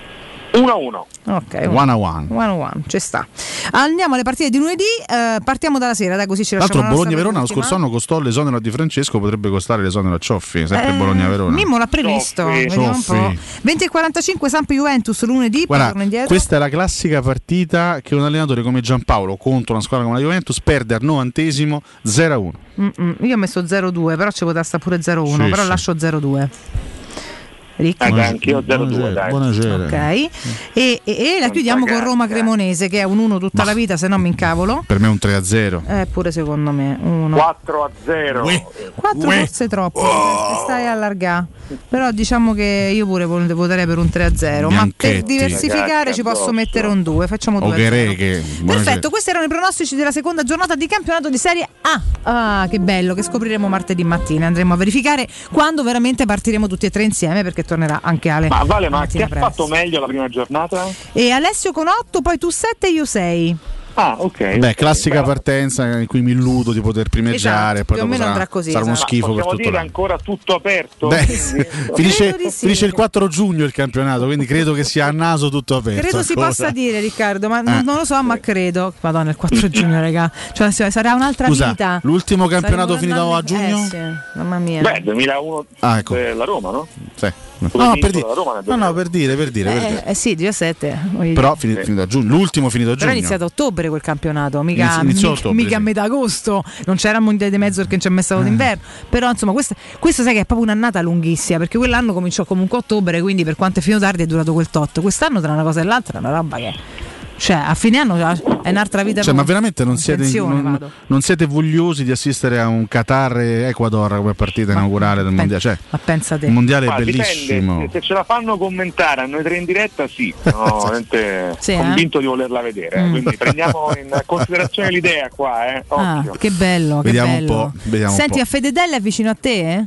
Speaker 23: 1 a 1.
Speaker 5: Ok,
Speaker 6: One a one.
Speaker 5: One on one, ci sta. Andiamo alle partite di lunedì, eh, partiamo dalla sera, dai così ci
Speaker 6: Tra
Speaker 5: lasciamo
Speaker 6: l'altro
Speaker 5: la nostra
Speaker 6: Bologna-Verona lo scorso anno costò l'esonero a Di Francesco, potrebbe costare l'esonero a Cioffi, sempre
Speaker 5: Eh,
Speaker 6: Bologna-Verona.
Speaker 5: Mimmo l'ha previsto, vediamo un po'.
Speaker 6: Soffi.
Speaker 5: 20 e 45 Samp Juventus lunedì,
Speaker 6: Guarda, questa è la classica partita che un allenatore come Giampaolo contro una squadra come la Juventus perde al novantesimo 0-1.
Speaker 5: Mm-mm, Io ho messo 0-2, però ci poteva stare pure 0-1,
Speaker 6: Sì,
Speaker 5: però
Speaker 6: sì.
Speaker 5: lascio 0-2. Ricchi.
Speaker 23: Eh, dai, anch'io 0 2,
Speaker 6: Buonasera,
Speaker 23: dai.
Speaker 6: buonasera.
Speaker 5: Ok, e, e- e la chiudiamo con Roma Cremonese che è un 1 tutta la vita, se no mi incavolo.
Speaker 6: Per me è un 3-0.
Speaker 5: Eh, pure secondo me 1.
Speaker 23: 4 a 0.
Speaker 5: 4 forse troppo, oh. stai a allargare. Però diciamo che io pure vo- voterei per un 3-0, ma per
Speaker 6: Bianchetti.
Speaker 5: diversificare
Speaker 23: Ragazzi,
Speaker 5: ci posso
Speaker 23: addosso.
Speaker 5: mettere un 2, facciamo 2
Speaker 6: Ochereghe.
Speaker 5: Perfetto, questi erano i pronostici della seconda giornata di campionato di Serie A. Ah, che bello, che scopriremo martedì mattina. Andremo a verificare quando veramente partiremo tutti e tre insieme perché tornerà anche Ale.
Speaker 23: Ma Vale, ma chi ha fatto meglio la prima giornata?
Speaker 5: E Alessio con 8, poi tu 7 e io 6.
Speaker 23: Ah, ok.
Speaker 6: Beh, classica
Speaker 23: Però-
Speaker 6: partenza in cui mi illudo di poter primeggiare
Speaker 5: Esatto,
Speaker 6: poi
Speaker 5: più o
Speaker 6: dopo
Speaker 5: meno
Speaker 6: sarà,
Speaker 5: andrà così,
Speaker 6: sarà uno
Speaker 5: esatto.
Speaker 6: schifo per
Speaker 23: Possiamo
Speaker 6: tutto
Speaker 23: dire
Speaker 6: l'anno.
Speaker 23: ancora tutto aperto?
Speaker 6: Beh, finisce,
Speaker 5: sì.
Speaker 6: finisce il 4 giugno il campionato, quindi credo che sia a naso tutto aperto.
Speaker 5: Credo si
Speaker 6: ancora.
Speaker 5: possa dire Riccardo, ma non-
Speaker 6: Eh.
Speaker 5: non lo so, ma credo. Madonna, il 4 giugno, raga. Cioè, sarà un'altra
Speaker 6: Scusa,
Speaker 5: vita.
Speaker 6: l'ultimo campionato
Speaker 5: Saremo
Speaker 6: finito a giugno?
Speaker 5: Eh, sì, mamma mia.
Speaker 23: Beh, 2001
Speaker 6: Ah, ecco.
Speaker 23: eh, la Roma, no?
Speaker 6: Sì. No, per dire,
Speaker 23: Roma
Speaker 6: no, no, per dire, per dire, per
Speaker 5: Eh,
Speaker 6: dire.
Speaker 5: eh sì, 17. voglio
Speaker 6: Però
Speaker 5: dire.
Speaker 6: fini- finito a giugno, l'ultimo finito a
Speaker 5: Però è
Speaker 6: giugno.
Speaker 5: iniziato a ottobre quel campionato, mica,
Speaker 6: Inizi- a
Speaker 5: mica-
Speaker 6: ottobre,
Speaker 5: mica a
Speaker 6: sì.
Speaker 5: metà agosto, non c'era il mondiale di mezzo perché non c'è mai stato d'inverno. Però insomma, questo, questo sai che è proprio un'annata lunghissima perché quell'anno cominciò comunque a ottobre, quindi per quanto è finito tardi è durato quel tot. Quest'anno tra una cosa e l'altra è una roba che. Cioè, a fine anno è un'altra vita
Speaker 6: Cioè,
Speaker 5: per-
Speaker 6: ma veramente non siete, non, non siete vogliosi di assistere a un Qatar-Ecuador come partita inaugurale del mondiale? Cioè,
Speaker 5: Ma pensa te.
Speaker 6: il mondiale
Speaker 23: Ma
Speaker 6: è
Speaker 23: dipende,
Speaker 6: bellissimo.
Speaker 23: se- se ce la fanno commentare a noi tre in diretta, sì, no, veramente
Speaker 5: Sì, eh?
Speaker 23: convinto di volerla vedere. eh,
Speaker 5: Mm.
Speaker 23: Quindi prendiamo in considerazione l'idea qua, eh.
Speaker 5: Ah,
Speaker 23: Occhio.
Speaker 5: che bello, che
Speaker 6: Vediamo un
Speaker 5: bello.
Speaker 6: po', vediamo un
Speaker 5: Senti,
Speaker 6: po'.
Speaker 5: a Fededella è vicino a te? eh?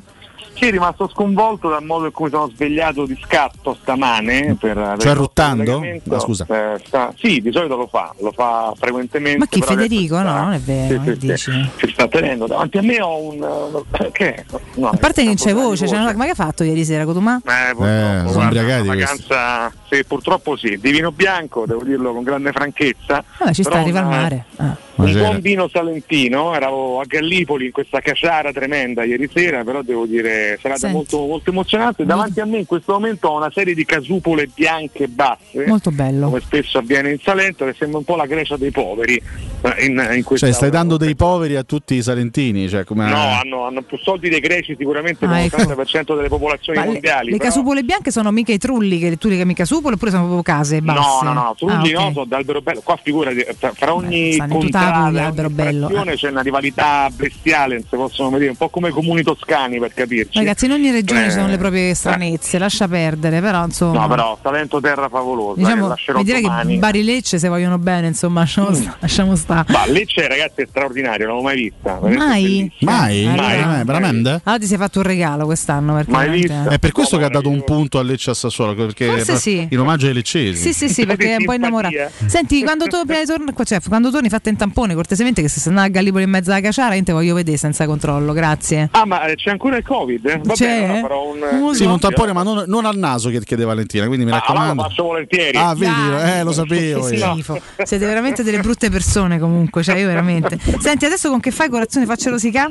Speaker 23: Sì, rimasto sconvolto dal modo in cui sono svegliato di scatto stamane. Per
Speaker 6: Cioè ruttando? Ah, scusa.
Speaker 23: Eh, sta- sì, di solito lo fa, lo fa frequentemente.
Speaker 5: Ma chi Federico?
Speaker 23: sta-
Speaker 5: No, non è vero.
Speaker 23: Sì, sì,
Speaker 5: dici?
Speaker 23: sì. Si sta tenendo davanti a me ho un. eh, Che? No,
Speaker 5: A parte che non c'è voce, cioè, ma che ha fatto ieri sera Cotumà?
Speaker 23: Eh, purtroppo,
Speaker 6: Eh, sono ubriacati
Speaker 23: vacanza, sì, purtroppo sì, di vino bianco, devo dirlo con grande franchezza.
Speaker 5: Vabbè, ci sta, arriva al mare. Ah.
Speaker 23: Un
Speaker 6: Buonasera.
Speaker 23: buon vino salentino, ero a Gallipoli in questa caciara tremenda ieri sera, però devo dire serata molto, molto emozionante. Davanti a me in questo momento ho una serie di casupole bianche basse,
Speaker 5: Molto bello.
Speaker 23: come spesso avviene in Salento, che sembra un po' la Grecia dei poveri. eh, In, in
Speaker 6: Cioè, stai dando dei poveri a tutti i salentini. Cioè, come
Speaker 23: No, hanno, hanno più soldi dei greci sicuramente
Speaker 5: Ah,
Speaker 23: come
Speaker 5: ecco.
Speaker 23: l'80% delle popolazioni
Speaker 5: Ma le,
Speaker 23: mondiali.
Speaker 5: le
Speaker 23: però-
Speaker 5: casupole bianche sono mica i trulli che tu le chiami casupole oppure sono proprio case basse?
Speaker 23: No, no, no, trulli
Speaker 5: Ah, ok.
Speaker 23: no, sono d'albero bello. Qua figurati, fra, ogni contrada, ogni c'è una rivalità bestiale, si possono vedere, un po' come i comuni toscani per capirci.
Speaker 5: Ragazzi, in ogni regione
Speaker 23: Eh,
Speaker 5: ci sono le proprie stranezze, lascia perdere, però insomma.
Speaker 23: No, però Salento terra favolosa,
Speaker 5: diciamo, mi direi
Speaker 23: domani.
Speaker 5: che Bari Lecce se vogliono bene, insomma, lasciamo, sta- lasciamo stare.
Speaker 23: Ma Lecce ragazzi è straordinario, non l'ho mai vista.
Speaker 5: Mai?
Speaker 6: Mai?
Speaker 23: Mai.
Speaker 6: Veramente?
Speaker 5: Allora ti sei fatto un regalo quest'anno perché
Speaker 23: Mai vista.
Speaker 6: È per questo che ha dato un punto a Lecce a Sassuolo, perché
Speaker 5: Forse sì.
Speaker 6: in omaggio ai leccesi.
Speaker 5: Sì, sì, sì, perché è un po' innamorato. Senti, quando, tu, prima di torn- cioè, quando torni fate un tampone cortesemente che se sei andato a Gallipoli in mezzo alla caciara, io te voglio vedere senza controllo, grazie.
Speaker 23: Ah, ma eh, c'è ancora il Covid? Eh? Va
Speaker 5: C'è?
Speaker 23: bene, allora un
Speaker 5: Non
Speaker 6: Sì, un tampone, ma non, non al naso che chiede Valentina, quindi mi
Speaker 23: Ah, allora
Speaker 6: raccomando.
Speaker 23: lo faccio volentieri.
Speaker 6: Ah, vedi, eh, lo sapevo.
Speaker 5: Che
Speaker 6: io.
Speaker 5: schifo. Siete veramente delle brutte persone comunque, cioè io veramente. Senti, adesso con che fai colazione faccio rosica?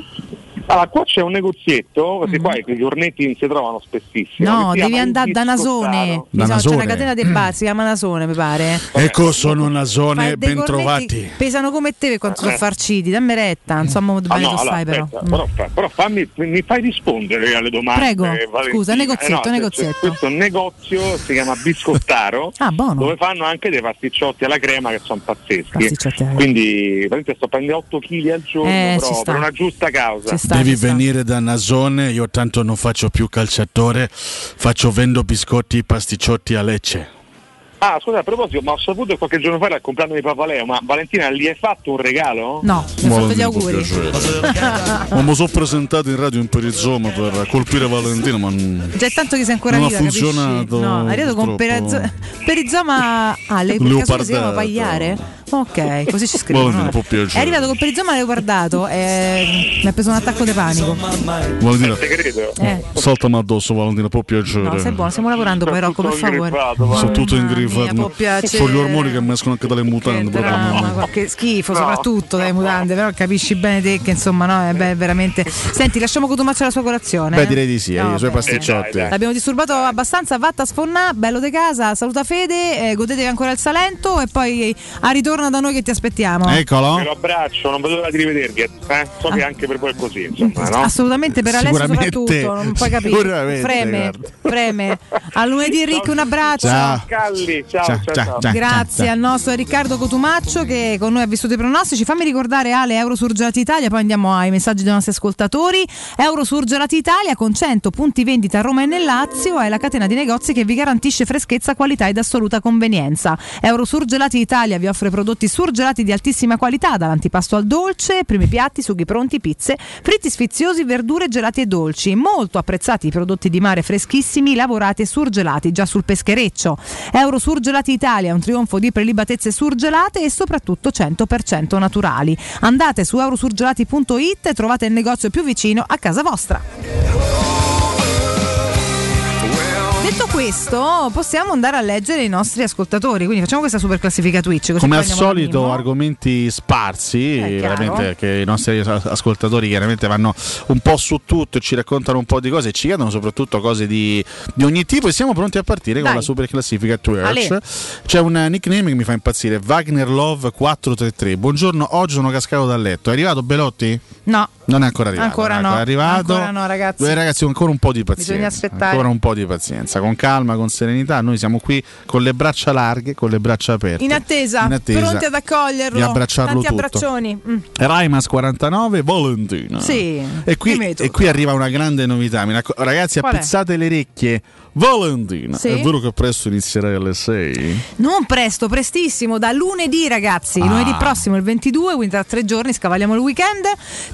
Speaker 23: Allora, qua c'è un negozietto, perché qua i giornetti non si trovano spessissimo.
Speaker 5: No, devi andare da Nasone.
Speaker 23: Biscottaro.
Speaker 5: Mi sa- C'è
Speaker 6: Nasone.
Speaker 5: una catena di bar, si chiama Nasone, mi pare.
Speaker 6: Ecco, sono Nasone,
Speaker 5: Fai
Speaker 6: ben trovati.
Speaker 5: Pesano come te per quanto sono
Speaker 23: Eh.
Speaker 5: farciti, dammi retta, insomma,
Speaker 23: Ah,
Speaker 5: bene
Speaker 23: no, allora,
Speaker 5: stai però.
Speaker 23: aspetta,
Speaker 5: Mm.
Speaker 23: però, però fammi, mi fai rispondere alle domande.
Speaker 5: Prego,
Speaker 23: Valentina.
Speaker 5: scusa, negozietto,
Speaker 23: Eh no,
Speaker 5: negozietto.
Speaker 23: c'è Questo negozio si chiama Biscottaro,
Speaker 5: Ah, buono.
Speaker 23: dove fanno anche dei pasticciotti alla crema che sono pazzeschi. Quindi veramente sto prendendo 8 kg al giorno,
Speaker 5: Eh,
Speaker 23: però per una giusta causa.
Speaker 6: Devi venire da Nasone, io tanto non faccio più calciatore, faccio vendo biscotti e pasticciotti a Lecce.
Speaker 23: Ah, scusa, a proposito, ma ho saputo che qualche giorno fa era il compleanno di Papaleo, ma Valentina gli hai fatto un regalo?
Speaker 5: No, mi ha fatto gli auguri.
Speaker 6: Ma mi sono presentato in radio in perizoma per colpire Valentina, ma non-
Speaker 5: Già è tanto che sei ancora
Speaker 6: Non ha
Speaker 5: capisci?
Speaker 6: funzionato,
Speaker 5: No, è arrivato con perizoma, perizoma ah, le per caso si chiama pagliare? Ok, così ci scrivono.
Speaker 6: Valentina, può piacere.
Speaker 5: È arrivato con perizoma leopardato e mi ha preso un attacco di panico.
Speaker 6: Valentina,
Speaker 23: credo.
Speaker 5: Eh.
Speaker 6: saltami addosso Valentina, può piacere.
Speaker 5: No, sei buono, stiamo lavorando poi Rocco, per favore.
Speaker 6: Sono tutto
Speaker 5: piacere.
Speaker 6: Sono gli ormoni che mi escono anche dalle mutande. proprio.
Speaker 5: Dramma, qualche schifo, soprattutto dalle mutande, però capisci bene te che insomma no, è be- veramente. Senti, lasciamo Cotumaccio la sua colazione.
Speaker 6: Beh,
Speaker 5: eh?
Speaker 6: direi di sì,
Speaker 5: No,
Speaker 6: i suoi
Speaker 5: beh.
Speaker 6: pasticciotti.
Speaker 5: L'abbiamo disturbato abbastanza, vatta a sfonnà, bello de casa, saluta Fede, eh, godetevi ancora il Salento e poi a ritorno da noi che ti aspettiamo.
Speaker 6: Eccolo.
Speaker 23: Ve lo abbraccio, non vedo l'ora di rivedervi. Eh? So che anche per voi è così, insomma, no?
Speaker 5: Assolutamente per Alessio
Speaker 23: Sicuramente,
Speaker 5: soprattutto, non puoi capire. Freme,
Speaker 23: guarda.
Speaker 5: freme. A lunedì Rick, un abbraccio.
Speaker 6: Ciao.
Speaker 23: Calli, ciao,
Speaker 6: Ciao,
Speaker 23: ciao,
Speaker 6: ciao,
Speaker 23: ciao.
Speaker 5: Grazie al nostro Riccardo Cotumaccio che con noi ha vissuto i pronostici. Fammi ricordare Ale Eurosurgelati Italia, poi andiamo ai messaggi dei nostri ascoltatori. Eurosurgelati Italia con 100 punti vendita a Roma e nel Lazio è la catena di negozi che vi garantisce freschezza, qualità ed assoluta convenienza. Eurosurgelati Italia vi offre prodotti surgelati di altissima qualità, dall'antipasto al dolce, primi piatti, sughi pronti, pizze, fritti sfiziosi, verdure gelati e dolci. Molto apprezzati i prodotti di mare freschissimi, lavorati e surgelati già sul peschereccio. Eurosurgelati Italia, un trionfo di prelibatezze surgelate e soprattutto 100% naturali. Andate su eurosurgelati.it e trovate il negozio più vicino a casa vostra. Detto questo, possiamo andare a leggere i nostri ascoltatori. Quindi facciamo questa super classifica Twitch.
Speaker 6: Come al solito, argomenti sparsi,
Speaker 5: Eh,
Speaker 6: veramente che i nostri as- ascoltatori chiaramente vanno un po' su tutto e ci raccontano un po' di cose e ci chiedono soprattutto cose di, di ogni tipo e siamo pronti a partire con
Speaker 5: Dai.
Speaker 6: la super classifica Twitch. C'è un nickname che mi fa impazzire, Wagner Love 433. Buongiorno, oggi sono cascato dal letto. È arrivato Belotti?
Speaker 5: No,
Speaker 6: Non è ancora arrivato.
Speaker 5: Ancora
Speaker 6: non
Speaker 5: no,
Speaker 6: È arrivato.
Speaker 5: ancora no, ragazzi.
Speaker 6: Due ragazzi, ancora un po' di pazienza.
Speaker 5: Bisogna aspettare.
Speaker 6: Ancora un po' di pazienza, con calma, con serenità. Noi siamo qui con le braccia larghe, con le braccia aperte.
Speaker 5: in attesa,
Speaker 6: In attesa
Speaker 5: pronti ad accoglierlo.
Speaker 6: di abbracciarlo
Speaker 5: Tanti
Speaker 6: tutto.
Speaker 5: abbraccioni. Mm.
Speaker 6: Raimas 49, Valentina.
Speaker 5: Sì,
Speaker 6: E qui, e qui arriva una grande novità. Mi racco- ragazzi,
Speaker 5: Qual è?
Speaker 6: appezzate le orecchie. Valentina,
Speaker 5: Sì?
Speaker 6: è vero che presto inizierai alle 6?
Speaker 5: Non presto, prestissimo, da lunedì ragazzi,
Speaker 6: Ah.
Speaker 5: lunedì prossimo il 22, quindi tra tre giorni scavalliamo il weekend.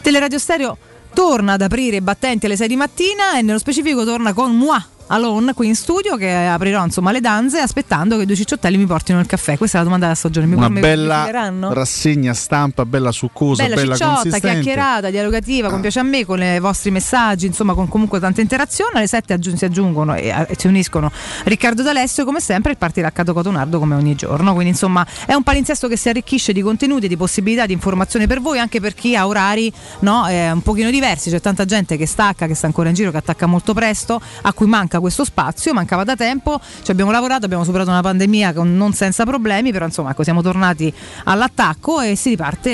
Speaker 5: Teleradio Stereo torna ad aprire i battenti alle 6 di mattina e nello specifico torna con Moi Alone qui in studio che aprirò insomma le danze aspettando che i due cicciottelli mi portino il caffè. Questa è la domanda della stagione. Mi,
Speaker 6: Una
Speaker 5: mi-
Speaker 6: bella rassegna stampa, bella succosa,
Speaker 5: Bella,
Speaker 6: bella,
Speaker 5: cicciotta, chiacchierata, dialogativa, con piace a me, con i vostri messaggi, insomma con comunque tanta interazione. Alle 7 aggiun- si aggiungono e, e si uniscono Riccardo D'Alessio come sempre e il partiraccato Cotonardo come ogni giorno. Quindi insomma è un palinsesto che si arricchisce di contenuti, di possibilità, di informazione per voi, anche per chi ha orari no, eh, un pochino diversi. C'è tanta gente che stacca, che sta ancora in giro, che attacca molto presto, a cui manca questo spazio, mancava da tempo. Ci abbiamo lavorato, abbiamo superato una pandemia con- non senza problemi, però insomma ecco, siamo tornati all'attacco e si riparte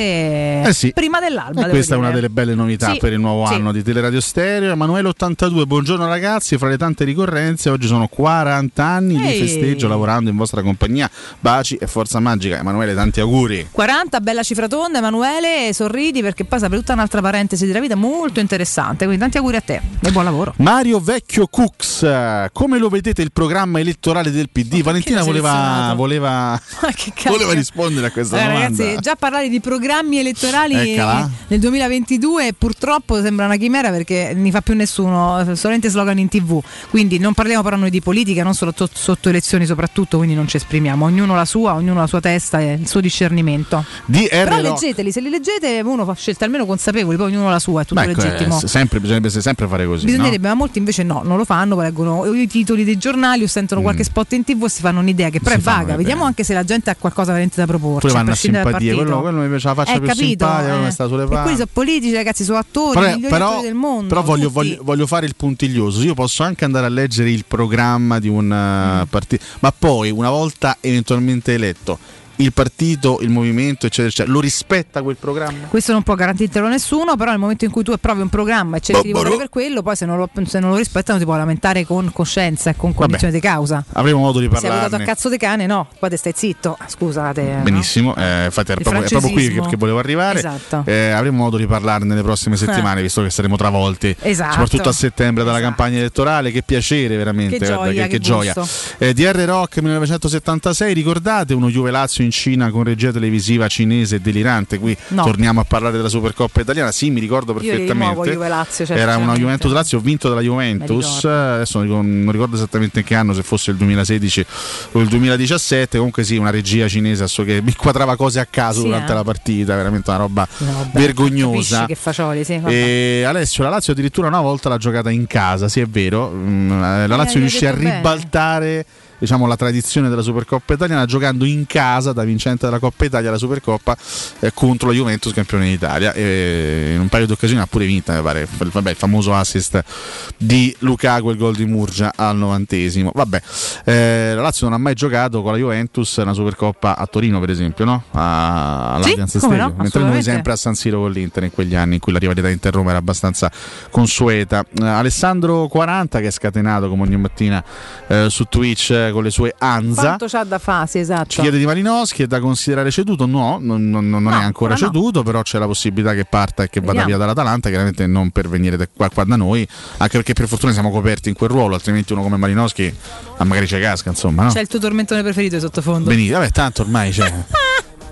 Speaker 6: Eh sì.
Speaker 5: prima dell'alba.
Speaker 6: E questa è
Speaker 5: dire.
Speaker 6: una delle belle novità
Speaker 5: Sì,
Speaker 6: per il nuovo anno di Teleradio Stereo. Emanuele 82, buongiorno ragazzi, fra le tante ricorrenze oggi sono 40 anni di
Speaker 5: Ehi.
Speaker 6: festeggio lavorando in vostra compagnia. Baci e forza magica. Emanuele, tanti auguri.
Speaker 5: 40, bella cifra tonda, Emanuele, sorridi perché poi apre tutta un'altra parentesi della vita molto interessante. Quindi tanti auguri a te e buon lavoro.
Speaker 6: Mario Vecchio Cux, come lo vedete il programma elettorale del PD? Valentina voleva, voleva, voleva rispondere a questa
Speaker 5: Eh,
Speaker 6: domanda.
Speaker 5: ragazzi, già parlare di programmi elettorali
Speaker 6: Eccola.
Speaker 5: nel 2022 purtroppo sembra una chimera perché ne fa più nessuno, solamente slogan in tv. Quindi non parliamo però noi di politica, non solo to- sotto elezioni soprattutto, quindi non ci esprimiamo. Ognuno la sua, ognuno la sua testa e il suo discernimento.
Speaker 6: DR
Speaker 5: Però
Speaker 6: Rock.
Speaker 5: leggeteli, se li leggete uno fa scelte almeno consapevoli, poi ognuno la sua, è tutto
Speaker 6: Beh, ecco,
Speaker 5: legittimo.
Speaker 6: eh, sempre, bisognerebbe sempre fare così. no?
Speaker 5: Bisognerebbe, ma molti invece no, non lo fanno, poi leggono i titoli dei giornali o sentono qualche spot in tv e si fanno un'idea che però
Speaker 6: Mm. Si
Speaker 5: è vaga. Vediamo anche se la gente ha qualcosa veramente da proporci.
Speaker 6: Poi vanno a
Speaker 5: partito.
Speaker 6: quello, quello mi piace la faccia
Speaker 5: Eh,
Speaker 6: più
Speaker 5: capito,
Speaker 6: simpatica,
Speaker 5: eh.
Speaker 6: che sta sulle
Speaker 5: E quelli
Speaker 6: palle.
Speaker 5: sono politici, ragazzi, sono attori,
Speaker 6: Però, però-
Speaker 5: attori del mondo.
Speaker 6: però voglio, voglio- voglio fare il puntiglioso. Io posso anche andare a leggere il programma di un
Speaker 5: Mm.
Speaker 6: uh, partito, ma poi una volta eventualmente eletto, il partito, il movimento, eccetera, eccetera, lo rispetta quel programma?
Speaker 5: Questo non può garantirtelo nessuno, però nel momento in cui tu approvi un programma e cerchi di
Speaker 6: Bobboro.
Speaker 5: votare per quello, poi se non lo, se non lo rispettano ti può lamentare con coscienza e con cognizione di causa.
Speaker 6: Avremo modo di
Speaker 5: Se hai votato a cazzo di cane, no, poi te stai zitto. Scusate. no?
Speaker 6: Benissimo, eh, infatti era proprio, è proprio qui che, che volevo arrivare.
Speaker 5: Esatto.
Speaker 6: Eh, avremo modo di parlarne nelle prossime settimane, visto che saremo travolti,
Speaker 5: Esatto.
Speaker 6: soprattutto a settembre dalla campagna elettorale. Che piacere, veramente.
Speaker 5: Che
Speaker 6: guarda,
Speaker 5: gioia,
Speaker 6: che,
Speaker 5: che
Speaker 6: che gioia. Eh, DR Rock 1976, ricordate uno Juve Lazio in Cina con regia televisiva cinese delirante? Qui
Speaker 5: No.
Speaker 6: torniamo a parlare della Supercoppa italiana. Sì, mi ricordo perfettamente.
Speaker 5: nuovo Juve-Lazio, certo,
Speaker 6: Era una. Juventus Lazio vinto dalla Juventus. Adesso non ricordo, esattamente in che anno, se fosse il 2016 o il 2017. Comunque sì, una regia cinese asso che mi inquadrava cose a caso
Speaker 5: Sì,
Speaker 6: durante
Speaker 5: eh.
Speaker 6: la partita, veramente una roba
Speaker 5: Vabbè,
Speaker 6: vergognosa.
Speaker 5: che fagioli, sì.
Speaker 6: E Alessio, la Lazio addirittura una volta l'ha giocata in casa, sì è vero. Mm, eh, La Lazio
Speaker 5: hai
Speaker 6: riuscì a
Speaker 5: detto bene.
Speaker 6: Diciamo, la tradizione della Supercoppa italiana giocando in casa da vincente della Coppa Italia la Supercoppa eh, contro la Juventus campione d'Italia. E in un paio di occasioni ha pure vinta mi pare. Vabbè, il famoso assist di Lukaku il gol di Murgia al novantesimo. Vabbè eh, la Lazio non ha mai giocato con la Juventus una Supercoppa a Torino per esempio no? A- all'Allianz
Speaker 5: Sì, no?
Speaker 6: mentre noi sempre a San Siro con l'Inter in quegli anni in cui la rivalità Inter-Roma era abbastanza consueta. Eh, Alessandro 40 che è scatenato come ogni mattina eh, su Twitch eh, con le sue Anza
Speaker 5: Quanto c'ha da fare, sì, esatto.
Speaker 6: ci chiede di Malinowski è da considerare ceduto? No, non, non- non è ancora
Speaker 5: no.
Speaker 6: ceduto, però c'è la possibilità che parta e che vada
Speaker 5: Vediamo.
Speaker 6: via dall'Atalanta, chiaramente non per venire da qua, qua da noi, anche perché per fortuna siamo coperti in quel ruolo, altrimenti uno come Malinowski magari ci casca, insomma, no?
Speaker 5: C'è il tuo tormentone preferito di sottofondo.
Speaker 6: Benissimo, vabbè, tanto ormai c'è.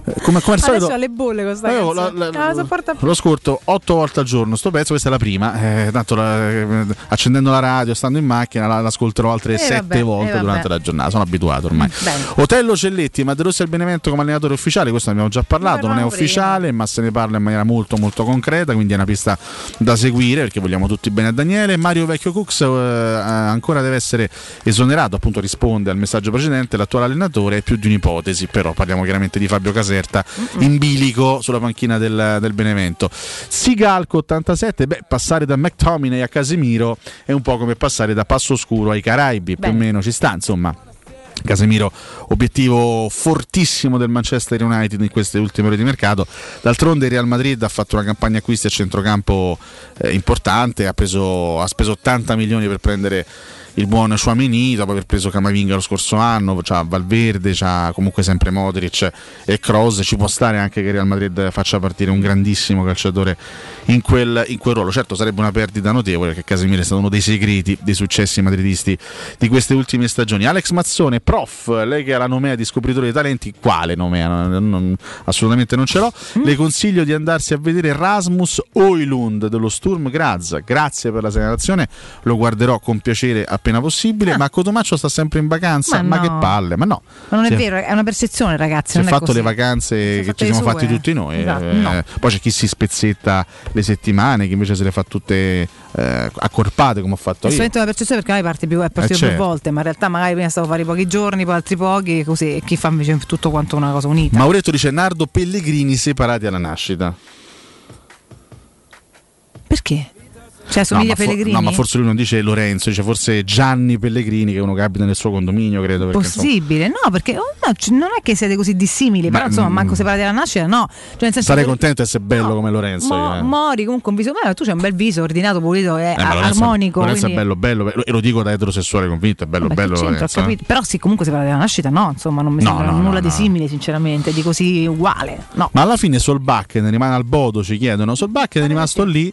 Speaker 6: Eh, Come, come al
Speaker 5: Adesso
Speaker 6: solito
Speaker 5: ha le bolle con sta
Speaker 6: Avevo
Speaker 5: canzone.
Speaker 6: la- la-
Speaker 5: Ah, più.
Speaker 6: lo scorto otto volte al giorno sto pezzo, questa è la prima. Eh, tanto la- eh, accendendo la radio, stando in macchina, la- l'ascolterò altre
Speaker 5: Eh,
Speaker 6: sette
Speaker 5: vabbè,
Speaker 6: volte
Speaker 5: eh,
Speaker 6: durante la giornata. Sono abituato ormai.
Speaker 5: Bene.
Speaker 6: Otello Celletti, Maderossi al Benevento come allenatore ufficiale, questo ne abbiamo già parlato, non è
Speaker 5: parlavamo
Speaker 6: ufficiale, ma se ne parla in maniera molto molto concreta, quindi è una pista da seguire perché vogliamo tutti bene a Daniele. Mario Vecchio Cux eh, ancora deve essere esonerato, appunto risponde al messaggio precedente, l'attuale allenatore è più di un'ipotesi, però parliamo chiaramente di Fabio Caserta in bilico sulla panchina del, del Benevento. Sigalco 87, beh, passare da McTominay a Casemiro è un po' come passare da Passo Scuro ai Caraibi, più o meno ci sta, insomma. Casemiro, obiettivo fortissimo del Manchester United in queste ultime ore di mercato. D'altronde il Real Madrid ha fatto una campagna acquisti a centrocampo eh, importante, ha, preso, ha speso 80 milioni per prendere il buon Chouameni dopo aver preso Camavinga lo scorso anno, c'ha Valverde, c'ha comunque sempre Modric e Kroos, ci può stare anche che Real Madrid faccia partire un grandissimo calciatore in quel, in quel ruolo. Certo sarebbe una perdita notevole perché Casemiro è stato uno dei segreti dei successi madridisti di queste ultime stagioni. Alex Mazzone, prof, lei che ha la nomea di scopritore dei talenti, quale nomea? Non- non- assolutamente non ce l'ho. Le consiglio di andarsi a vedere Rasmus Oilund dello Sturm Graz. Grazie per la segnalazione, lo guarderò con piacere appena possibile. Ma Cotomaccio sta sempre in vacanza,
Speaker 5: Ma
Speaker 6: ma, che
Speaker 5: no.
Speaker 6: palle, ma no.
Speaker 5: Ma non è
Speaker 6: Si
Speaker 5: vero, è una percezione, ragazzi.
Speaker 6: si è fatto
Speaker 5: così.
Speaker 6: le vacanze che ci siamo
Speaker 5: sue.
Speaker 6: fatti tutti noi.
Speaker 5: Esatto,
Speaker 6: eh,
Speaker 5: no.
Speaker 6: Poi c'è chi si spezzetta le settimane, chi invece se le fa tutte eh, accorpate come ho fatto
Speaker 5: È
Speaker 6: io.
Speaker 5: solamente una percezione perché magari parte più, è partito
Speaker 6: Eh,
Speaker 5: più
Speaker 6: certo.
Speaker 5: volte, ma in realtà magari prima stavo a fare pochi giorni, poi altri pochi, così, e chi fa invece tutto quanto una cosa unita.
Speaker 6: Mauretto dice Nardo Pellegrini separati alla nascita.
Speaker 5: Perché? Cioè, somiglia
Speaker 6: no,
Speaker 5: a
Speaker 6: ma for-
Speaker 5: Pellegrini?
Speaker 6: no, ma forse lui non dice Lorenzo, dice forse Gianni Pellegrini, che è uno che abita nel suo condominio, credo. Perché, insomma,
Speaker 5: Possibile, no, perché oh, no, c- non è che siete così dissimili, però
Speaker 6: Beh,
Speaker 5: insomma,
Speaker 6: mm,
Speaker 5: manco separati dalla nascita, no. Cioè, nel senso
Speaker 6: sarei
Speaker 5: che-
Speaker 6: contento di essere bello come Lorenzo.
Speaker 5: Mo-
Speaker 6: eh.
Speaker 5: Mori comunque un viso, ma tu c'hai un bel viso ordinato, pulito, è
Speaker 6: Eh, ma Lorenzo-
Speaker 5: armonico.
Speaker 6: Lorenzo
Speaker 5: quindi-
Speaker 6: è bello, bello, bello, e lo dico da eterosessuale convinto, è bello,
Speaker 5: Vabbè,
Speaker 6: bello Lorenzo. eh.
Speaker 5: Però sì, comunque separati dalla nascita, no, insomma, non mi
Speaker 6: No,
Speaker 5: sembra
Speaker 6: no,
Speaker 5: nulla
Speaker 6: no,
Speaker 5: di
Speaker 6: no.
Speaker 5: simile, sinceramente, di così uguale. No.
Speaker 6: Ma alla fine Solbakken rimane al Bodo, ci chiedono. Solbakken è rimasto lì.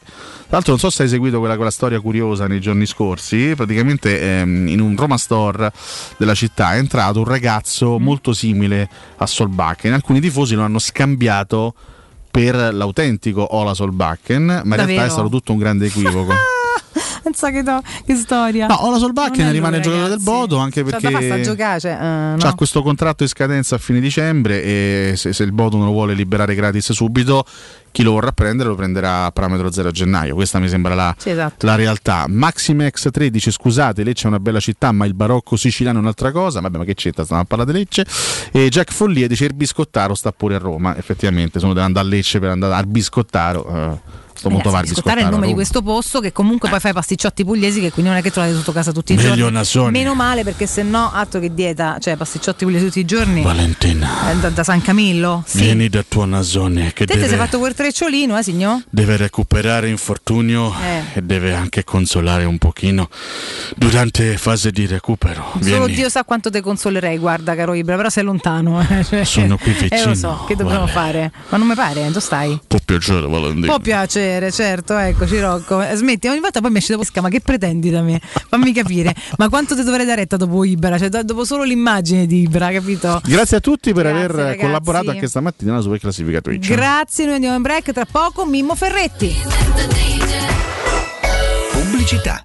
Speaker 6: Tra l'altro, non so se hai seguito quella, quella storia curiosa nei giorni scorsi. Praticamente ehm, in un Roma Store della città è entrato un ragazzo
Speaker 5: Mm.
Speaker 6: molto simile a Solbakken. Alcuni tifosi lo hanno scambiato per l'autentico Ola Solbakken, ma in realtà
Speaker 5: Davvero?
Speaker 6: è stato tutto un grande equivoco.
Speaker 5: Pensa che, to- che storia.
Speaker 6: No, Ola
Speaker 5: è
Speaker 6: rimane
Speaker 5: lui,
Speaker 6: giocatore del. Bodo anche
Speaker 5: Cioè,
Speaker 6: perché
Speaker 5: sta giocare, cioè,
Speaker 6: C'ha
Speaker 5: no.
Speaker 6: questo contratto in scadenza a fine dicembre e se, se il Bodo non lo vuole liberare gratis subito, chi lo vorrà prendere lo prenderà a parametro zero a gennaio. Questa mi sembra la,
Speaker 5: Sì, esatto.
Speaker 6: la realtà. Maximex 3 dice scusate, Lecce è una bella città, ma il barocco siciliano è un'altra cosa. Vabbè, ma che c'entra? Stiamo a parlare di Lecce. E Jack Follia dice il biscottaro sta pure a Roma. Effettivamente, sono devo andare a Lecce per andare al biscottaro. sto molto
Speaker 5: Ragazzi,
Speaker 6: va al
Speaker 5: ascoltare il nome di questo posto che comunque poi fa i pasticcciotti pugliesi che quindi non è che trovate sotto casa tutti i giorni. Meno male perché se no, altro che dieta, cioè pasticciotti pugliesi tutti i giorni.
Speaker 6: Valentina,
Speaker 5: eh, da, da San Camillo? Sì.
Speaker 6: vieni da tua Nasone che
Speaker 5: Te
Speaker 6: deve...
Speaker 5: sei fatto quel trecciolino, eh signor?
Speaker 6: deve recuperare infortunio
Speaker 5: Eh.
Speaker 6: e deve anche consolare un pochino durante fase di recupero.
Speaker 5: Solo
Speaker 6: Vieni.
Speaker 5: Dio sa quanto te consolerei, guarda caro Ibra, però sei lontano. eh,
Speaker 6: Sono qui
Speaker 5: Eh
Speaker 6: vicino,
Speaker 5: lo so, che dobbiamo
Speaker 6: Vale.
Speaker 5: fare? Ma non mi pare, dove stai?
Speaker 6: Può piacere, Valentina.
Speaker 5: Può piacere, certo, eccoci Rocco. Eh, Smetti, ogni volta poi mi esce dopo ma che pretendi da me? Fammi capire, ma quanto ti dovrei dare retta dopo Ibra? Cioè, do- dopo solo l'immagine di Ibra, capito?
Speaker 6: Grazie a tutti per
Speaker 5: Grazie,
Speaker 6: aver
Speaker 5: ragazzi.
Speaker 6: collaborato anche stamattina alla super classifica Twitch.
Speaker 5: Grazie, noi andiamo in break tra poco. Mimmo Ferretti.
Speaker 7: Pubblicità.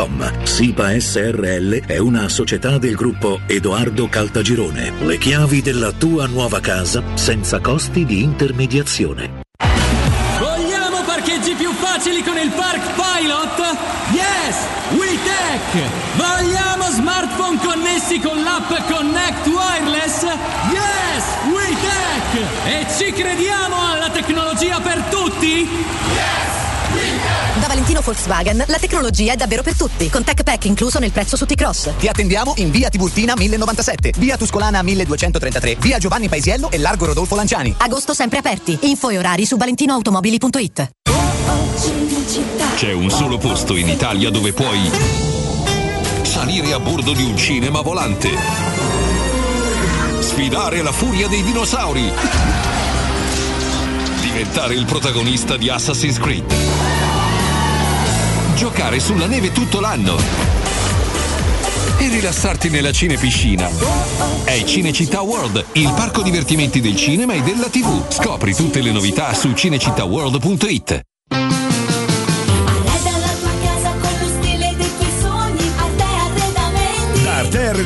Speaker 7: www.kcult.com. SIPA SRL è una società del gruppo Edoardo Caltagirone. Le chiavi della tua nuova casa senza costi di intermediazione.
Speaker 29: Vogliamo parcheggi più facili con il Park Pilot? Yes! WeTech! Vogliamo smartphone connessi con l'app Connect Wireless? Yes! WeTech! E ci crediamo alla tecnologia per tutti?
Speaker 30: Da Valentino Volkswagen la tecnologia è davvero per tutti, con Tech Pack incluso nel prezzo su T-Cross.
Speaker 31: Ti attendiamo in via Tiburtina 1097, via Tuscolana 1233, via Giovanni Paisiello e largo Rodolfo Lanciani.
Speaker 30: Agosto sempre aperti. Info e orari su valentinoautomobili.it.
Speaker 32: C'è un solo posto in Italia dove puoi salire a bordo di un cinema volante, sfidare la furia dei dinosauri, diventare il protagonista di Assassin's Creed, giocare sulla neve tutto l'anno e rilassarti nella cinepiscina. È Cinecittà World, il parco divertimenti del cinema e della TV. Scopri tutte le novità su cinecittàworld.it.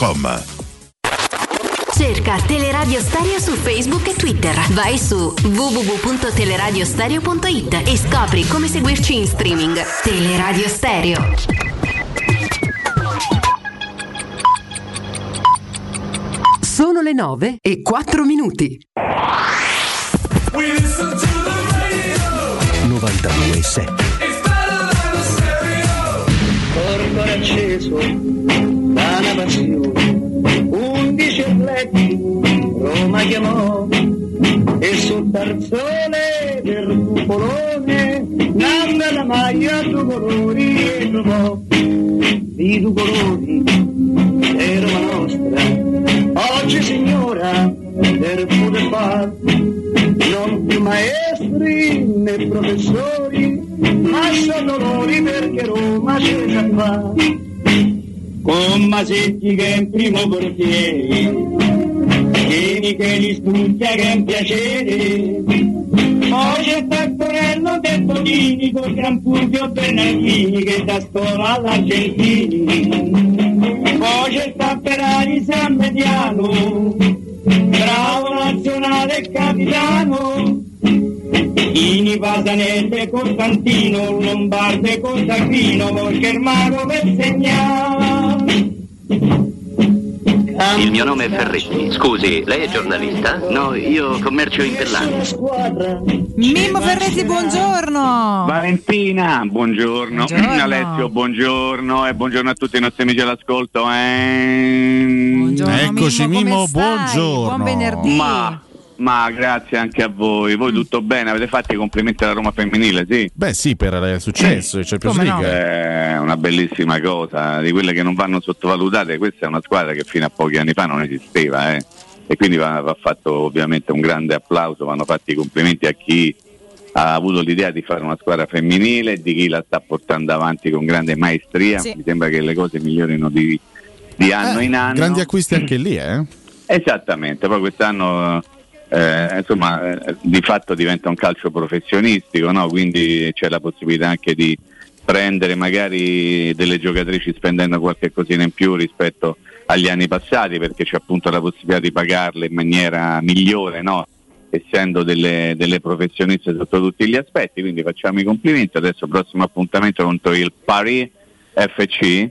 Speaker 33: showroomdelmaterasso.com
Speaker 24: Cerca Teleradio Stereo su Facebook e Twitter. Vai su www.teleradiostereo.it e scopri come seguirci in streaming. Teleradio Stereo.
Speaker 19: Sono le 9 e 4 minuti.
Speaker 18: 92.7
Speaker 34: corpo era acceso una passione, undici atleti Roma chiamò. E sul tarzone del cupolone nanda la maglia due colori e trovò. I due colori di Roma nostra. Oggi signora per poter far non più maestri né professori ma sono dolori perché Roma c'è già fa con Masetti che è in primo portiere Vieni che li studia che è un piacere. Poi c'è Taccorello del Bonini con Gran Fulvio Bernardini che da scuola all'Argentini. Poi c'è Tapperari San Mediano bravo nazionale e capitano Ini Pasanelle Costantino Lombarde con Sacchino perché il
Speaker 35: mio nome è Ferretti. Scusi, lei è giornalista? No, io commercio in Pellani.
Speaker 5: Mimmo Ferretti, buongiorno.
Speaker 36: Valentina, buongiorno.
Speaker 5: Buongiorno.
Speaker 36: Alessio, buongiorno e buongiorno a tutti i nostri amici all'ascolto. Eh...
Speaker 6: Eccoci Mimmo,
Speaker 5: stai?
Speaker 6: buongiorno.
Speaker 5: Buon venerdì.
Speaker 36: Ma, ma grazie anche a voi. Voi tutto bene? Avete fatto i complimenti alla Roma femminile, sì?
Speaker 6: Beh sì, per il successo, il Champions League.
Speaker 36: È una bellissima cosa, di quelle che non vanno sottovalutate. Questa è una squadra che fino a pochi anni fa non esisteva, eh. e quindi va, va fatto ovviamente un grande applauso, vanno fatti i complimenti a chi ha avuto l'idea di fare una squadra femminile, di chi la sta portando avanti con grande maestria.
Speaker 6: Sì.
Speaker 36: Mi sembra che le cose migliorino di, di anno
Speaker 6: Eh,
Speaker 36: in anno.
Speaker 6: Grandi acquisti anche lì, eh?
Speaker 36: Esattamente, poi quest'anno eh, insomma, eh, di fatto diventa un calcio professionistico, no? quindi c'è la possibilità anche di prendere magari delle giocatrici spendendo qualche cosina in più rispetto agli anni passati perché c'è appunto la possibilità di pagarle in maniera migliore, no? essendo delle, delle professioniste sotto tutti gli aspetti, quindi facciamo i complimenti. Adesso prossimo appuntamento contro il Paris FC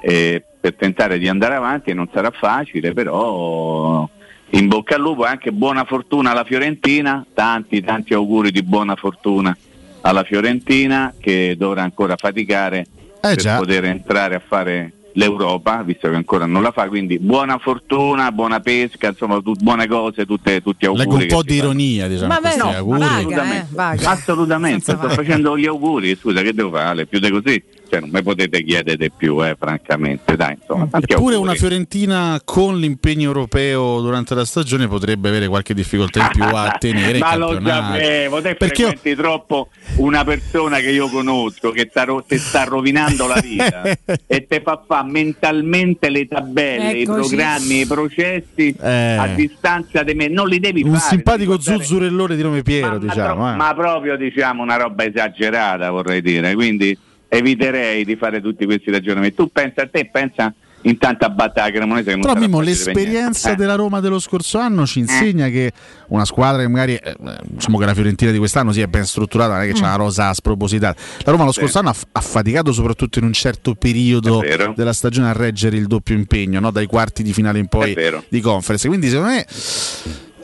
Speaker 36: eh, per tentare di andare avanti non sarà facile, però in bocca al lupo e anche buona fortuna alla Fiorentina, tanti tanti auguri di buona fortuna alla Fiorentina che dovrà ancora faticare per
Speaker 6: Eh, già.
Speaker 36: poter entrare a fare l'Europa, visto che ancora non la fa, quindi buona fortuna, buona pesca, insomma tut- buone cose, tutte, tutti auguri.
Speaker 6: Leggo un po' di ironia, diciamo,
Speaker 5: Vabbè,
Speaker 6: questi
Speaker 5: no,
Speaker 6: auguri.
Speaker 5: vaga, eh,
Speaker 36: Assolutamente,
Speaker 5: vaga.
Speaker 36: assolutamente, sto
Speaker 5: vaga.
Speaker 36: facendo gli auguri, scusa che devo fare, più di così, cioè non mi potete chiedere di più, eh, francamente, dai, insomma,
Speaker 6: Eppure
Speaker 36: auguri.
Speaker 6: una Fiorentina con l'impegno europeo durante la stagione potrebbe avere qualche difficoltà in più a tenere
Speaker 36: Ma lo sapevo, te
Speaker 6: Perché io-
Speaker 36: frequenti troppo una persona che io conosco che sta ro- ti sta rovinando la vita e te fa fare mentalmente le tabelle, i
Speaker 5: Eccoci.
Speaker 36: programmi, i processi
Speaker 6: Eh.
Speaker 36: a distanza di me, non li devi
Speaker 6: Un
Speaker 36: fare.
Speaker 6: simpatico
Speaker 36: devi guardare-
Speaker 6: zuzzurellone di nome Piero,
Speaker 36: ma,
Speaker 6: diciamo.
Speaker 36: tro-
Speaker 6: eh.
Speaker 36: ma proprio diciamo una roba esagerata vorrei dire, quindi eviterei di fare tutti questi ragionamenti. Tu pensa a te, pensa intanto a battere la Cremonese che non
Speaker 6: Però
Speaker 36: niente.
Speaker 6: l'esperienza
Speaker 36: Eh.
Speaker 6: della Roma dello scorso anno ci insegna che una squadra che magari, eh, diciamo che la Fiorentina di quest'anno sia ben strutturata, non è che c'è
Speaker 36: Mm.
Speaker 6: una rosa spropositata. La Roma lo
Speaker 36: Sì.
Speaker 6: scorso anno ha, ha faticato soprattutto in un certo periodo della stagione a reggere il doppio impegno, no? dai quarti di finale in poi di conference. Quindi secondo me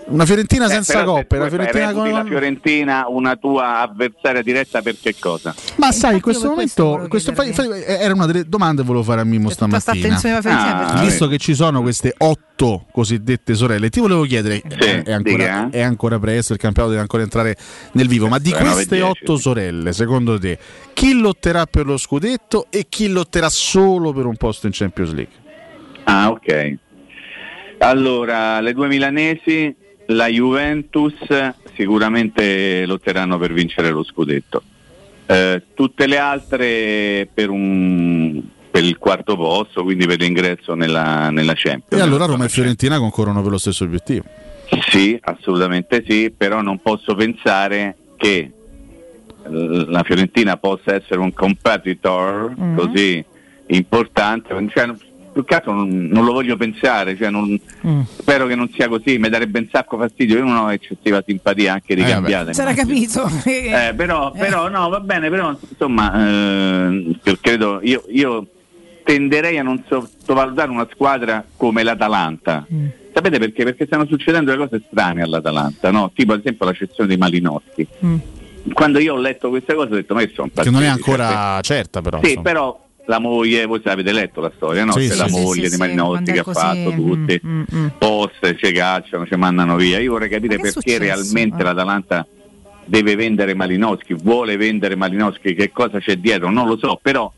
Speaker 6: una Fiorentina
Speaker 36: Eh,
Speaker 6: senza
Speaker 36: se
Speaker 6: coppe, una Fiorentina con...
Speaker 36: la Fiorentina una tua avversaria diretta per che cosa?
Speaker 6: Ma sai, in questo momento questo, fa- fa- era una delle domande che volevo fare a Mimmo
Speaker 5: Tutta sta
Speaker 6: stamattina.
Speaker 5: attenzione alla Fiorentina
Speaker 36: Ah,
Speaker 6: Visto che ci sono queste otto cosiddette sorelle, ti volevo chiedere, è, ancora,
Speaker 36: dica.
Speaker 6: è ancora presto, il campionato deve ancora entrare nel vivo, ma di queste
Speaker 36: 9:10,
Speaker 6: otto sorelle, secondo te, chi lotterà per lo scudetto e chi lotterà solo per un posto in Champions League?
Speaker 36: Ah, ok. Allora, le due milanesi, la Juventus sicuramente lotteranno per vincere lo scudetto. Eh, tutte le altre per, un, per il quarto posto, quindi per l'ingresso nella, nella Champions.
Speaker 6: E allora Roma e Fiorentina concorrono per lo stesso obiettivo.
Speaker 36: Sì, assolutamente sì, però non posso pensare che la Fiorentina possa essere un competitor
Speaker 5: Mhm.
Speaker 36: così importante, cioè, più che altro non, non lo voglio pensare, cioè, non- spero che non sia così, mi darebbe un sacco fastidio, io non ho eccessiva simpatia anche di
Speaker 6: Eh,
Speaker 36: cambiate.
Speaker 5: C'era capito.
Speaker 36: Eh, però, però no, va bene, però insomma, eh, io credo, io, io tenderei a non sottovalutare una squadra come l'Atalanta. Sapete perché? Perché stanno succedendo le cose strane all'Atalanta, no? Tipo ad esempio la cessione di Malinowski. Quando io ho letto queste cose ho detto, ma che sono
Speaker 6: Che non è ancora certa, però.
Speaker 36: sì,
Speaker 6: insomma.
Speaker 36: però la moglie, voi avete letto la storia, no?
Speaker 6: Sì,
Speaker 36: C'è
Speaker 6: sì,
Speaker 36: la moglie
Speaker 5: sì,
Speaker 36: di
Speaker 5: è
Speaker 36: che ha
Speaker 5: così,
Speaker 36: fatto tutti,
Speaker 5: mm, mm.
Speaker 36: post, ci cacciano, ci mandano via. Io vorrei capire perché realmente
Speaker 5: Eh.
Speaker 36: l'Atalanta deve vendere Malinowski, vuole vendere Malinowski, che cosa c'è dietro? Non lo so, però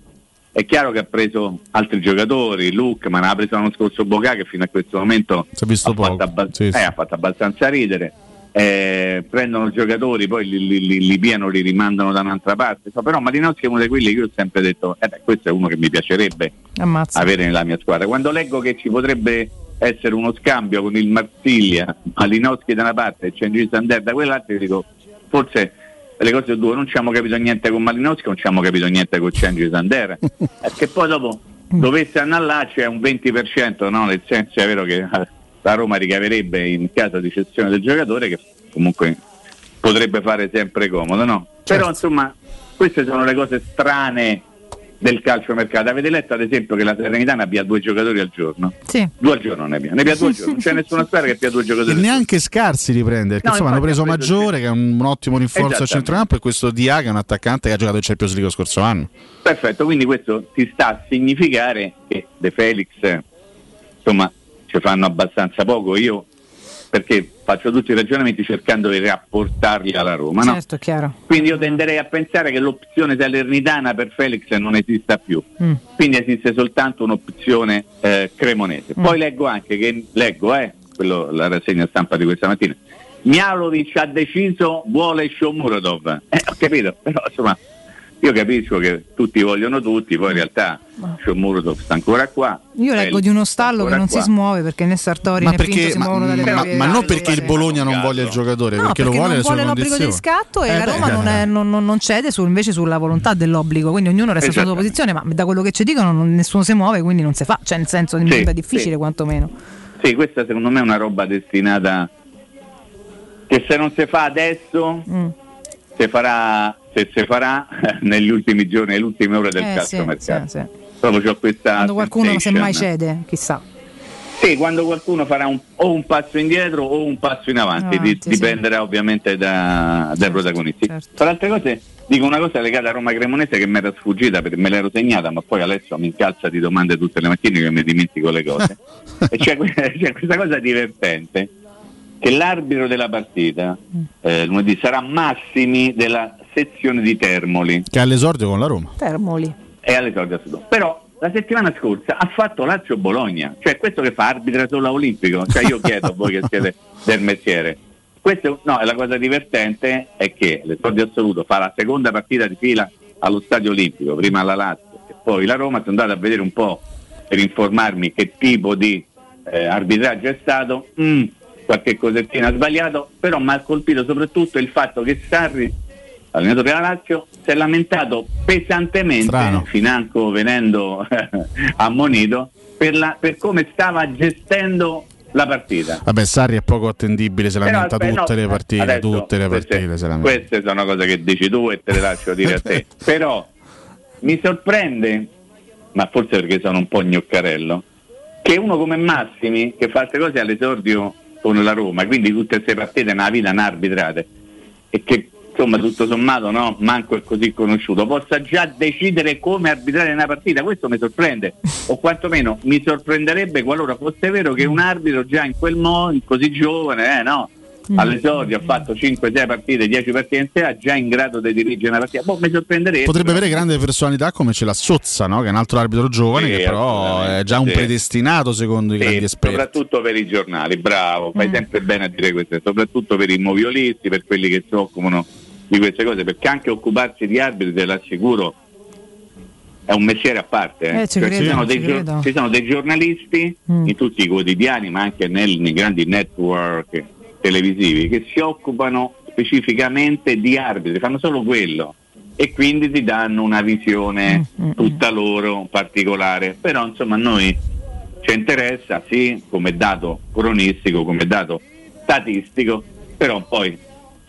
Speaker 36: è chiaro che ha preso altri giocatori, Luke, ma ne ha preso l'anno scorso Bocà che fino a questo momento ha, fatto abba-
Speaker 6: Sì, sì.
Speaker 36: eh, ha fatto abbastanza ridere. Eh, prendono giocatori, poi li, li, li, li piano, li rimandano da un'altra parte. So, però Malinowski è uno di quelli che io ho sempre detto, eh beh, questo è uno che mi piacerebbe
Speaker 5: Ammazza.
Speaker 36: avere nella mia squadra. Quando leggo che ci potrebbe essere uno scambio con il Marsiglia, Malinowski da una parte e Cengiz Sander da quell'altra, dico forse le cose sono due, non ci abbiamo capito niente con Malinowski, non ci abbiamo capito niente con Cengiz Sander, che poi dopo dovesse andare là c'è un 20%, no? nel senso è vero che eh, la Roma ricaverebbe in caso di cessione del giocatore che comunque potrebbe fare sempre comodo, no? Però insomma queste sono le cose strane del calciomercato. Avete letto ad esempio che la Salernitana abbia due giocatori al giorno?
Speaker 5: Sì.
Speaker 36: Due al giorno ne abbia, ne abbia due al giorno, non c'è nessuna squadra che abbia due
Speaker 6: E
Speaker 36: giocatori al giorno.
Speaker 6: neanche scarsi riprende, perché
Speaker 36: No,
Speaker 6: insomma hanno preso Maggiore, che è un, un ottimo rinforzo al
Speaker 36: Esattamente.
Speaker 6: centrocampo, e questo Dia che è un attaccante che ha giocato in Champions League lo scorso anno.
Speaker 36: Perfetto, quindi questo ti sta a significare che De Felix insomma ci fanno abbastanza poco. Io perché faccio tutti i ragionamenti cercando di rapportarli alla Roma, no?
Speaker 5: Certo, chiaro.
Speaker 36: Quindi io tenderei a pensare che l'opzione salernitana per Felix non esista più.
Speaker 5: Mm.
Speaker 36: Quindi esiste soltanto un'opzione eh, cremonese.
Speaker 5: Mm.
Speaker 36: Poi leggo anche che leggo, eh, quello, la rassegna stampa di questa mattina. Mialovic ha deciso vuole Shomurodov. Eh, ho capito, però insomma io capisco che tutti vogliono tutti, poi in realtà Shomurodov sta ancora qua.
Speaker 5: Io leggo di uno
Speaker 36: sta
Speaker 5: stallo che non
Speaker 36: qua.
Speaker 5: si smuove perché né Sartori
Speaker 6: Ma,
Speaker 5: né Pinto
Speaker 6: perché,
Speaker 5: si
Speaker 6: ma,
Speaker 5: muovono dalle
Speaker 6: ma-
Speaker 5: proprie
Speaker 6: ma non perché il Bologna non voglia il giocatore,
Speaker 5: No,
Speaker 6: perché, lo
Speaker 5: perché
Speaker 6: vuole
Speaker 5: non vuole l'obbligo di riscatto e
Speaker 6: Eh,
Speaker 5: la
Speaker 6: beh,
Speaker 5: Roma non, è- non- non- non cede su- invece sulla volontà dell'obbligo, quindi ognuno resta sulla sua
Speaker 36: Esattamente.
Speaker 5: posizione, ma da quello che ci dicono non- nessuno si muove, quindi non si fa, cioè nel senso
Speaker 36: Sì,
Speaker 5: diventa difficile
Speaker 36: sì.
Speaker 5: quantomeno.
Speaker 36: Sì, questa secondo me è una roba destinata che se non si fa adesso
Speaker 5: Mm.
Speaker 36: si farà, se si farà negli ultimi giorni, nelle ultime ore del
Speaker 5: Eh, sì,
Speaker 36: calciomercato.
Speaker 5: sì, sì.
Speaker 36: proprio c'ho questa
Speaker 5: Quando qualcuno
Speaker 36: sensation.
Speaker 5: semmai cede, chissà.
Speaker 36: Sì, quando qualcuno farà un- o un passo indietro o un passo in avanti,
Speaker 5: Avanti,
Speaker 36: di-
Speaker 5: sì.
Speaker 36: dipenderà ovviamente da- dai protagonisti. Tra le altre cose dico una cosa legata a Roma Cremonese che mi era sfuggita perché me l'ero segnata, ma poi Alessio mi incalza di domande tutte le mattine che mi dimentico le cose. e c'è, c'è questa cosa divertente che l'arbitro della partita eh, lunedì sarà Massimi della sezione di Termoli
Speaker 6: Che è all'esordio con la Roma.
Speaker 5: Termoli.
Speaker 36: è all'esordio assoluto. Però la settimana scorsa ha fatto Lazio Bologna, cioè questo che fa arbitra solo olimpico, cioè io chiedo a voi che siete del mestiere. Questo, no, la cosa divertente è che l'esordio assoluto fa la seconda partita di fila allo stadio olimpico, prima la Lazio e poi la Roma, sono andato a vedere un po' per informarmi che tipo di eh, arbitraggio è stato, Mm, qualche cosettina ha sbagliato, però mi ha colpito soprattutto il fatto che Sarri allenatore Lazio, si è lamentato pesantemente,
Speaker 6: Strano.
Speaker 36: financo venendo ammonito, per, la- per come stava gestendo la partita.
Speaker 6: Vabbè, Sarri è poco attendibile, se lamenta tutte
Speaker 36: no,
Speaker 6: le partite,
Speaker 36: adesso
Speaker 6: tutte le
Speaker 36: queste-
Speaker 6: partite lamenta.
Speaker 36: Queste sono cose che dici tu e te le lascio dire a te. Però mi sorprende, ma forse perché sono un po' gnoccarello, che uno come Massimi, che fa queste cose all'esordio con la Roma, quindi tutte queste partite nella vita ha arbitrate, e che insomma tutto sommato no, manco è così conosciuto, possa già decidere come arbitrare una partita, questo mi sorprende, o quantomeno mi sorprenderebbe qualora fosse vero che un arbitro già in quel modo, così giovane, eh, no? all'esordio ha fatto 5-6 partite, 10 partite in sé, già in grado di dirigere una partita. Boh, mi sorprenderebbe.
Speaker 6: Potrebbe avere grande personalità come ce l'ha Sozza, no? che è un altro arbitro giovane,
Speaker 36: Sì,
Speaker 6: che però è già un
Speaker 36: sì.
Speaker 6: predestinato secondo i
Speaker 36: Sì,
Speaker 6: grandi esperti.
Speaker 36: soprattutto per i giornali, bravo, fai sempre bene a dire queste, soprattutto per i moviolisti, per quelli che si occupano di queste cose, perché anche occuparsi di arbitri, te l'assicuro, è un mestiere a parte. eh.
Speaker 5: Eh, ci
Speaker 36: Cioè,
Speaker 5: credo,
Speaker 36: ci, sono dei
Speaker 5: ci
Speaker 36: gior- ci sono dei giornalisti
Speaker 5: Mm.
Speaker 36: in tutti i quotidiani, ma anche nel- nei grandi network televisivi, che si occupano specificamente di arbitri, fanno solo quello e quindi ti danno una visione
Speaker 5: Mm,
Speaker 36: tutta loro particolare. Però insomma a noi ci interessa sì come dato cronistico, come dato statistico, però poi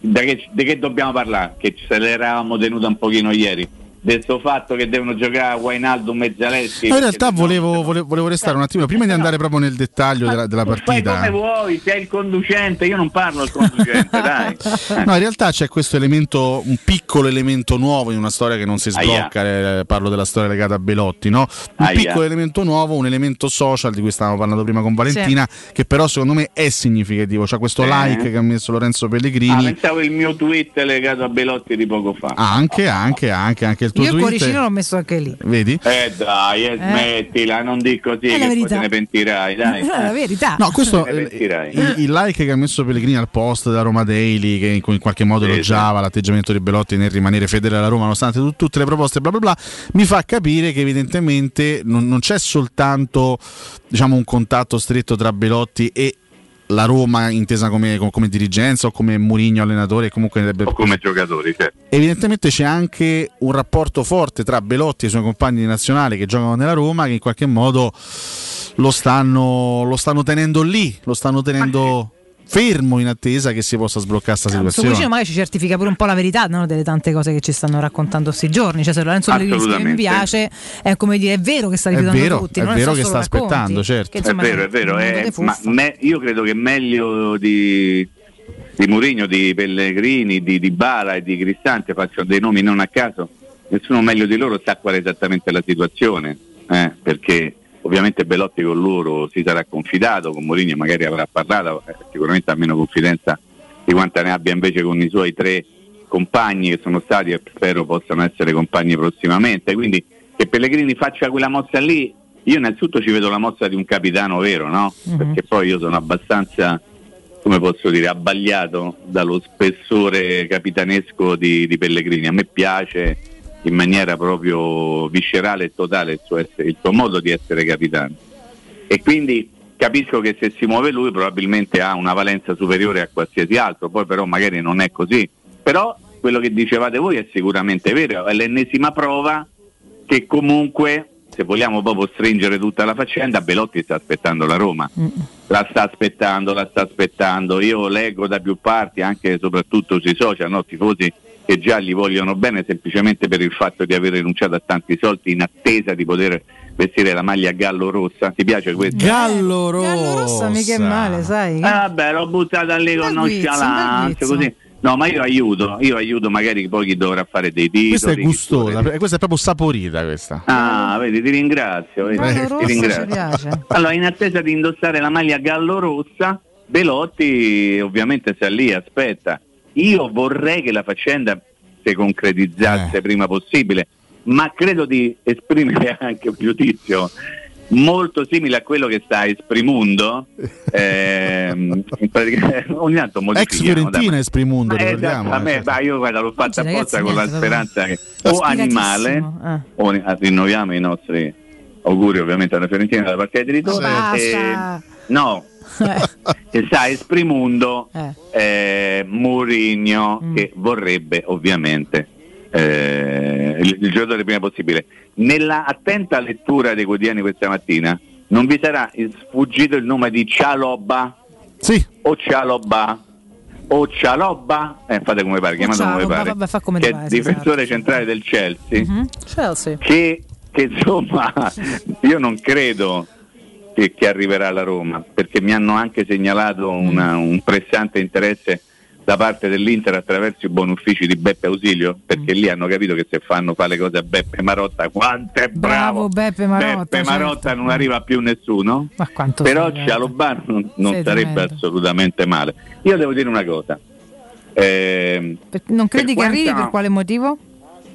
Speaker 36: da che, di che dobbiamo parlare? Che ce l'eravamo tenuta un pochino ieri. Del suo fatto che devono giocare Wainaldo e Zaleschi.
Speaker 6: No, in realtà volevo, volevo- volevo restare un attimo prima di andare proprio nel dettaglio della, della
Speaker 36: Fai come
Speaker 6: partita.
Speaker 36: vuoi, sei il conducente, io non parlo al conducente, dai.
Speaker 6: No, in realtà c'è questo elemento, un piccolo elemento nuovo in una storia che non si sblocca, eh, parlo della storia legata a Belotti, no? Un
Speaker 36: Aia.
Speaker 6: piccolo elemento nuovo, un elemento social di cui stavamo parlando prima con Valentina, che però secondo me è significativo. C'è questo
Speaker 36: Eh.
Speaker 6: like che ha messo Lorenzo
Speaker 36: Ah,
Speaker 6: Pellegrini.
Speaker 36: pensavo il mio tweet legato a Belotti di poco fa.
Speaker 6: anche, anche, anche, anche il tuo
Speaker 5: Io il
Speaker 6: tweet.
Speaker 5: cuoricino l'ho messo anche lì.
Speaker 6: Vedi?
Speaker 36: Eh dai, eh, smettila, non di così,
Speaker 5: È la
Speaker 36: che poi te ne pentirai, dai.
Speaker 5: È la verità.
Speaker 6: No, questo il, il like che ha messo Pellegrini al post della Roma Daily, che in, in qualche modo
Speaker 36: Sì,
Speaker 6: elogiava l'atteggiamento di Belotti nel rimanere fedele alla Roma, nonostante tut- tutte le proposte, bla bla bla, mi fa capire che evidentemente non, non c'è soltanto diciamo, un contatto stretto tra Belotti e la Roma intesa come, come- dirigenza o come Murigno allenatore, comunque
Speaker 36: O come giocatori, certo.
Speaker 6: Evidentemente c'è anche un rapporto forte tra Belotti e i suoi compagni di nazionale che giocano nella Roma che in qualche modo lo stanno, lo stanno tenendo lì, lo stanno tenendo fermo in attesa che si possa sbloccare questa
Speaker 5: Questo
Speaker 6: situazione.
Speaker 5: cuoricino magari ci certifica pure un po' la verità no, delle tante cose che ci stanno raccontando questi giorni. Cioè, se Lorenzo Pellegrini mi piace, è come dire, è vero che sta
Speaker 6: È
Speaker 5: rifiutando
Speaker 6: vero,
Speaker 5: tutti.
Speaker 6: è
Speaker 5: non
Speaker 6: vero che sta
Speaker 5: racconti,
Speaker 6: aspettando, certo.
Speaker 5: che, insomma,
Speaker 36: è vero, è vero,
Speaker 5: mondo
Speaker 36: eh, ma me- io credo che meglio di, di Mourinho, di Pellegrini, di, di Bala e di Cristante, faccio dei nomi non a caso, nessuno meglio di loro sa qual è esattamente la situazione, eh, perché ovviamente Belotti con loro si sarà confidato, con Mourinho magari avrà parlato, eh, sicuramente ha meno confidenza di quanta ne abbia invece con i suoi tre compagni che sono stati e spero possano essere compagni prossimamente, quindi che Pellegrini faccia quella mossa lì, io innanzitutto ci vedo la mossa di un capitano vero, no? Perché poi io sono abbastanza, come posso dire, abbagliato dallo spessore capitanesco di, di Pellegrini. A me piace in maniera proprio viscerale e totale il suo, essere- il suo modo di essere capitano. E quindi capisco che se si muove lui probabilmente ha una valenza superiore a qualsiasi altro, poi però magari non è così. Però quello che dicevate voi è sicuramente vero, è l'ennesima prova che comunque, se vogliamo proprio stringere tutta la faccenda, Belotti sta aspettando la Roma. La sta aspettando, la sta aspettando. Io leggo da più parti, anche e soprattutto sui social, no? tifosi che già gli vogliono bene semplicemente per il fatto di aver rinunciato a tanti soldi in attesa di poter vestire la maglia gallo rossa. Ti piace questo?
Speaker 6: Gallo
Speaker 5: Gallo rossa mica è male, sai?
Speaker 36: Eh, vabbè, l'ho buttata lì con nonchalance, così. No, ma io aiuto, io aiuto magari poi chi dovrà fare dei titoli.
Speaker 6: Questa è gustosa, questa è proprio saporita questa.
Speaker 36: Ah, vedi, ti ringrazio. vedi, ti ringrazio. Allora, in attesa di indossare la maglia gallo rossa, Belotti ovviamente sta lì, aspetta. Io vorrei che la faccenda si
Speaker 6: Eh.
Speaker 36: concretizzasse prima possibile, ma credo di esprimere anche un giudizio molto simile a quello che sta esprimundo. ehm, in pratica- ogni tanto
Speaker 6: Ex Fiorentina Esprimundo,
Speaker 36: ma- eh,
Speaker 6: ricordiamo.
Speaker 36: a me,
Speaker 6: certo.
Speaker 36: dai, io guarda, l'ho fatta apposta con la speranza che o animale
Speaker 5: eh.
Speaker 36: o ah, rinnoviamo i nostri auguri ovviamente alla Fiorentina della partita di ritorno.
Speaker 5: Basta.
Speaker 36: E- che sta esprimundo eh, Mourinho che vorrebbe ovviamente eh, il, il giocatore prima possibile. Nella attenta lettura dei quotidiani questa mattina non vi sarà sfuggito il nome di Cialoba? O Cialoba? O Cialoba, eh, fate come pare, chiamatelo come pare,
Speaker 5: vabbè, fa come
Speaker 36: che è
Speaker 5: pare,
Speaker 36: difensore centrale del Chelsea.
Speaker 5: Mhm. Chelsea.
Speaker 36: che, che insomma io non credo che, che arriverà alla Roma perché mi hanno anche segnalato una- un pressante interesse da parte dell'Inter attraverso i buoni uffici di Beppe Ausilio perché lì hanno capito che se fanno fare le cose a Beppe Marotta quanto è bravo,
Speaker 5: Bravo Beppe Marotta.
Speaker 36: Beppe Marotta
Speaker 5: certo.
Speaker 36: non arriva più nessuno
Speaker 5: Ma quanto
Speaker 36: però Cialobano non, non sarebbe
Speaker 5: tremendo.
Speaker 36: assolutamente male io devo dire una cosa
Speaker 5: Per- non credi che arrivi
Speaker 36: quanta-
Speaker 5: per quale motivo?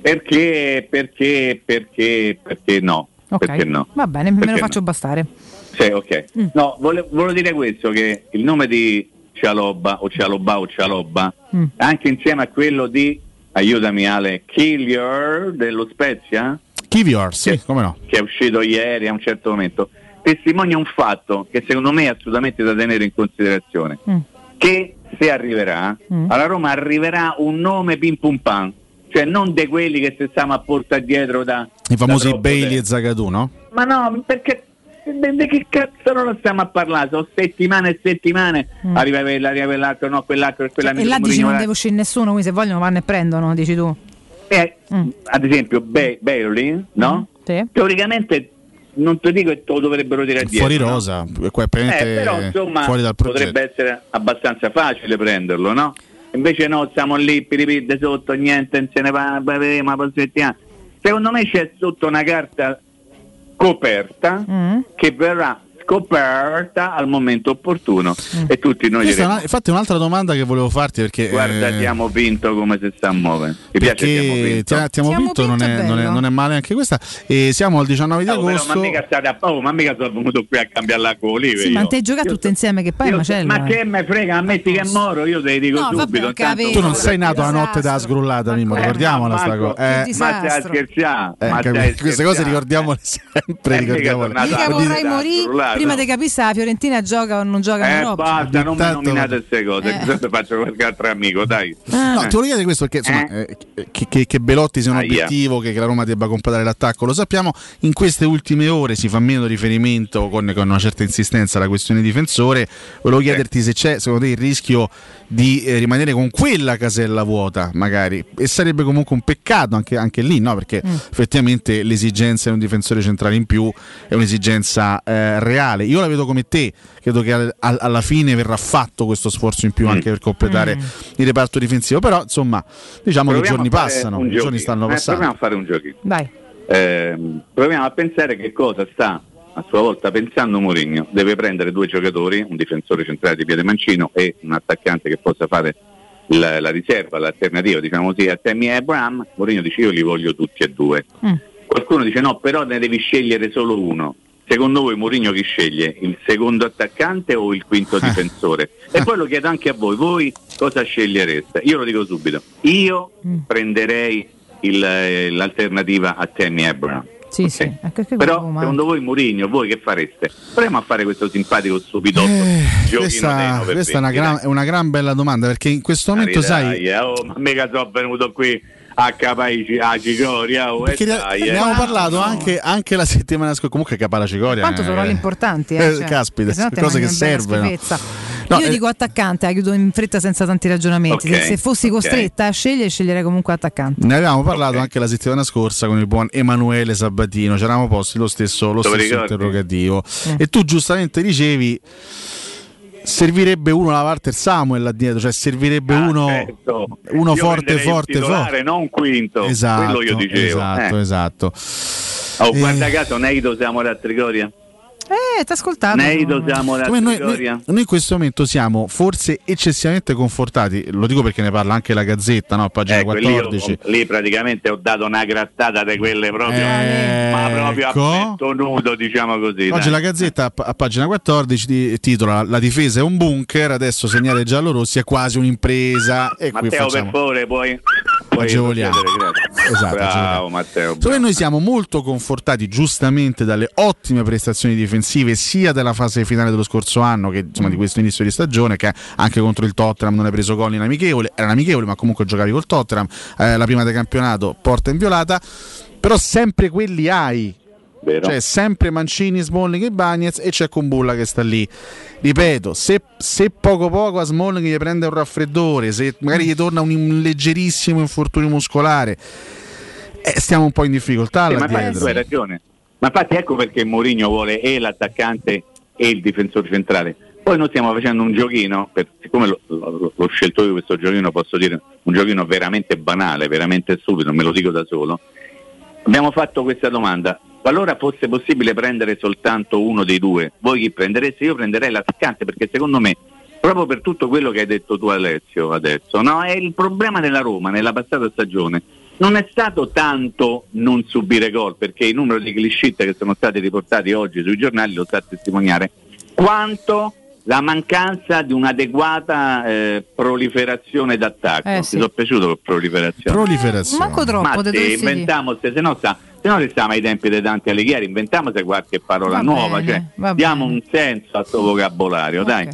Speaker 36: perché perché perché perché no
Speaker 5: Ok.
Speaker 36: perché no
Speaker 5: Va bene, me lo
Speaker 36: no?
Speaker 5: faccio bastare.
Speaker 36: Sì, ok. No, volevo, volevo dire questo, che il nome di Cialobba o Cialobba o Cialobba,
Speaker 5: Mm.
Speaker 36: anche insieme a quello di, aiutami Ale, Killier dello Spezia,
Speaker 6: Kivior, sì, come no.
Speaker 36: che è uscito ieri a un certo momento, testimonia un fatto che secondo me è assolutamente da tenere in considerazione,
Speaker 5: Mm.
Speaker 36: che se arriverà, alla Roma arriverà un nome pim pum pam, cioè non di quelli che se stiamo a portare dietro da...
Speaker 6: I famosi
Speaker 36: da
Speaker 6: Bailey
Speaker 36: tempo.
Speaker 6: e Zagadou, no?
Speaker 36: Ma no, perché di di che cazzo non stiamo a parlare? Sono settimane e settimane, arriva quello, arriva quell'altro, no, quell'altro, e quella
Speaker 5: Mm. e là dici non deve uscire nessuno, quindi se vogliono vanno e prendono, dici tu.
Speaker 36: Eh, Ad esempio, Ba- Bailey, no?
Speaker 5: Sì.
Speaker 36: Teoricamente non ti dico che te lo dovrebbero dire dietro.
Speaker 6: Fuori
Speaker 36: no?
Speaker 6: rosa, qua è
Speaker 36: Eh, però insomma
Speaker 6: fuori dal progetto.
Speaker 36: potrebbe essere abbastanza facile prenderlo, no? Invece no, siamo lì, piripide sotto, niente, non se ne va, prossima settimana. Secondo me c'è sotto una carta coperta
Speaker 5: Mm.
Speaker 36: che verrà scoperta al momento opportuno e tutti noi
Speaker 6: Questa
Speaker 36: diremo
Speaker 6: una- infatti un'altra domanda che volevo farti perché
Speaker 36: guarda
Speaker 6: eh,
Speaker 36: abbiamo vinto come si sta a muovere ti piace abbiamo
Speaker 6: perché
Speaker 36: vinto?
Speaker 6: ti, ha- ti abbiamo vinto, non, è, non è- non è male anche questa e siamo al 19 di
Speaker 36: Oh, però, ma
Speaker 6: agosto
Speaker 36: mica state a oh, ma mica sono venuto qui a cambiare l'acqua olive
Speaker 5: Sì, ma te gioca tutte insieme che poi è
Speaker 36: Io-
Speaker 5: macello.
Speaker 36: ma che me frega, ammetti che è moro, io te dico
Speaker 5: No, vabbè,
Speaker 36: subito. intanto-
Speaker 5: capito.
Speaker 6: tu non sei nato la notte della sgrullata Mimmo,
Speaker 36: Eh,
Speaker 6: ricordiamola
Speaker 36: ma
Speaker 6: sta cosa eh,
Speaker 36: Ma stai a scherzare?
Speaker 6: eh, queste cose ricordiamole sempre
Speaker 36: Eh,
Speaker 6: ricordiamole.
Speaker 36: mica
Speaker 5: vorrai morire. Prima di capire se la Fiorentina gioca o non gioca in
Speaker 36: Eh,
Speaker 5: Europa.
Speaker 36: basta, non mi
Speaker 6: Intanto-
Speaker 36: nominate queste cose,
Speaker 5: Eh.
Speaker 36: faccio qualche altro amico, dai.
Speaker 6: No, ti volevo chiedere questo perché insomma, eh, che, che- che Belotti sia un
Speaker 36: Aia.
Speaker 6: obiettivo, che, che la Roma debba completare l'attacco, lo sappiamo. In queste ultime ore si fa meno riferimento con, con una certa insistenza alla questione difensore. Volevo chiederti se c'è secondo te il rischio di eh, rimanere con quella casella vuota, magari. E sarebbe comunque un peccato anche, anche lì, no? Perché effettivamente l'esigenza di un difensore centrale in più è un'esigenza eh, reale. Io la vedo come te, credo che al- al- alla fine verrà fatto questo sforzo in più anche per completare il reparto difensivo. Però insomma, diciamo che i
Speaker 36: Proviamo
Speaker 6: giorni passano, i giorni stanno
Speaker 36: Eh,
Speaker 6: passando.
Speaker 36: proviamo a fare un giochino.
Speaker 5: Vai.
Speaker 36: Ehm, proviamo a pensare che cosa sta a sua volta pensando Mourinho. Deve prendere due giocatori, un difensore centrale di piede mancino e un attaccante che possa fare la, la riserva, l'alternativa, diciamo così, a Tammy Abraham. Mourinho dice io li voglio tutti e due.
Speaker 5: Mm.
Speaker 36: Qualcuno dice no, però ne devi scegliere solo uno. Secondo voi Mourinho chi sceglie? Il secondo attaccante o il quinto difensore? E poi lo chiedo anche a voi, voi cosa scegliereste? Io lo dico subito, io prenderei il- eh, l'alternativa a Tammy Abraham.
Speaker 5: Sì, sì. Ecco che
Speaker 36: Però
Speaker 5: ma-
Speaker 36: secondo voi Mourinho, voi che fareste? Proviamo a fare questo simpatico stupidotto dei
Speaker 6: Eh, Questa,
Speaker 36: 9
Speaker 6: questa è, una gran, una gran bella domanda perché in questo momento,
Speaker 36: Dai,
Speaker 6: sai,
Speaker 36: dai, eh, oh, ma mica sono venuto qui a capaici a Cicoria. Oh,
Speaker 6: perché ne,
Speaker 36: dai,
Speaker 6: ne
Speaker 36: eh.
Speaker 6: abbiamo parlato anche, anche la settimana scorsa. Comunque, Capala Cicoria.
Speaker 5: Quanto sono
Speaker 6: eh,
Speaker 5: ruoli importanti, eh,
Speaker 6: eh,
Speaker 5: cioè,
Speaker 6: caspita,
Speaker 5: no
Speaker 6: cose che servono. No,
Speaker 5: Io
Speaker 6: eh,
Speaker 5: dico attaccante, la chiudo in fretta senza tanti ragionamenti.
Speaker 6: Ok,
Speaker 5: se, se fossi
Speaker 6: ok.
Speaker 5: costretta a scegliere, sceglierei comunque attaccante.
Speaker 6: Ne avevamo parlato anche la settimana scorsa con il buon Emanuele Sabatino, ci eravamo posti lo stesso, lo
Speaker 36: Te lo
Speaker 6: stesso interrogativo. E tu giustamente dicevi servirebbe uno la Walter Samuel là dietro, cioè servirebbe uno,
Speaker 36: certo.
Speaker 6: uno forte, forte,
Speaker 36: titolare,
Speaker 6: forte.
Speaker 36: non un quinto.
Speaker 6: Esatto,
Speaker 36: Quello io dicevo.
Speaker 6: esatto,
Speaker 36: eh.
Speaker 6: esatto.
Speaker 36: Oh, guarda caso, Neido siamo a Trigoria.
Speaker 5: Eh, ti ascoltato.
Speaker 36: Neido siamo a
Speaker 6: Come noi, noi- noi in questo momento siamo forse eccessivamente confortati, lo dico perché ne parla anche la Gazzetta, no? pagina
Speaker 36: Ecco, lì, io-
Speaker 6: 14.
Speaker 36: lì praticamente ho dato una grattata di quelle proprio, ma proprio a petto nudo, diciamo così.
Speaker 6: Oggi
Speaker 36: dai.
Speaker 6: la Gazzetta a, a pagina 14 di- titola La difesa è un bunker, adesso segnare giallo-rossi è quasi un'impresa e qui
Speaker 36: Matteo,
Speaker 6: facciamo
Speaker 36: per favore, puoi, puoi
Speaker 6: Agevoliamo. Esatto,
Speaker 36: Bravo,
Speaker 6: agevoliamo.
Speaker 36: Matteo.
Speaker 6: Me noi siamo molto confortati giustamente dalle ottime prestazioni difensive sia della fase finale dello scorso anno che insomma
Speaker 36: Mm.
Speaker 6: di questo inizio di stagione che anche contro il Tottenham non hai preso gol in amichevole, era amichevole ma comunque giocavi col Tottenham, eh, la prima del campionato porta inviolata, però sempre quelli hai. Cioè sempre Mancini, Smalling e Bagnez e c'è Kumbulla che sta lì. Ripeto, se, se poco poco a Smalling gli prende un raffreddore, se magari gli torna un, leggerissimo infortunio muscolare, eh, stiamo un po' in difficoltà
Speaker 36: Sì, ma infatti tu hai ragione. Ma infatti ecco perché Mourinho vuole e l'attaccante e il difensore centrale. Poi noi stiamo facendo un giochino, per- siccome lo- lo- l'ho scelto io questo giochino, posso dire un giochino veramente banale, veramente stupido, me lo dico da solo. Abbiamo fatto questa domanda. Qualora fosse possibile prendere soltanto uno dei due, voi chi prendereste? Io prenderei l'attaccante perché secondo me, proprio per tutto quello che hai detto tu Alessio adesso, no? è il problema della Roma nella passata stagione. Non è stato tanto non subire gol, perché il numero di cliché che sono stati riportati oggi sui giornali lo sta a testimoniare, quanto la mancanza di un'adeguata eh, proliferazione d'attacco.
Speaker 5: Eh,
Speaker 36: Ti
Speaker 5: sì.
Speaker 36: sono piaciuto per proliferazione?
Speaker 6: Proliferazione.
Speaker 5: Manco troppo,
Speaker 36: Ma
Speaker 5: dire.
Speaker 36: inventiamo, se, se no sta, se no restiamo ai tempi dei Dante Alighieri, inventiamo se qualche parola
Speaker 5: Va
Speaker 36: nuova,
Speaker 5: bene,
Speaker 36: cioè, diamo un senso al suo vocabolario, dai.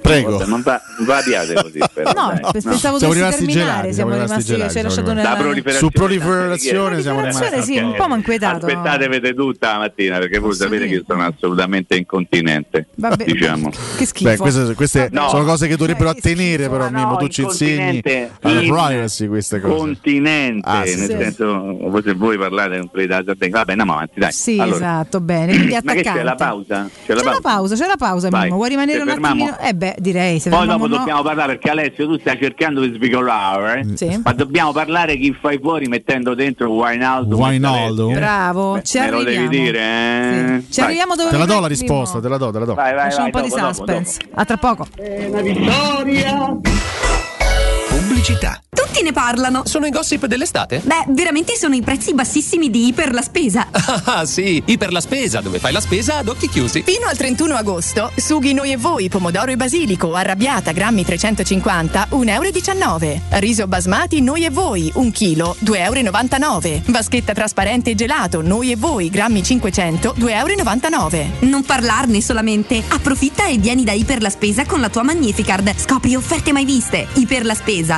Speaker 6: Prego.
Speaker 36: Vabbè, non va, non va a piate così, però,
Speaker 5: No, pe- pensavo
Speaker 6: Siamo
Speaker 5: dovessi
Speaker 6: rimasti
Speaker 5: terminare.
Speaker 6: gelati,
Speaker 5: siamo rimasti,
Speaker 6: rimasti gelati,
Speaker 5: lasciato
Speaker 6: siamo
Speaker 5: nella...
Speaker 36: La proliferazione,
Speaker 6: Su proliferazione siamo rimasti.
Speaker 5: sì, un po' manquetato.
Speaker 36: Aspettate, vedete tutta la mattina perché voi sapete che io sono assolutamente incontinente.
Speaker 5: Vabbè,
Speaker 36: diciamo.
Speaker 5: Che schifo.
Speaker 6: Beh, queste, queste
Speaker 36: No.
Speaker 6: sono cose che dovrebbero attenere, però Mimmo, tu ci insegni alla
Speaker 36: in
Speaker 6: privacy queste cose.
Speaker 36: Continente,
Speaker 6: Ah, sì,
Speaker 36: nel
Speaker 6: sì.
Speaker 36: senso, se voi parlate prendete la Sardegna. Vabbè, andiamo avanti, dai.
Speaker 5: Sì,
Speaker 36: Allora,
Speaker 5: esatto, bene. Quindi
Speaker 36: Ma che c'è la pausa? C'è la pausa.
Speaker 5: c'è la pausa,
Speaker 36: Vai,
Speaker 5: Mimmo. Vuoi rimanere un attimino? Eh beh, direi. Se
Speaker 36: Poi dopo
Speaker 5: no.
Speaker 36: dobbiamo parlare perché Alessio tu stai cercando di svicolare, eh?
Speaker 5: Sì.
Speaker 36: ma dobbiamo parlare chi fai fuori mettendo dentro Wijnaldum.
Speaker 6: Wijnaldum.
Speaker 36: Eh?
Speaker 5: Bravo, ci
Speaker 36: Me lo devi
Speaker 5: arriviamo.
Speaker 36: dire, eh?
Speaker 5: Ci arriviamo dove
Speaker 6: Te la do la risposta, te la do, te la do.
Speaker 36: Vai, vai,
Speaker 5: Lasciamo un
Speaker 36: vai,
Speaker 5: po' di
Speaker 36: dopo, dopo,
Speaker 5: suspense. A tra poco.
Speaker 37: Una vittoria.
Speaker 38: Pubblicità.
Speaker 39: Tutti ne parlano.
Speaker 38: Sono i gossip dell'estate?
Speaker 39: Beh, veramente sono i prezzi bassissimi di Iper la spesa.
Speaker 38: Ah sì, Iper la spesa, dove fai la spesa ad occhi chiusi.
Speaker 40: Fino al 31 agosto, sughi noi e voi, pomodoro e basilico, arrabbiata, grammi 350, 1,19 euro. Riso basmati, noi e voi, 1 kg, 2,99 euro. Vaschetta trasparente e gelato, noi e voi, grammi 500, 2,99 euro.
Speaker 39: Non parlarne solamente. Approfitta e vieni da Iper la spesa con la tua Magnificard. Scopri offerte mai viste. Iper la spesa.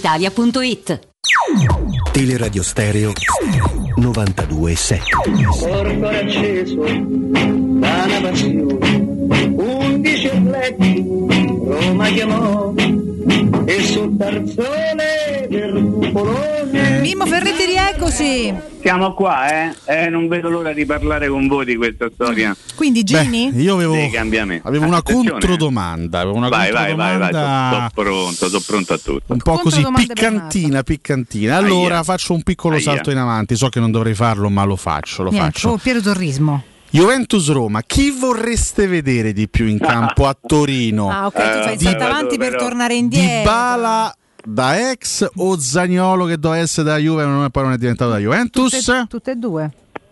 Speaker 30: brispalitalia.it.
Speaker 41: Teleradio Stereo 92.7
Speaker 42: Corpo acceso da una passione, undici atleti Roma chiamò e sul tarzone del cupolone.
Speaker 5: Mimmo Ferretti, rieccoci.
Speaker 36: Siamo qua, eh? Eh, Non vedo l'ora di parlare con voi di questa storia.
Speaker 5: Quindi Ginny?
Speaker 6: Beh, io avevo,
Speaker 36: cambiamenti.
Speaker 6: avevo una
Speaker 36: Attenzione.
Speaker 6: controdomanda. Avevo una
Speaker 36: Vai, vai, vai, vai,
Speaker 6: controdomanda
Speaker 36: sono pronto, sono pronto a tutto.
Speaker 6: un po' così piccantina, piccantina. Allora
Speaker 36: Aia.
Speaker 6: faccio un piccolo
Speaker 36: Aia.
Speaker 6: salto in avanti. So che non dovrei farlo, ma lo faccio. Lo
Speaker 5: Niente,
Speaker 6: faccio.
Speaker 5: oh, Piero Torrismo.
Speaker 6: Juventus Roma, chi vorreste vedere di più in campo a Torino?
Speaker 5: Ah, ok, tu fai
Speaker 6: Di-
Speaker 5: salto avanti per tornare indietro.
Speaker 6: Dybala da ex o Zagnolo che doveva essere da Juve ma poi non è diventato da Juventus?
Speaker 5: Tutte, tutte e due.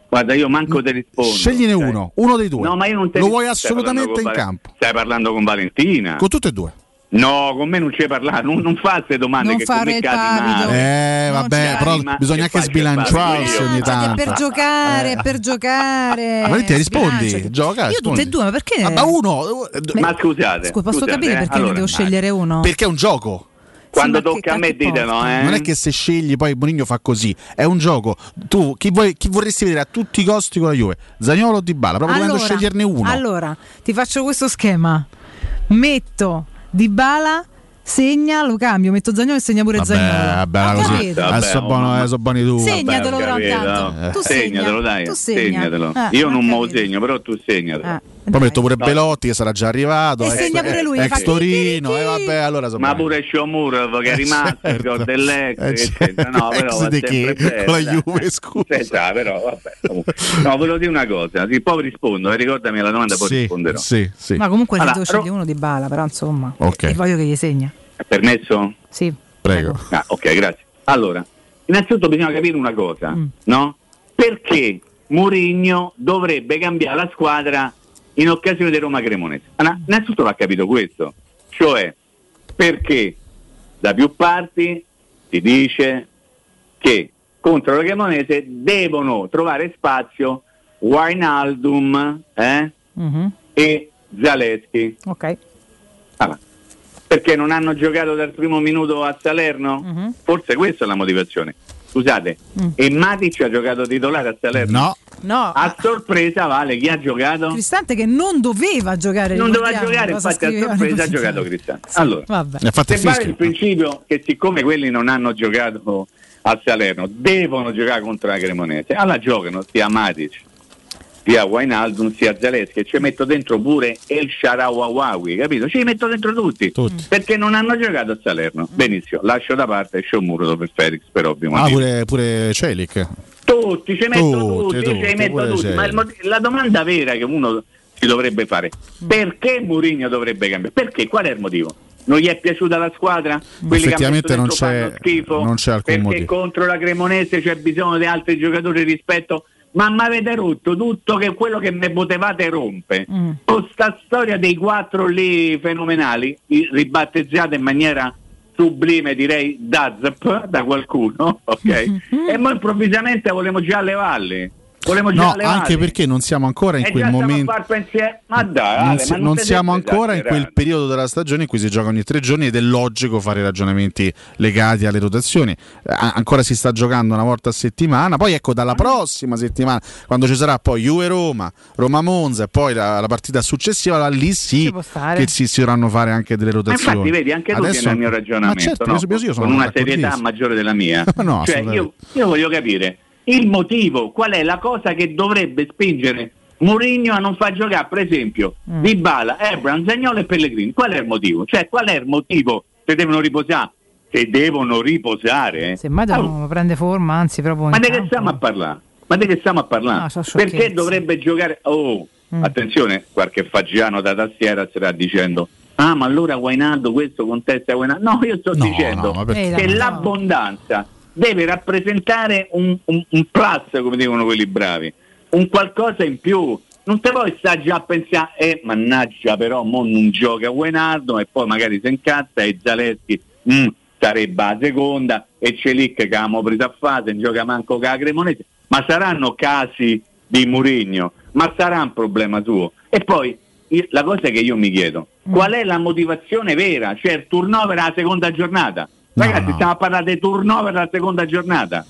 Speaker 36: Guarda, io manco ti rispondo.
Speaker 6: Scegliene
Speaker 36: ok?
Speaker 6: uno, uno dei due.
Speaker 36: No, ma io non te
Speaker 6: Lo vuoi assolutamente in
Speaker 36: Val-
Speaker 6: campo?
Speaker 36: Stai parlando con Valentina?
Speaker 6: Con tutte e due.
Speaker 36: No, con me non ci hai parlato, non, non fa queste domande
Speaker 5: Non
Speaker 36: che con
Speaker 5: fare
Speaker 36: me
Speaker 5: il
Speaker 36: cadi.
Speaker 6: Eh, vabbè, però bisogna
Speaker 36: che
Speaker 6: anche sbilanciarsi ogni tanto.
Speaker 5: per giocare, è per giocare.
Speaker 6: Ma Valentina, rispondi,
Speaker 5: Sbilanciati.
Speaker 6: gioca,
Speaker 5: Io
Speaker 6: rispondi.
Speaker 5: tutte e due, ma perché?
Speaker 6: Ah, ma uno,
Speaker 36: Ma scusate.
Speaker 5: Scusa, posso
Speaker 36: scusate,
Speaker 5: capire
Speaker 36: eh,
Speaker 5: perché
Speaker 36: allora,
Speaker 5: ne devo scegliere uno?
Speaker 6: Perché è un gioco.
Speaker 36: Quando
Speaker 5: Sì,
Speaker 36: tocca a me ditelo, eh.
Speaker 6: Non è che se scegli poi Bonigno fa così, è un gioco. Tu chi, vuoi- chi vorresti vedere a tutti i costi con la Juve? Zagnolo o Dybala? Proprio dovendo sceglierne uno.
Speaker 5: Allora, ti faccio questo schema. Metto Dybala, segna, lo cambio, metto Zagnolo e segna pure
Speaker 6: Vabbè,
Speaker 5: Zagnolo.
Speaker 6: vabbè,
Speaker 5: Ho
Speaker 6: così. Adesso sono buono, eh, buoni tu.
Speaker 5: Segnatelo
Speaker 36: Vabbè,
Speaker 5: però intanto. Tu segna.
Speaker 36: Segnatelo, dai,
Speaker 5: Tu segna.
Speaker 36: segnatelo.
Speaker 5: Eh,
Speaker 36: Io non me lo segno, però tu segnatelo.
Speaker 6: Poi metto pure Belotti che sarà già arrivato.
Speaker 5: E
Speaker 6: ex-
Speaker 5: segna pure lui,
Speaker 6: Ex Torino, e vabbè, allora
Speaker 36: Ma pure Shomurov che è rimasto, il gol dell'ex,
Speaker 6: Eh,
Speaker 36: eccetera. No, però
Speaker 6: ex di chi? Con la. Juve, scusa.
Speaker 36: Eh, però, vabbè, comunque. No, volevo dire una cosa, sì, poi rispondo, eh, ricordami la domanda, poi
Speaker 6: Sì,
Speaker 36: risponderò.
Speaker 6: sì, sì.
Speaker 5: Ma comunque
Speaker 36: Allora,
Speaker 5: devo scegliere uno di Bala, però insomma.
Speaker 6: Ok.
Speaker 5: E voglio che gli segna.
Speaker 36: È permesso?
Speaker 5: Sì.
Speaker 6: Prego.
Speaker 36: Ah, ok, grazie. Allora, innanzitutto bisogna capire una cosa,
Speaker 5: Mm.
Speaker 36: no? Perché Mourinho dovrebbe cambiare la squadra in occasione di Roma Cremonese? Allora, innanzitutto va capito questo, cioè perché da più parti si dice che contro la Cremonese devono trovare spazio Wijnaldum eh?
Speaker 5: Mhm.
Speaker 36: e Zaleschi.
Speaker 5: Ok.
Speaker 36: Ah, perché non hanno giocato dal primo minuto a Salerno?
Speaker 5: Mhm.
Speaker 36: Forse questa è la motivazione. Scusate,
Speaker 5: Mm.
Speaker 36: e Matic ha giocato titolare a Salerno?
Speaker 6: No.
Speaker 5: No,
Speaker 36: A sorpresa, Vale, chi ha giocato?
Speaker 5: Cristante che non doveva giocare.
Speaker 36: Non doveva giocare, infatti a sorpresa ha giocato. Cristante. Allora,
Speaker 5: Vabbè.
Speaker 36: Se vale il principio che siccome quelli non hanno giocato a Salerno, devono giocare contro la Cremonese, allora giocano sia Matic, sia Wijnaldum, sia Zaleschi ci metto dentro pure El Sharawawawi, capito? Ci metto dentro tutti, perché non hanno giocato a Salerno. Benissimo, lascio da parte Sciomuro per Felix per ovvio
Speaker 6: Ah, pure, pure Celic.
Speaker 36: Tutti, ci metto
Speaker 6: Tutti,
Speaker 36: tutti,
Speaker 6: tutti,
Speaker 36: ci metto tutti. Ma il la domanda vera che uno si dovrebbe fare, perché Mourinho dovrebbe cambiare? Perché? Qual è il motivo? Non gli è piaciuta la squadra? Quelli
Speaker 6: Effettivamente non c'è,
Speaker 36: schifo?
Speaker 6: non c'è alcun
Speaker 36: perché
Speaker 6: motivo.
Speaker 36: contro la Cremonese c'è bisogno di altri giocatori rispetto ma mi avete rotto tutto che quello che mi potevate rompe
Speaker 5: Mm.
Speaker 36: con sta storia dei quattro lì fenomenali ribattezzata in maniera sublime direi da zap da qualcuno ok? E poi improvvisamente volevamo già volevamo già
Speaker 6: No, anche perché non siamo ancora in
Speaker 36: e
Speaker 6: quel momento.
Speaker 36: ma dai
Speaker 6: non, si-
Speaker 36: ma
Speaker 6: non
Speaker 36: stai
Speaker 6: siamo ancora in quel periodo della stagione in cui si gioca ogni tre giorni ed è logico fare ragionamenti legati alle rotazioni. Eh, a- ancora si sta giocando una volta a settimana, poi ecco dalla prossima settimana, quando ci sarà poi Juve-Roma, Roma-Monza e poi la, la partita successiva, là, lì sì che si, si dovranno fare anche delle
Speaker 36: Ma
Speaker 6: rotazioni.
Speaker 36: infatti vedi anche tu
Speaker 6: Adesso-
Speaker 36: tieni il mio ragionamento
Speaker 6: Ma certo,
Speaker 36: no?
Speaker 6: io, io sono
Speaker 36: con una serietà maggiore della mia
Speaker 6: No,
Speaker 36: cioè, io, io voglio capire il motivo qual è la cosa che dovrebbe spingere Mourinho a non far giocare per esempio
Speaker 5: Mm.
Speaker 36: Dybala, Ebram, Zagnolo e Pellegrini qual è il motivo? cioè qual è il motivo se devono riposare? se devono riposare
Speaker 5: Semmai
Speaker 36: Ah,
Speaker 5: devono prende forma, anzi proprio
Speaker 36: ma di che stiamo a parlare? Ma di che stiamo a parlare?
Speaker 5: No, sciocchezze.
Speaker 36: Perché dovrebbe giocare? Oh,
Speaker 5: Mm.
Speaker 36: attenzione, qualche fagiano da tastiera starà dicendo Ah, ma allora Guainaldo questo contesta Guainaldo. No, io sto
Speaker 6: No,
Speaker 36: dicendo
Speaker 6: no,
Speaker 36: che
Speaker 5: Eh, no.
Speaker 36: l'abbondanza deve rappresentare un, un- un plus, come dicono quelli bravi, un qualcosa in più. Non te puoi stare già a pensare, eh, mannaggia però, mo non gioca Guainaldo e poi magari si incazza e Zaleschi mm, sarebbe la seconda e Celic che abbiamo preso a fase, non gioca manco con Cremonese. Ma saranno casi di Murigno, ma sarà un problema suo. E poi la cosa che io mi chiedo, qual è la motivazione vera? Cioè il turnover alla seconda giornata? Ragazzi,
Speaker 6: no.
Speaker 36: stiamo a parlare di turnover alla seconda giornata.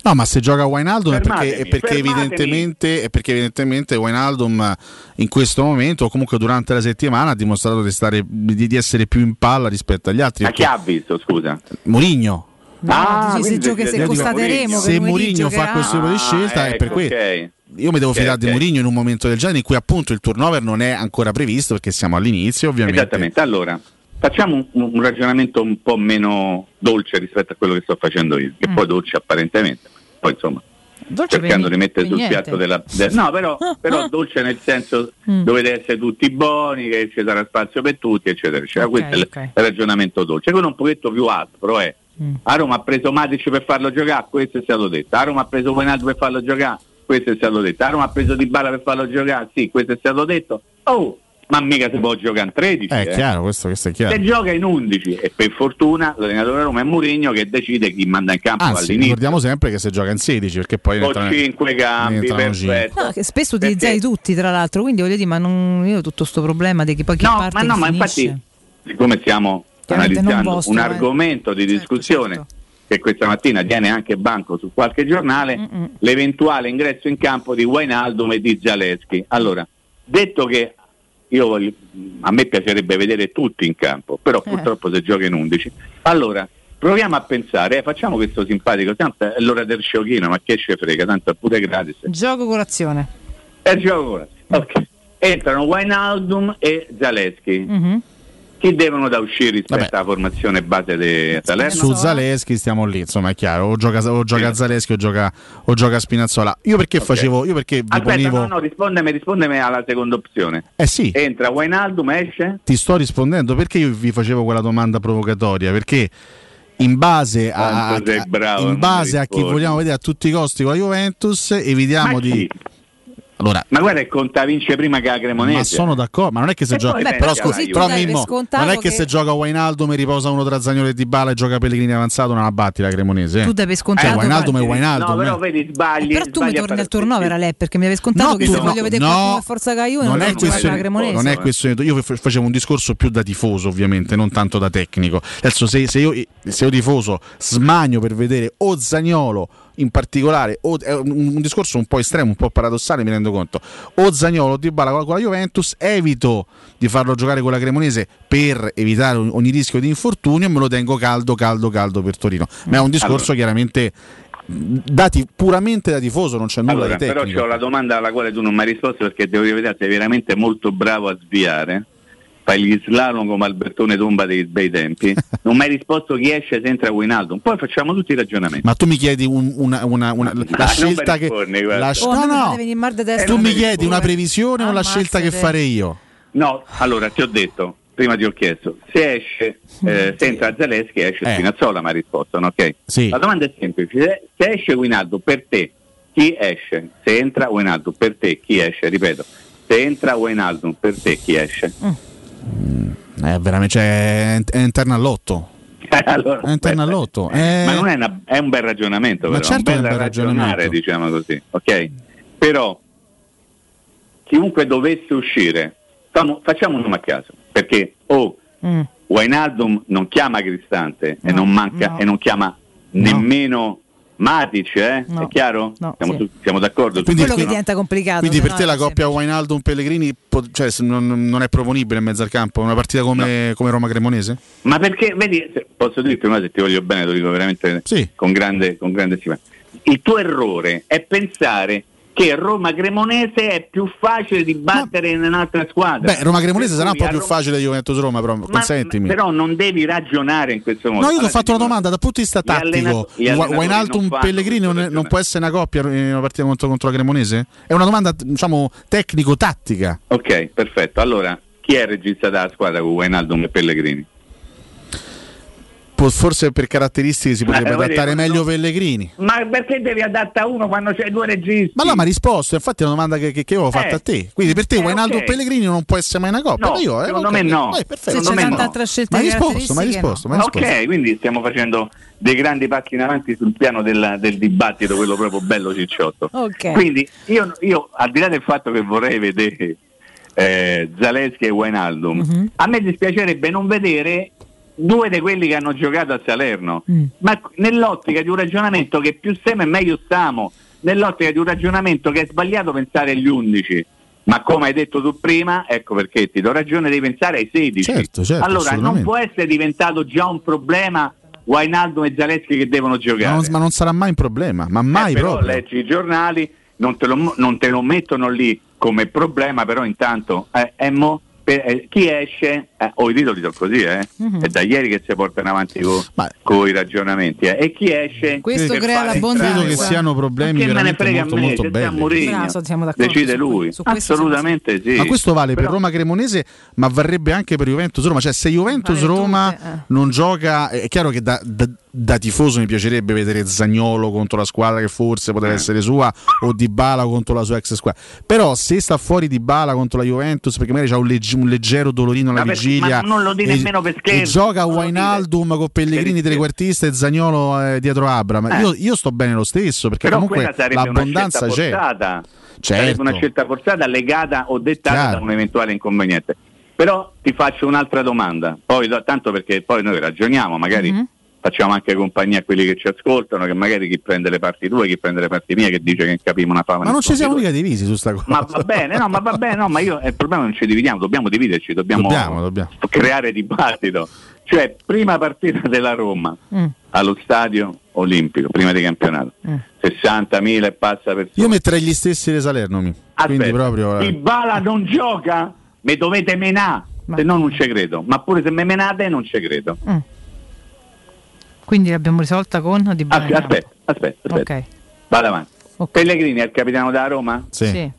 Speaker 6: No, ma se gioca Wijnaldum è perché, è perché è perché evidentemente Wijnaldum eh, in questo momento o comunque durante la settimana ha dimostrato di, stare, di, di essere più in palla rispetto agli altri.
Speaker 36: Ma chi ha visto, scusa?
Speaker 6: Mourinho.
Speaker 5: No,
Speaker 36: Ah,
Speaker 5: dici, se, gioca, se constateremo
Speaker 6: Se Mourinho fa questo tipo di scelta è per
Speaker 36: ecco,
Speaker 6: questo.
Speaker 36: ok.
Speaker 6: Io mi devo
Speaker 36: Ok,
Speaker 6: fidare di
Speaker 36: ok.
Speaker 6: Mourinho in un momento del genere in cui appunto il turnover non è ancora previsto perché siamo all'inizio ovviamente.
Speaker 36: Esattamente, allora facciamo un, un ragionamento un po' meno dolce rispetto a quello che sto facendo io, che
Speaker 5: Mm.
Speaker 36: poi dolce apparentemente, poi insomma
Speaker 5: Dolce
Speaker 36: cercando di mettere sul
Speaker 5: niente.
Speaker 36: piatto della... de- no, però, però dolce nel senso
Speaker 5: Mm.
Speaker 36: dovete essere tutti buoni, che ci sarà spazio per tutti, eccetera, eccetera.
Speaker 5: Ok,
Speaker 36: Questo è il- ragionamento dolce. Quello un pochetto più aspro è
Speaker 5: Mm.
Speaker 36: a Roma ha preso Matic per farlo giocare, questo è stato detto. A Roma ha preso Wijnaldum per farlo giocare, questo è stato detto. A Roma ha preso Dybala per farlo giocare, sì, questo è stato detto. Oh, ma mica si può giocare in 13.
Speaker 6: È
Speaker 36: eh.
Speaker 6: chiaro, questo, questo è chiaro.
Speaker 36: Se gioca in 11 e per fortuna l'allenatore Roma è Mourinho che decide chi manda in campo
Speaker 6: Anzi,
Speaker 36: all'inizio.
Speaker 6: ricordiamo sempre che se gioca in 16 perché poi
Speaker 36: Con
Speaker 6: entrano-
Speaker 36: 5 cambi,
Speaker 6: ne entrano cinque.
Speaker 36: perfetto.
Speaker 5: No, che spesso utilizzati tutti, tra l'altro, quindi voglio dire, ma non, io ho tutto questo problema di che poi chi
Speaker 36: No,
Speaker 5: parte
Speaker 36: ma no,
Speaker 5: chi
Speaker 36: ma
Speaker 5: finisce.
Speaker 36: infatti, siccome stiamo analizzando
Speaker 5: vostro,
Speaker 36: un
Speaker 5: eh.
Speaker 36: argomento di discussione che questa mattina tiene anche banco su qualche giornale,
Speaker 5: Mm-mm.
Speaker 36: l'eventuale ingresso in campo di Wijnaldum e di Zaleschi. Allora, detto che voglio- a me piacerebbe vedere tutti in campo, però
Speaker 5: Eh.
Speaker 36: purtroppo se gioca in 11. Allora, proviamo a pensare, eh, facciamo questo simpatico, tanto è l'ora del sciocchino, ma che ce frega, tanto è pure gratis.
Speaker 5: Gioco colazione.
Speaker 36: È gioco ora. Ok. Entrano Wijnaldum e Zaleschi.
Speaker 5: Mhm.
Speaker 36: Chi devono da uscire rispetto alla formazione base di Salerno?
Speaker 6: Su Zaleschi stiamo lì, insomma è chiaro, o gioca, o gioca Zaleschi o gioca, o gioca Spinazzola. Io perché facevo, io perché
Speaker 36: Aspetta,
Speaker 6: ponevo...
Speaker 36: no, no, rispondemi, rispondemi alla seconda opzione.
Speaker 6: Eh sì,
Speaker 36: Entra Wijnaldum, esce?
Speaker 6: ti sto rispondendo perché io vi facevo quella domanda provocatoria, perché in base a, a-
Speaker 36: bravo,
Speaker 6: in base a chi vogliamo vedere a tutti i costi con la Juventus, evitiamo di... Allora,
Speaker 36: Ma guarda, che conta vince prima che la Cremonese.
Speaker 6: ma sono d'accordo, ma non è che se
Speaker 36: E
Speaker 6: gioca.
Speaker 36: poi
Speaker 6: Però,
Speaker 36: Juve.
Speaker 6: però Mimmo, non è che,
Speaker 36: che-
Speaker 6: se gioca Wijnaldum e riposa uno tra Zagnolo e Dybala e gioca Pellegrini avanzato non abbatti la Cremonese. eh.
Speaker 5: Tu dai per
Speaker 6: Eh,
Speaker 5: scontato
Speaker 6: Wijnaldum è
Speaker 5: che-
Speaker 6: Wijnaldum.
Speaker 36: No, però
Speaker 6: eh.
Speaker 36: vedi, sbagli.
Speaker 5: Però tu mi torni al turnover a lei perché mi avevi scontato
Speaker 6: No,
Speaker 5: che
Speaker 6: tu
Speaker 5: se
Speaker 6: no,
Speaker 5: voglio vedere
Speaker 6: no,
Speaker 5: qualcuno a Forza Caio
Speaker 6: non, è questione,
Speaker 5: la Cremonese.
Speaker 6: non è questione io facevo un discorso più da tifoso ovviamente non tanto da tecnico adesso se, se io, se io tifoso smagno per vedere o Zagnolo in particolare o, è un, discorso un po' estremo un po' paradossale mi rendo conto o Zagnolo o Dybala con la Juventus evito di farlo giocare con la Cremonese per evitare ogni- rischio di infortunio e me lo tengo caldo caldo caldo per Torino ma è un discorso
Speaker 36: Allora.
Speaker 6: chiaramente dati puramente da tifoso non c'è nulla
Speaker 36: Allora,
Speaker 6: di
Speaker 36: però
Speaker 6: tecnico
Speaker 36: c'ho la domanda alla quale tu non mi hai risposto perché devo vedere sei veramente molto bravo a sviare. Fai gli slalom come Albertone Tomba dei bei tempi. Non mi hai risposto chi esce se entra Wijnaldum. Poi facciamo tutti i ragionamenti.
Speaker 6: Ma tu mi chiedi un- una, una- una- la
Speaker 36: non
Speaker 6: scelta che. la-
Speaker 5: Oh,
Speaker 6: no, no, tu mi chiedi una previsione o la scelta che
Speaker 5: Ammazzate.
Speaker 6: fare io?
Speaker 36: No, allora ti ho detto, prima ti ho chiesto, se esce, eh, se entra Zaleschi esce
Speaker 6: Eh.
Speaker 36: Spinazzola, mi ha risposto, no? ok?
Speaker 6: Sì.
Speaker 36: La domanda è semplice, se, esce Winaldo per te, chi esce? Se entra Winaldo per te, chi esce? Ripeto, se entra Winaldo per te, chi esce?
Speaker 6: Eh, veramente, cioè, è, è interna all'otto.
Speaker 36: Allora,
Speaker 6: È interna all'otto. Eh,
Speaker 36: Ma non è, una- è un bel ragionamento,
Speaker 6: Ma
Speaker 36: però,
Speaker 6: certo
Speaker 36: un
Speaker 6: è un bel
Speaker 36: ragionare,
Speaker 6: ragionamento.
Speaker 36: diciamo così, ok? Però chiunque dovesse uscire, facciamo un nome a caso, perché o
Speaker 5: Mm.
Speaker 36: Wijnaldum non chiama Cristante e, non manca, e non chiama nemmeno Matic, eh?
Speaker 5: No.
Speaker 36: è chiaro?
Speaker 5: No,
Speaker 36: siamo,
Speaker 5: sì.
Speaker 36: siamo d'accordo?
Speaker 6: Quindi-
Speaker 5: quello che
Speaker 36: questo, no?
Speaker 5: diventa complicato.
Speaker 6: Quindi per
Speaker 5: no
Speaker 6: te la coppia Wijnaldum-Pellegrini po- cioè, non, non è proponibile in mezzo al campo? Una partita come, come Roma-Cremonese?
Speaker 36: Ma perché, vedi, posso dirti una se ti voglio bene, lo dico veramente con, grande, con grande stima. Il tuo errore è pensare che Roma Cremonese è più facile di battere in un'altra squadra.
Speaker 6: Beh, Roma-Cremonese
Speaker 36: Per
Speaker 6: sarà un po' più
Speaker 36: Roma-
Speaker 6: facile di Juventus-Roma, però
Speaker 36: Ma-
Speaker 6: consentimi.
Speaker 36: Però non devi ragionare in questo modo.
Speaker 6: No, io ti ho fatto una domanda dal punto di vista tattico.
Speaker 36: fanno
Speaker 6: Pellegrini non, non può essere una coppia in una partita contro, contro la Cremonese? È una domanda, diciamo, tecnico-tattica.
Speaker 36: Ok, perfetto. Allora, chi è il regista della squadra con Wijnaldum e Pellegrini?
Speaker 6: Forse per caratteristiche si potrebbe
Speaker 36: Eh,
Speaker 6: adattare
Speaker 36: no-
Speaker 6: meglio Pellegrini.
Speaker 36: Ma perché devi adattare uno quando c'hai due registi?
Speaker 6: Ma no, ma ha risposto, infatti è una domanda che, che- che avevo fatto
Speaker 36: Eh,
Speaker 6: a te. Quindi per te
Speaker 36: eh,
Speaker 6: Wijnaldum
Speaker 36: ok.
Speaker 6: Pellegrini non può essere mai una coppia?
Speaker 36: No,
Speaker 6: Ma io, eh,
Speaker 36: secondo me no.
Speaker 6: Eh, perfetto.
Speaker 36: Secondo me no.
Speaker 5: altra scelta
Speaker 6: Ma risposto, ma risposto, ma hai risposto.
Speaker 36: Ok, quindi stiamo facendo dei grandi passi in avanti sul piano della- del dibattito, quello proprio bello cicciotto.
Speaker 5: Ok.
Speaker 36: Quindi io, io, al di là del fatto che vorrei vedere eh, Zaleschi e Wijnaldum,
Speaker 5: Mhm.
Speaker 36: a me dispiacerebbe non vedere due di quelli che hanno giocato a Salerno,
Speaker 5: Mm.
Speaker 36: ma nell'ottica di un ragionamento che più siamo e meglio stiamo, nell'ottica di un ragionamento che è sbagliato pensare agli 11. Ma come hai detto tu prima, ecco perché ti do ragione di pensare ai 16.
Speaker 6: Certo, certo,
Speaker 36: allora non può essere diventato già un problema Wijnaldum e Zaleschi che devono
Speaker 6: Ma
Speaker 36: giocare.
Speaker 6: non, ma non sarà mai un problema, ma mai
Speaker 36: Eh, però
Speaker 6: proprio.
Speaker 36: leggi i giornali, non te, lo, non te lo mettono lì come problema, però intanto eh, eh, mo, per- eh, chi esce, eh, ho i titoli sono così, eh,
Speaker 5: Mhm.
Speaker 36: è da ieri che si portano avanti con i ragionamenti, eh, e chi esce...
Speaker 5: Questo
Speaker 36: per
Speaker 5: crea l'abbondanza.
Speaker 6: Credo che siano problemi
Speaker 36: che me ne
Speaker 6: veramente
Speaker 36: frega a
Speaker 6: molto
Speaker 36: me,
Speaker 6: molto belli.
Speaker 5: Siamo d'accordo
Speaker 36: decide
Speaker 5: su
Speaker 36: lui,
Speaker 5: su
Speaker 36: assolutamente sì.
Speaker 6: Ma questo vale per
Speaker 36: Però-
Speaker 6: Roma Cremonese, ma varrebbe anche per Juventus Roma. Cioè, se Juventus
Speaker 5: Vale
Speaker 6: Roma
Speaker 5: tutte, eh.
Speaker 6: non gioca, è chiaro che da, da- da tifoso mi piacerebbe vedere Zagnolo contro la squadra che forse poteva
Speaker 36: Eh.
Speaker 6: essere sua, o Dybala contro la sua ex squadra. Però, se sta fuori Dybala contro la Juventus, perché magari c'ha un, legg- un leggero dolorino alla
Speaker 36: Ma
Speaker 6: vigilia,
Speaker 36: ma non lo
Speaker 6: e,
Speaker 36: nemmeno per
Speaker 6: e
Speaker 36: scherzo,
Speaker 6: gioca Wijnaldum con Pellegrini trequartista e Zagnolo eh, dietro Abram.
Speaker 36: Eh.
Speaker 6: Io, io sto bene lo stesso perché
Speaker 36: Però
Speaker 6: comunque
Speaker 36: quella sarebbe una
Speaker 6: l'abbondanza c'è.
Speaker 36: forzata.
Speaker 6: Certo.
Speaker 36: Sarebbe una scelta forzata legata o dettata
Speaker 6: Chiaro.
Speaker 36: da un eventuale inconveniente. Però ti faccio un'altra domanda, poi, tanto perché poi noi ragioniamo, magari
Speaker 5: Mhm.
Speaker 36: Facciamo anche compagnia a quelli che ci ascoltano, che magari chi prende le parti tue, chi prende le parti mie, che dice che capiamo una fama.
Speaker 6: Ma non ci siamo mica divisi su sta cosa.
Speaker 36: Ma va bene, no, ma va bene, no, ma io eh, il problema non ci dividiamo, dobbiamo dividerci, dobbiamo,
Speaker 6: Dobbiamo, dobbiamo.
Speaker 36: creare dibattito. Cioè, prima partita della Roma
Speaker 5: Mm.
Speaker 36: allo stadio olimpico, prima di campionato,
Speaker 5: Mm.
Speaker 36: 60.000 e passa persone.
Speaker 6: Io metterei gli stessi di Salerno. mi. Quindi
Speaker 36: Aspetta,
Speaker 6: proprio. eh.
Speaker 36: Dybala non gioca, me dovete menare, se no non ci credo. Ma pure se me menate non ci credo.
Speaker 5: Quindi l'abbiamo risolta con Di Bala.
Speaker 36: Aspetta, aspetta, aspetta.
Speaker 5: Ok.
Speaker 36: Vado avanti. Pellegrini è il capitano della Roma?
Speaker 6: Sì.
Speaker 5: Sì.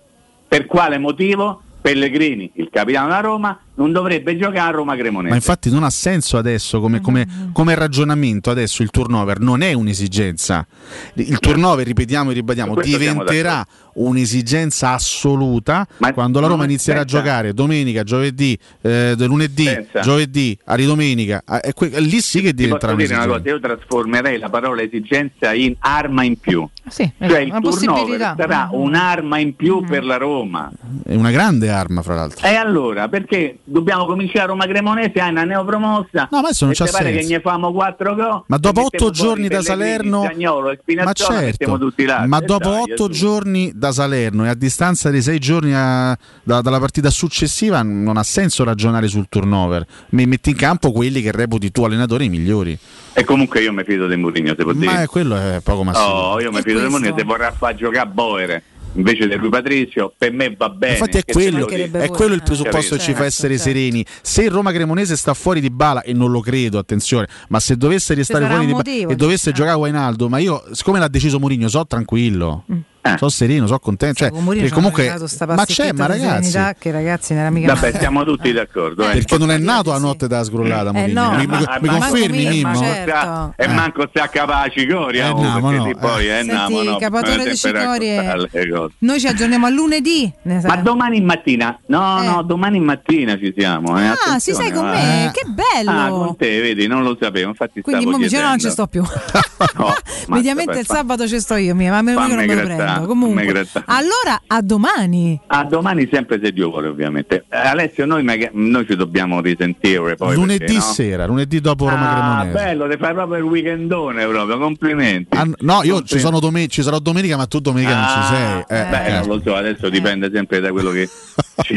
Speaker 36: Per quale motivo Pellegrini, il capitano della Roma, non dovrebbe giocare a Roma Cremonese.
Speaker 6: Ma infatti non ha senso adesso come, come- come ragionamento, adesso il turnover non è un'esigenza. Il turnover, ripetiamo e ribadiamo, diventerà un'esigenza assoluta quando la Roma inizierà
Speaker 36: aspetta.
Speaker 6: a giocare domenica, giovedì, eh, lunedì,
Speaker 36: Pensa.
Speaker 6: giovedì, a ridomenica. eh, que- lì sì che diventerà
Speaker 36: posso dire una
Speaker 6: un'esigenza.
Speaker 36: cosa, io trasformerei la parola esigenza in arma in più.
Speaker 5: Sì,
Speaker 36: Cioè il turnover sarà un'arma in più
Speaker 5: Mm.
Speaker 36: per la Roma.
Speaker 6: È una grande arma, fra l'altro.
Speaker 36: E allora, perché dobbiamo cominciare a Roma Cremonese, hai una neopromossa?
Speaker 6: No, ma adesso non c'ha
Speaker 36: ti pare
Speaker 6: senso.
Speaker 36: che ne famo quattro gol?
Speaker 6: Ma dopo otto giorni da Salerno,
Speaker 36: Zaniolo e
Speaker 6: ma certo,
Speaker 36: là.
Speaker 6: ma
Speaker 36: E
Speaker 6: dopo
Speaker 36: dai,
Speaker 6: giorni da Salerno e a distanza di sei giorni a- da- dalla partita successiva non ha senso ragionare sul turnover. Mi metti in campo quelli che reputi tu allenatori i migliori.
Speaker 36: E comunque io mi fido di Mourinho, se può dire.
Speaker 6: Ma quello è poco ma sicuro.
Speaker 36: Oh, io mi fido di Mourinho, se vorrà far giocare Boere invece di Rui Patrizio, per me va bene.
Speaker 6: Infatti è quello, è quello il presupposto che ci fa essere sereni. Se il Roma Cremonese sta fuori di bala, e non lo credo, attenzione, ma se dovesse restare fuori di bala e dovesse giocare Wainaldo, ma io, siccome l'ha deciso Mourinho, so tranquillo, so sereno, so contento. Cioè,
Speaker 5: Mourinho
Speaker 6: perché comunque,
Speaker 5: sta
Speaker 6: ma c'è, ma ragazzi,
Speaker 5: che ragazzi non era mica
Speaker 36: Vabbè,
Speaker 5: male.
Speaker 36: siamo tutti d'accordo. eh.
Speaker 6: perché non è nato a notte da scrollata, Mourinho.
Speaker 5: no,
Speaker 6: mi, mi-
Speaker 36: Ma-
Speaker 6: mi
Speaker 36: ma-
Speaker 6: confermi, Mimmo?
Speaker 5: certo.
Speaker 36: E manco sta capaci Coria,
Speaker 6: Eh,
Speaker 36: oh,
Speaker 6: no, ma
Speaker 36: perché
Speaker 6: no,
Speaker 36: sì, poi
Speaker 6: eh.
Speaker 36: eh,
Speaker 5: Senti, Capatore di Cicorie. Noi ci aggiorniamo a lunedì.
Speaker 36: Ma domani mattina, no,
Speaker 5: Eh.
Speaker 36: no, domani mattina ci siamo. Eh,
Speaker 5: Ah, si sei con me?
Speaker 36: eh.
Speaker 5: Che bello!
Speaker 36: Ah, con te, vedi, non lo sapevo, infatti
Speaker 5: Quindi mi dice no, non ci sto più.
Speaker 36: No,
Speaker 5: Mediamente il sabato ci sto io, mia, ma che non me lo
Speaker 36: Fammi
Speaker 5: prendo. Comunque. Allora, a domani.
Speaker 36: A domani sempre se Dio vuole ovviamente. Eh, Alessio, noi, maga- noi ci dobbiamo risentire poi.
Speaker 6: lunedì
Speaker 36: perché, no?
Speaker 6: sera, lunedì dopo Roma
Speaker 36: Ah,
Speaker 6: Cremonese.
Speaker 36: bello, ti fai proprio il weekendone proprio, complimenti.
Speaker 6: Ah, no, io ci, sono dome- ci sarò domenica, ma tu domenica non ci sei. Eh,
Speaker 36: Beh,
Speaker 6: eh.
Speaker 36: non lo so, adesso dipende sempre da quello che ci,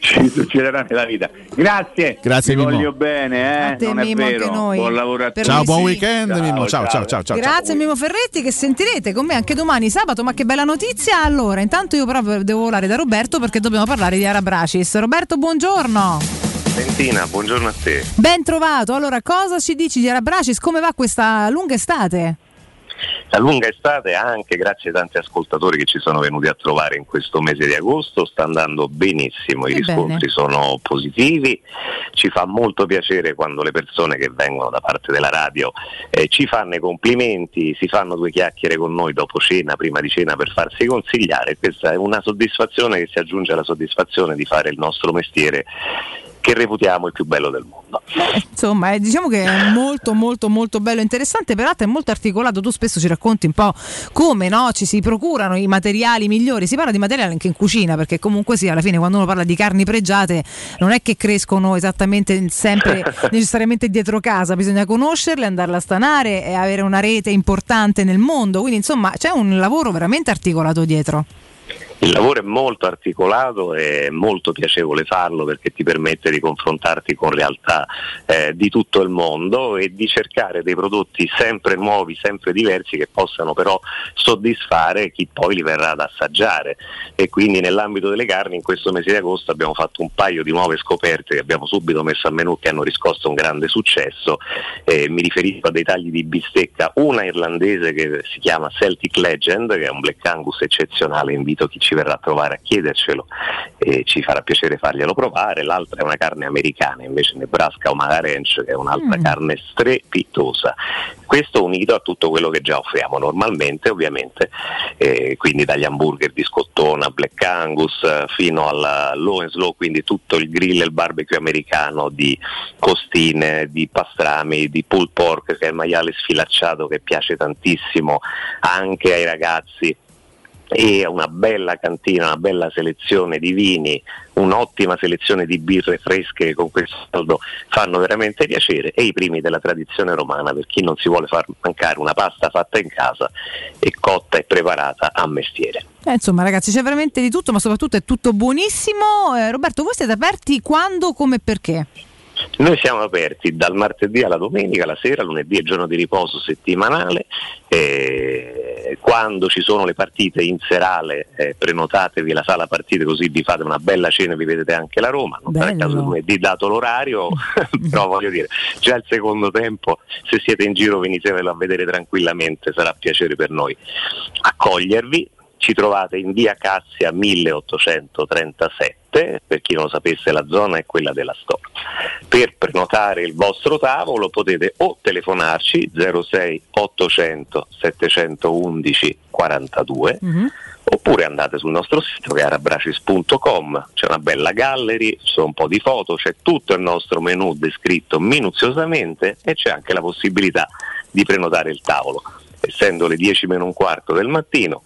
Speaker 36: ci succederà nella vita. Grazie,
Speaker 6: Grazie,
Speaker 36: vi
Speaker 6: Mimmo.
Speaker 36: voglio bene, eh?
Speaker 5: A te,
Speaker 36: non è
Speaker 5: Mimmo, anche
Speaker 36: vero.
Speaker 5: noi.
Speaker 36: Buon lavoro a tutti.
Speaker 6: Ciao, buon weekend, Mimmo. Ciao, ciao, ciao, ciao.
Speaker 5: Grazie Mimo Ferretti che sentirete con me anche domani sabato, ma che bella notizia. Allora, intanto io però devo volare da Roberto perché dobbiamo parlare di Arabracis. Roberto, buongiorno.
Speaker 43: Valentina, buongiorno a te.
Speaker 5: Ben trovato. Allora, cosa ci dici di Arabracis? Come va questa lunga estate?
Speaker 43: La lunga estate, anche grazie ai tanti ascoltatori che ci sono venuti a trovare in questo mese di agosto, sta andando benissimo, i
Speaker 5: Che
Speaker 43: riscontri
Speaker 5: bene.
Speaker 43: sono positivi, ci fa molto piacere quando le persone che vengono da parte della radio eh, ci fanno i complimenti, si fanno due chiacchiere con noi dopo cena, prima di cena per farsi consigliare, questa è una soddisfazione che si aggiunge alla soddisfazione di fare il nostro mestiere che reputiamo il più bello del mondo.
Speaker 5: Insomma, eh, diciamo che è molto molto molto bello interessante, peraltro è molto articolato, tu spesso ci racconti un po' come no, ci si procurano i materiali migliori, si parla di materiali anche in cucina, perché comunque sì, alla fine quando uno parla di carni pregiate non è che crescono esattamente sempre necessariamente dietro casa, bisogna conoscerle, andarle a stanare e avere una rete importante nel mondo, quindi insomma c'è un lavoro veramente articolato dietro.
Speaker 43: Il lavoro è molto articolato e molto piacevole farlo perché ti permette di confrontarti con realtà eh, di tutto il mondo e di cercare dei prodotti sempre nuovi, sempre diversi che possano però soddisfare chi poi li verrà ad assaggiare. E quindi nell'ambito delle carni in questo mese di agosto abbiamo fatto un paio di nuove scoperte che abbiamo subito messo a menù che hanno riscosso un grande successo. Eh, mi riferisco a dei tagli di bistecca, una irlandese che si chiama Celtic Legend, che è un Black Angus eccezionale, invito chi ci verrà a trovare a chiedercelo e ci farà piacere farglielo provare, l'altra è una carne americana, invece Nebraska Omaha Ranch, che è un'altra carne strepitosa. Questo unito a tutto quello che già offriamo normalmente, ovviamente, eh, quindi dagli hamburger di scottona, Black Angus, fino alla low and slow, quindi tutto il grill e il barbecue americano di costine, di pastrami, di pulled pork, che è il maiale sfilacciato che piace tantissimo anche ai ragazzi e una bella cantina, una bella selezione di vini, un'ottima selezione di birre fresche che con questo saldo fanno veramente piacere e i primi della tradizione romana per chi non si vuole far mancare una pasta fatta in casa e cotta e preparata a mestiere.
Speaker 5: Eh, insomma, ragazzi, c'è veramente di tutto, ma soprattutto è tutto buonissimo. Eh, Roberto, voi siete aperti quando, come e perché?
Speaker 43: Noi siamo aperti dal martedì alla domenica, la sera, lunedì è giorno di riposo settimanale, eh, quando ci sono le partite in serale eh, prenotatevi la sala partite così vi fate una bella cena e vi vedete anche la Roma, non sarà il caso lunedì dato l'orario, però voglio dire, già il secondo tempo se siete in giro venitevelo a vedere tranquillamente, sarà piacere per noi accogliervi. Ci trovate in via Cassia 1837, per chi non lo sapesse la zona è quella della Storia. Per prenotare il vostro tavolo potete o telefonarci 06 800 711 42 oppure andate sul nostro sito che è arabracis.com, c'è una bella gallery, ci sono un po' di foto, c'è tutto il nostro menù descritto minuziosamente e c'è anche la possibilità di prenotare il tavolo. Essendo le 10 meno un quarto del mattino,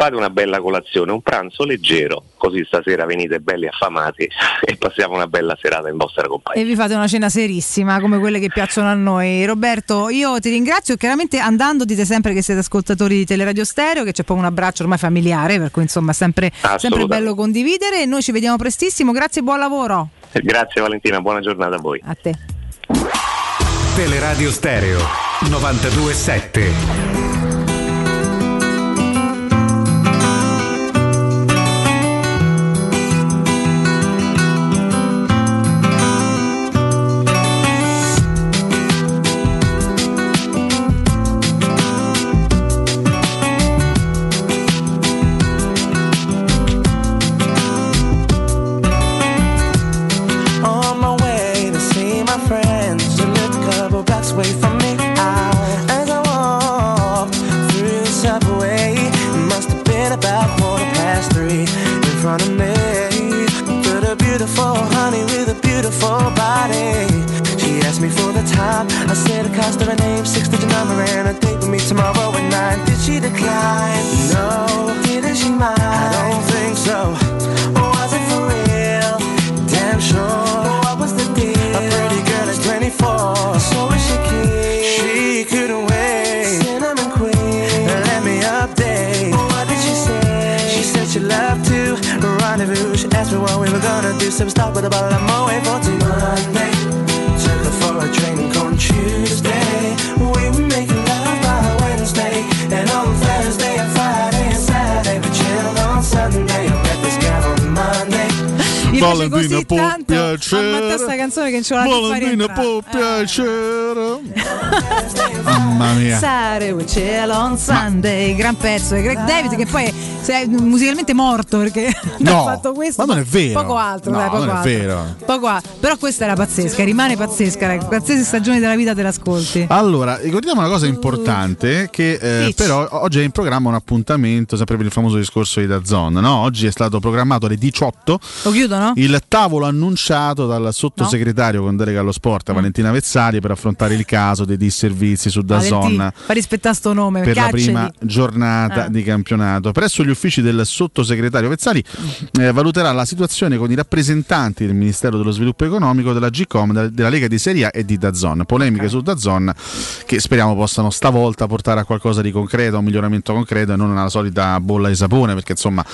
Speaker 43: fate una bella colazione, un pranzo leggero, così stasera venite belli affamati e passiamo una bella serata in vostra compagnia.
Speaker 5: E vi fate una cena serissima come quelle che piacciono a noi. Roberto, io ti ringrazio. Chiaramente andando dite sempre che siete ascoltatori di Teleradio Stereo, che c'è poi un abbraccio ormai familiare, per cui insomma è sempre, sempre bello condividere. Noi ci vediamo prestissimo. Grazie e buon lavoro.
Speaker 43: Grazie Valentina, buona giornata a voi.
Speaker 5: A te.
Speaker 44: Teleradio Stereo 927.
Speaker 10: Gonna do. So we stopped with a bottle of Moet for two Monday.
Speaker 6: Valentina
Speaker 5: così
Speaker 6: può
Speaker 5: tanto
Speaker 6: piacere.
Speaker 5: sta canzone che non ce
Speaker 6: Valentina può piacere. Mamma mia.
Speaker 5: Sare with Cielo on Sunday, gran pezzo di Greg David che poi è musicalmente morto perché
Speaker 6: No,
Speaker 5: ha fatto questo.
Speaker 6: ma non è vero.
Speaker 5: Poco altro,
Speaker 6: No,
Speaker 5: dai, poco
Speaker 6: non è
Speaker 5: altro.
Speaker 6: vero.
Speaker 5: Poco a- Però questa era pazzesca, rimane pazzesca, qualsiasi stagione della vita te l'ascolti.
Speaker 6: Allora, ricordiamo una cosa importante che eh, però oggi è in programma un appuntamento sempre per il famoso discorso di Dazzon, no? Oggi è stato programmato alle 18
Speaker 5: Lo chiudono?
Speaker 6: Il tavolo annunciato dal sottosegretario con delega allo sport Valentina Vezzali per affrontare il caso dei disservizi su Dazzon
Speaker 5: Valentì, fa rispettare sto nome,
Speaker 6: per la
Speaker 5: carceri.
Speaker 6: prima giornata
Speaker 5: Eh.
Speaker 6: di campionato. Presso gli uffici del sottosegretario Vezzali eh, valuterà la situazione con i rappresentanti del Ministero dello Sviluppo Economico, della GCOM, della- Lega di Serie A e di Dazzon. Polemiche su Dazzon che speriamo possano stavolta portare a qualcosa di concreto, a un miglioramento concreto e non alla solita bolla di sapone, perché insomma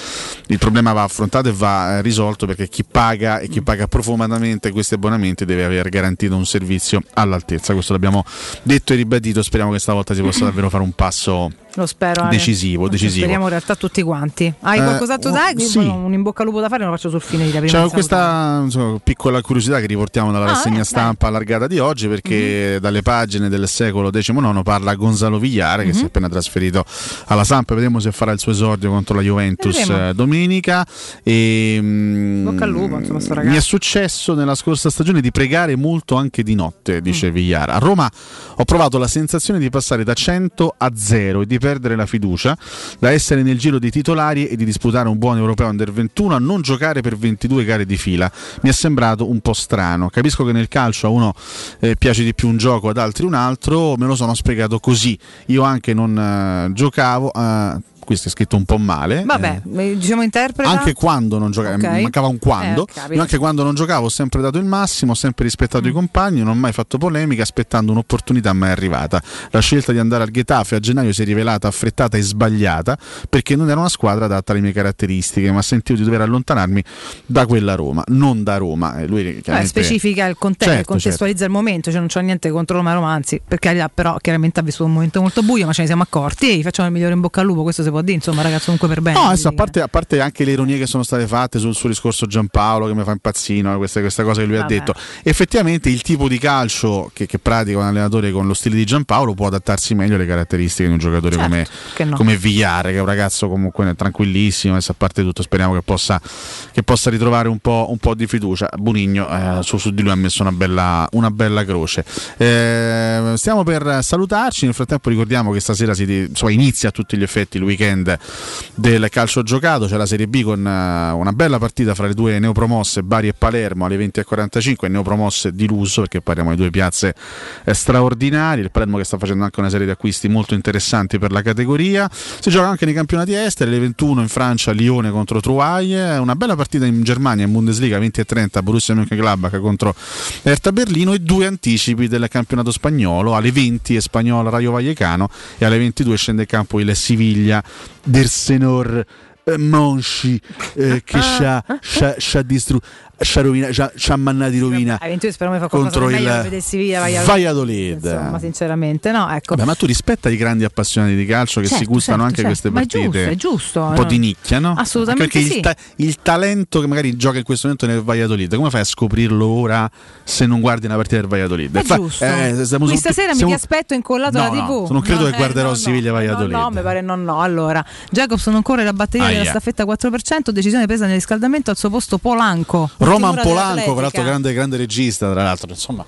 Speaker 6: il problema va affrontato e va eh, risolto perché chi paga e chi paga profumatamente questi abbonamenti deve aver garantito un servizio all'altezza. Questo l'abbiamo detto e ribadito, speriamo che stavolta si possa davvero fare un passo
Speaker 5: Lo spero. Ale.
Speaker 6: decisivo, decisivo.
Speaker 5: Speriamo in realtà tutti quanti. Hai
Speaker 6: Eh,
Speaker 5: qualcos'altro da
Speaker 6: oh,
Speaker 5: dire?
Speaker 6: sì.
Speaker 5: Un in bocca al lupo da fare lo faccio sul fine di prima
Speaker 6: C'è questa insomma, piccola curiosità che riportiamo dalla
Speaker 5: Ah,
Speaker 6: rassegna
Speaker 5: eh,
Speaker 6: stampa allargata di oggi perché dalle pagine del secolo XIX parla Gonzalo Vigliare che si è appena trasferito alla Samp, vedremo se farà il suo esordio contro la Juventus eh, domenica e, mm,
Speaker 5: Lupo, insomma, sto
Speaker 6: mi è
Speaker 5: ragazzo.
Speaker 6: successo nella scorsa stagione di pregare molto anche di notte,
Speaker 5: Mm.
Speaker 6: dice Vigliara. A Roma ho provato la sensazione di passare da 100 a 0 e di perdere la fiducia, da essere nel giro dei titolari e di disputare un buon europeo under 21 a non giocare per 22 gare di fila. Mi è sembrato un po' strano. Capisco che nel calcio a uno eh, piace di più un gioco, ad altri un altro, me lo sono spiegato così. Io anche non eh, giocavo. eh, questo è scritto un po' male.
Speaker 5: Vabbè, eh, diciamo interpreta.
Speaker 6: Anche quando non giocavo,
Speaker 5: Ok.
Speaker 6: mi mancava un quando.
Speaker 5: Eh,
Speaker 6: anche quando non giocavo ho sempre dato il massimo, ho sempre rispettato i compagni, non ho mai fatto polemica, aspettando un'opportunità mai arrivata. La scelta di andare al Getafe a gennaio si è rivelata affrettata e sbagliata perché non era una squadra adatta alle mie caratteristiche, ma sentivo di dover allontanarmi da quella Roma, non da Roma. E lui chiaramente-
Speaker 5: specifica il contesto,
Speaker 6: Certo,
Speaker 5: contestualizza il momento, cioè non c'ho niente contro Roma Romanzi, per carità, però chiaramente ha vissuto un momento molto buio, ma ce ne siamo accorti e gli facciamo il migliore in bocca al lupo, questo si può dire, insomma, ragazzo, comunque per bene.
Speaker 6: No, adesso a parte, a parte anche le ironie che sono state fatte sul suo discorso Giampaolo, che mi fa impazzino, questa, questa cosa che lui
Speaker 5: Vabbè.
Speaker 6: ha detto, effettivamente il tipo di calcio che, che pratica un allenatore con lo stile di Giampaolo può adattarsi meglio alle caratteristiche di un giocatore
Speaker 5: Certo,
Speaker 6: come,
Speaker 5: che no.
Speaker 6: come Vigliare, che è un ragazzo comunque tranquillissimo, adesso a parte tutto speriamo che possa, che possa ritrovare un po', un po' di fiducia. Bonigno eh, su, su di lui ha messo una bella, una bella croce. Eh, stiamo per salutarci, nel frattempo ricordiamo che stasera si, insomma, inizia a tutti gli effetti il weekend del calcio giocato, c'è la Serie B con eh, una bella partita fra le due neopromosse Bari e Palermo alle 20.45, neopromosse di lusso perché parliamo di due piazze straordinarie, il Palermo che sta facendo anche una serie di acquisti molto interessanti per la categoria, si gioca anche nei campionati esteri, alle 21 in Francia Lione contro Trouaille, una bella partita in Germania in Bundesliga 20.30 Borussia Mönchengladbach contro Hertha Berlino e due anticipi del campionato spagnolo alle 20 Espagnola Rayo Vallecano e alle 22 scende in campo il Siviglia del Senor eh, Monchi eh, che ci ha distrutto ci ha di rovina
Speaker 5: 22 speriamo che fa
Speaker 6: contro il
Speaker 5: via
Speaker 6: Valladolid.
Speaker 5: Insomma, sinceramente, no, ecco.
Speaker 6: Vabbè, ma tu rispetta i grandi appassionati di calcio che si
Speaker 5: Certo,
Speaker 6: gustano
Speaker 5: certo,
Speaker 6: anche
Speaker 5: certo.
Speaker 6: queste
Speaker 5: Ma è
Speaker 6: partite.
Speaker 5: giusto, è giusto,
Speaker 6: Un po'
Speaker 5: no?
Speaker 6: di nicchia, no?
Speaker 5: Assolutamente
Speaker 6: perché
Speaker 5: sì.
Speaker 6: il, ta- il talento che magari gioca in questo momento nel Valladolid, come fai a scoprirlo ora se non guardi una partita del Valladolid?
Speaker 5: È
Speaker 6: Fa-
Speaker 5: giusto.
Speaker 6: eh, siamo
Speaker 5: Questa sera
Speaker 6: siamo-
Speaker 5: mi ti aspetto incollato
Speaker 6: No,
Speaker 5: alla
Speaker 6: no,
Speaker 5: TV.
Speaker 6: non credo
Speaker 5: No,
Speaker 6: che
Speaker 5: eh,
Speaker 6: guarderò
Speaker 5: no,
Speaker 6: Siviglia Valladolid.
Speaker 5: No, no, mi pare no, no. Allora, Jacobs non corre la batteria della
Speaker 6: Aia.
Speaker 5: staffetta 4%, decisione presa nel riscaldamento al suo posto Polanco.
Speaker 6: Roman Polanco, peraltro grande, grande regista, tra l'altro, insomma.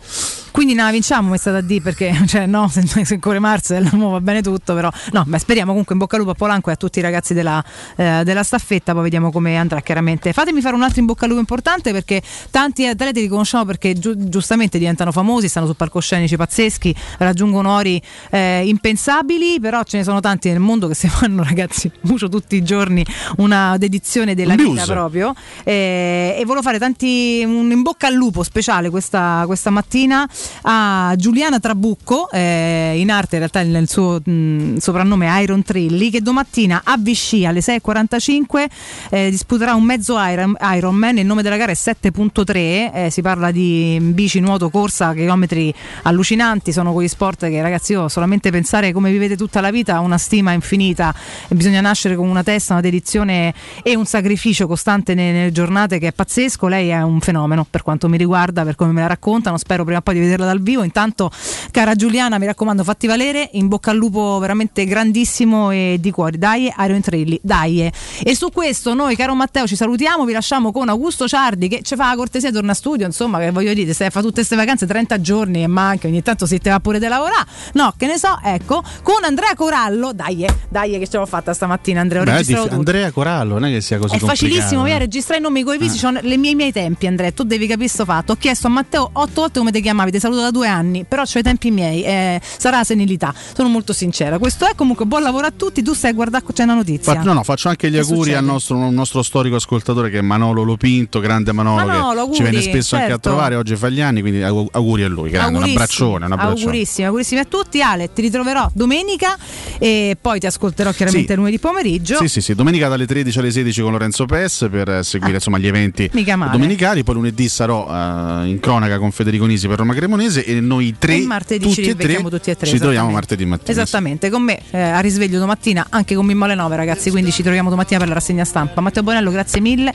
Speaker 5: Quindi la vinciamo, è stata a dire perché cioè, no, se, se corre Marcel va bene tutto, però no, beh, speriamo comunque in bocca al lupo a Polanco e a tutti i ragazzi della, eh, della staffetta, poi vediamo come andrà chiaramente. Fatemi fare un altro in bocca al lupo importante perché tanti atleti li conosciamo perché giu- giustamente diventano famosi, stanno su palcoscenici pazzeschi, raggiungono ori eh, impensabili, però ce ne sono tanti nel mondo che si fanno ragazzi, mucio tutti i giorni una dedizione della
Speaker 6: Un
Speaker 5: vita
Speaker 6: news.
Speaker 5: proprio eh, e volevo fare tanti un in bocca al lupo speciale questa, questa mattina a Giuliana Trabucco eh, in arte in realtà nel suo mh, soprannome Iron Trilli che domattina a Vichy alle 6.45 eh, disputerà un mezzo Iron, Ironman. Il nome della gara è 7.3 eh, si parla di bici, nuoto, corsa chilometri allucinanti. Sono quegli sport che ragazzi io solamente pensare come vivete tutta la vita una stima infinita. Bisogna nascere con una testa, una dedizione e un sacrificio costante ne- nelle, giornate che è pazzesco. Lei è un fenomeno per quanto mi riguarda, per come me la raccontano. Spero prima o poi di vederla dal vivo. Intanto, cara Giuliana, mi raccomando, fatti valere. In bocca al lupo veramente grandissimo e di cuore. Dai, Iron Trilli, dai. E su questo noi, caro Matteo, ci salutiamo. Vi lasciamo con Augusto Ciardi che ci fa la cortesia, torna a studio. Insomma, che voglio dire, se fa tutte queste vacanze 30 giorni e manca, ogni tanto si te va pure da lavorare. No, che ne so, ecco, con Andrea Corallo. Dai, dai, che ce l'ho fatta stamattina, Andrea.
Speaker 6: Beh. Andrea Corallo, non è che sia così
Speaker 5: È facilissimo, via,
Speaker 6: eh.
Speaker 5: registrare i nomi coi visi, c'ho le mie, i miei tempi, Andrea. Tu devi capire sto fatto. Ho chiesto a Matteo otto volte come ti chiamavi, ti saluto da due anni, però ho i tempi miei, eh, sarà la senilità. Sono molto sincera. Questo è comunque buon lavoro a tutti. Tu stai a guardare, c'è una notizia.
Speaker 6: Fa- no, no, faccio anche gli
Speaker 5: Che
Speaker 6: auguri al nostro, nostro storico ascoltatore che è Manolo Lopinto, grande Manolo,
Speaker 5: Manolo,
Speaker 6: che ci
Speaker 5: auguri,
Speaker 6: viene spesso anche a
Speaker 5: certo.
Speaker 6: trovare, oggi fa gli anni, quindi aug- auguri a lui, grande, un abbraccione, un abbraccione.
Speaker 5: Augurissimi, augurissimi a tutti. Ale, ti ritroverò domenica e poi ti ascolterò chiaramente
Speaker 6: Sì.
Speaker 5: lunedì pomeriggio.
Speaker 6: Sì, sì, sì, domenica dalle 13 alle 16 con Lorenzo Pes per eh, seguire insomma, gli eventi
Speaker 5: Ah. Mica male.
Speaker 6: Domenicali, poi lunedì sarò eh, in cronaca con Federico Nisi per Roma Cremonese e noi tre,
Speaker 5: E martedì
Speaker 6: tutti
Speaker 5: ci
Speaker 6: e tre,
Speaker 5: tutti e tre,
Speaker 6: ci troviamo martedì mattina.
Speaker 5: Esattamente, con me eh, a risveglio domattina, anche con Mimmo alle 9 ragazzi, quindi ci troviamo domattina per la rassegna stampa. Matteo Bonello, grazie mille.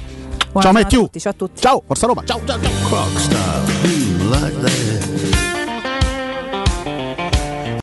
Speaker 5: Buona
Speaker 6: Ciao Matthew.
Speaker 5: tutti, Ciao a tutti.
Speaker 6: Ciao, Forza Roma. Ciao, ciao, ciao.